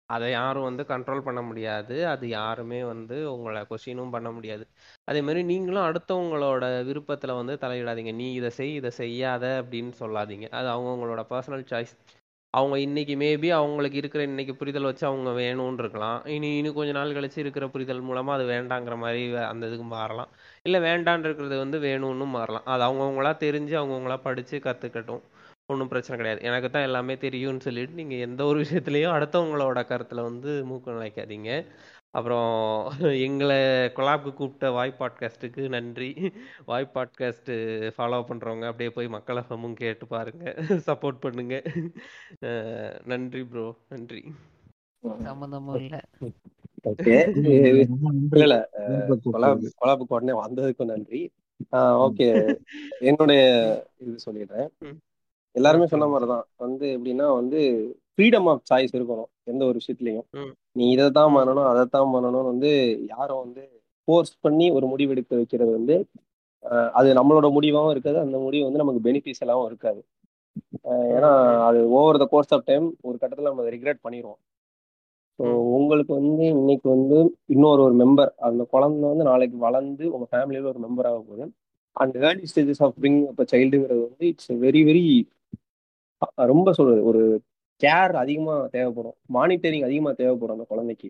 Speaker 2: அதை யாரும் வந்து கண்ட்ரோல் பண்ண முடியாது. அது யாருமே வந்து உங்களை கொஸ்டினும் பண்ண முடியாது. அதே மாதிரி நீங்களும் அடுத்தவங்களோட விருப்பத்தில் வந்து தலையிடாதீங்க. நீ இதை செய் இதை செய்யாத அப்படின்னு சொல்லாதீங்க. அது அவங்கவுங்களோட பர்சனல் சாய்ஸ் அவங்க இன்னைக்கு மேபி அவங்களுக்கு இருக்கிற இன்னைக்கு புரிதல் வச்சு அவங்க வேணும்னு இருக்கலாம் இனி இன்னும் கொஞ்ச நாள் கழிச்சு இருக்கிற புரிதல் மூலமா அது வேண்டாங்கிற மாதிரி அந்த இதுக்கு மாறலாம். இல்லை வேண்டான்னு இருக்கிறது வந்து வேணும்னு மாறலாம். அது அவங்கவுங்களா தெரிஞ்சு அவங்கவுங்களா படிச்சு கத்துக்கட்டும். ஒன்றும் பிரச்சனை கிடையாது. எனக்கு தான் எல்லாமே தெரியும்னு சொல்லிட்டு நீங்கள் எந்த ஒரு விஷயத்துலையும் அடுத்தவங்களோட கருத்தில் வந்து மூக்க நினைக்காதீங்க அப்புறம் எங்களை கொலாப்க்கு கூப்பிட்ட வாய் பாட்காஸ்ட்டுக்கு நன்றி. வாய் பாட்காஸ்ட் ஃபாலோ பண்றவங்க அப்படியே போய் மக்கள் எஃப்எம்மும் கேட்டு பாருங்க. சப்போர்ட் பண்ணுங்க. நன்றி ப்ரோ நன்றி.
Speaker 4: சம்மந்தமும் இல்லை.
Speaker 1: கொலாபுக்கு உடனே வந்ததுக்கும் நன்றி. ஓகே. என்னுடைய இது சொல்லிடுறேன். எல்லாருமே சொன்ன மாதிரிதான். வந்து எப்படின்னா வந்து ஃப்ரீடம் ஆஃப் சாய்ஸ் இருக்கணும். எந்த ஒரு விஷயத்துலயும். நீ இதைத்தான்
Speaker 2: ம்
Speaker 1: பண்ணணும் அதைத்தான் பண்ணணும்னு வந்து யாரும் வந்து ஃபோர்ஸ் பண்ணி ஒரு முடிவெடுக்க வைக்கிறது வந்து அது நம்மளோட முடிவாகவும் இருக்காது அந்த முடிவு வந்து நமக்கு பெனிஃபிஷியலாகவும் இருக்காது. ஏன்னா அது over the course of time ஒரு கட்டத்தில் நம்ம ரிக்ரெட் பண்ணிடுவோம் ஸோ
Speaker 2: ம்
Speaker 1: உங்களுக்கு வந்து இன்னைக்கு வந்து இன்னொரு ஒரு மெம்பர் அந்த குழந்தை வந்து நாளைக்கு வளர்ந்து உங்க ஃபேமிலியில ஒரு மெம்பர் ஆக போகுது. And early stages of bring up சைல்டுங்கிறது வந்து இட்ஸ் வெரி வெரி ரொம்ப சொல்றது ஒரு கேர் அதிகமா தேவைப்படும். மானிட்டரிங் அதிகமா தேவைப்படும் அந்த குழந்தைக்கு.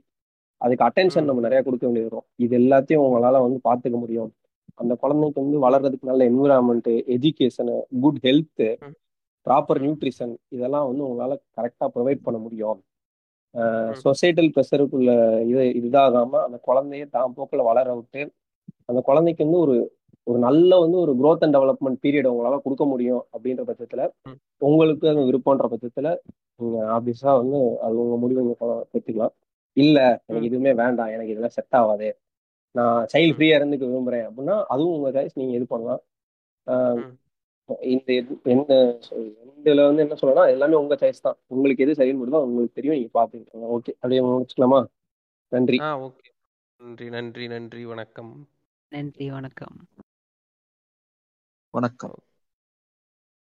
Speaker 1: அதுக்கு அட்டென்ஷன் நம்ம நிறைய கொடுக்க வேண்டியது வரும். இது எல்லாத்தையும் உங்களால வந்து பார்த்துக்க முடியும். அந்த குழந்தைக்கு வந்து வளர்றதுக்கு நல்ல என்விரான்மெண்ட் எஜுகேஷனு குட் ஹெல்த்
Speaker 2: ம்.
Speaker 1: ப்ராப்பர் நியூட்ரிஷன் இதெல்லாம் வந்து உங்களால கரெக்டா ப்ரொவைட் பண்ண முடியும். சொசைட்டல் ப்ரெஷருக்குள்ள இது இதாகாம அந்த குழந்தைய தான் போக்குல வளர விட்டு அந்த குழந்தைக்கு வந்து ஒரு ஒரு நல்ல வந்து ஒரு growth அண்ட் டெவலப்மெண்ட் பீரியட் உங்களால கொடுக்க முடியும் அப்படின்ற பட்சத்துல உங்களுக்கு அது விருப்பம்ன்ற பட்சத்துல நீங்க ஆப்வியஸா வந்து அது உங்க முடிவு பெற்றுக்கலாம். இல்ல எனக்கு எதுவுமே வேண்டாம் எனக்கு இதெல்லாம் செட் ஆகாது. நான் சைல்டு ஃப்ரீயா இருந்துக்க விரும்புறேன் அப்படின்னா அதுவும் உங்க சாய்ஸ் நீங்க இது பண்ணலாம். இந்த எந்த இதுல வந்து என்ன சொல்லலாம் எல்லாமே உங்க சாய்ஸ் தான். உங்களுக்கு எது சரின்னு மட்டும் தான் உங்களுக்கு தெரியும் நீங்க பாத்துக்கோங்க ஓகே அப்படியே முடிச்சுக்கலாமா? நன்றி.
Speaker 2: ஓகே. நன்றி நன்றி நன்றி. வணக்கம்.
Speaker 4: நன்றி வணக்கம்.
Speaker 3: வணக்கம்.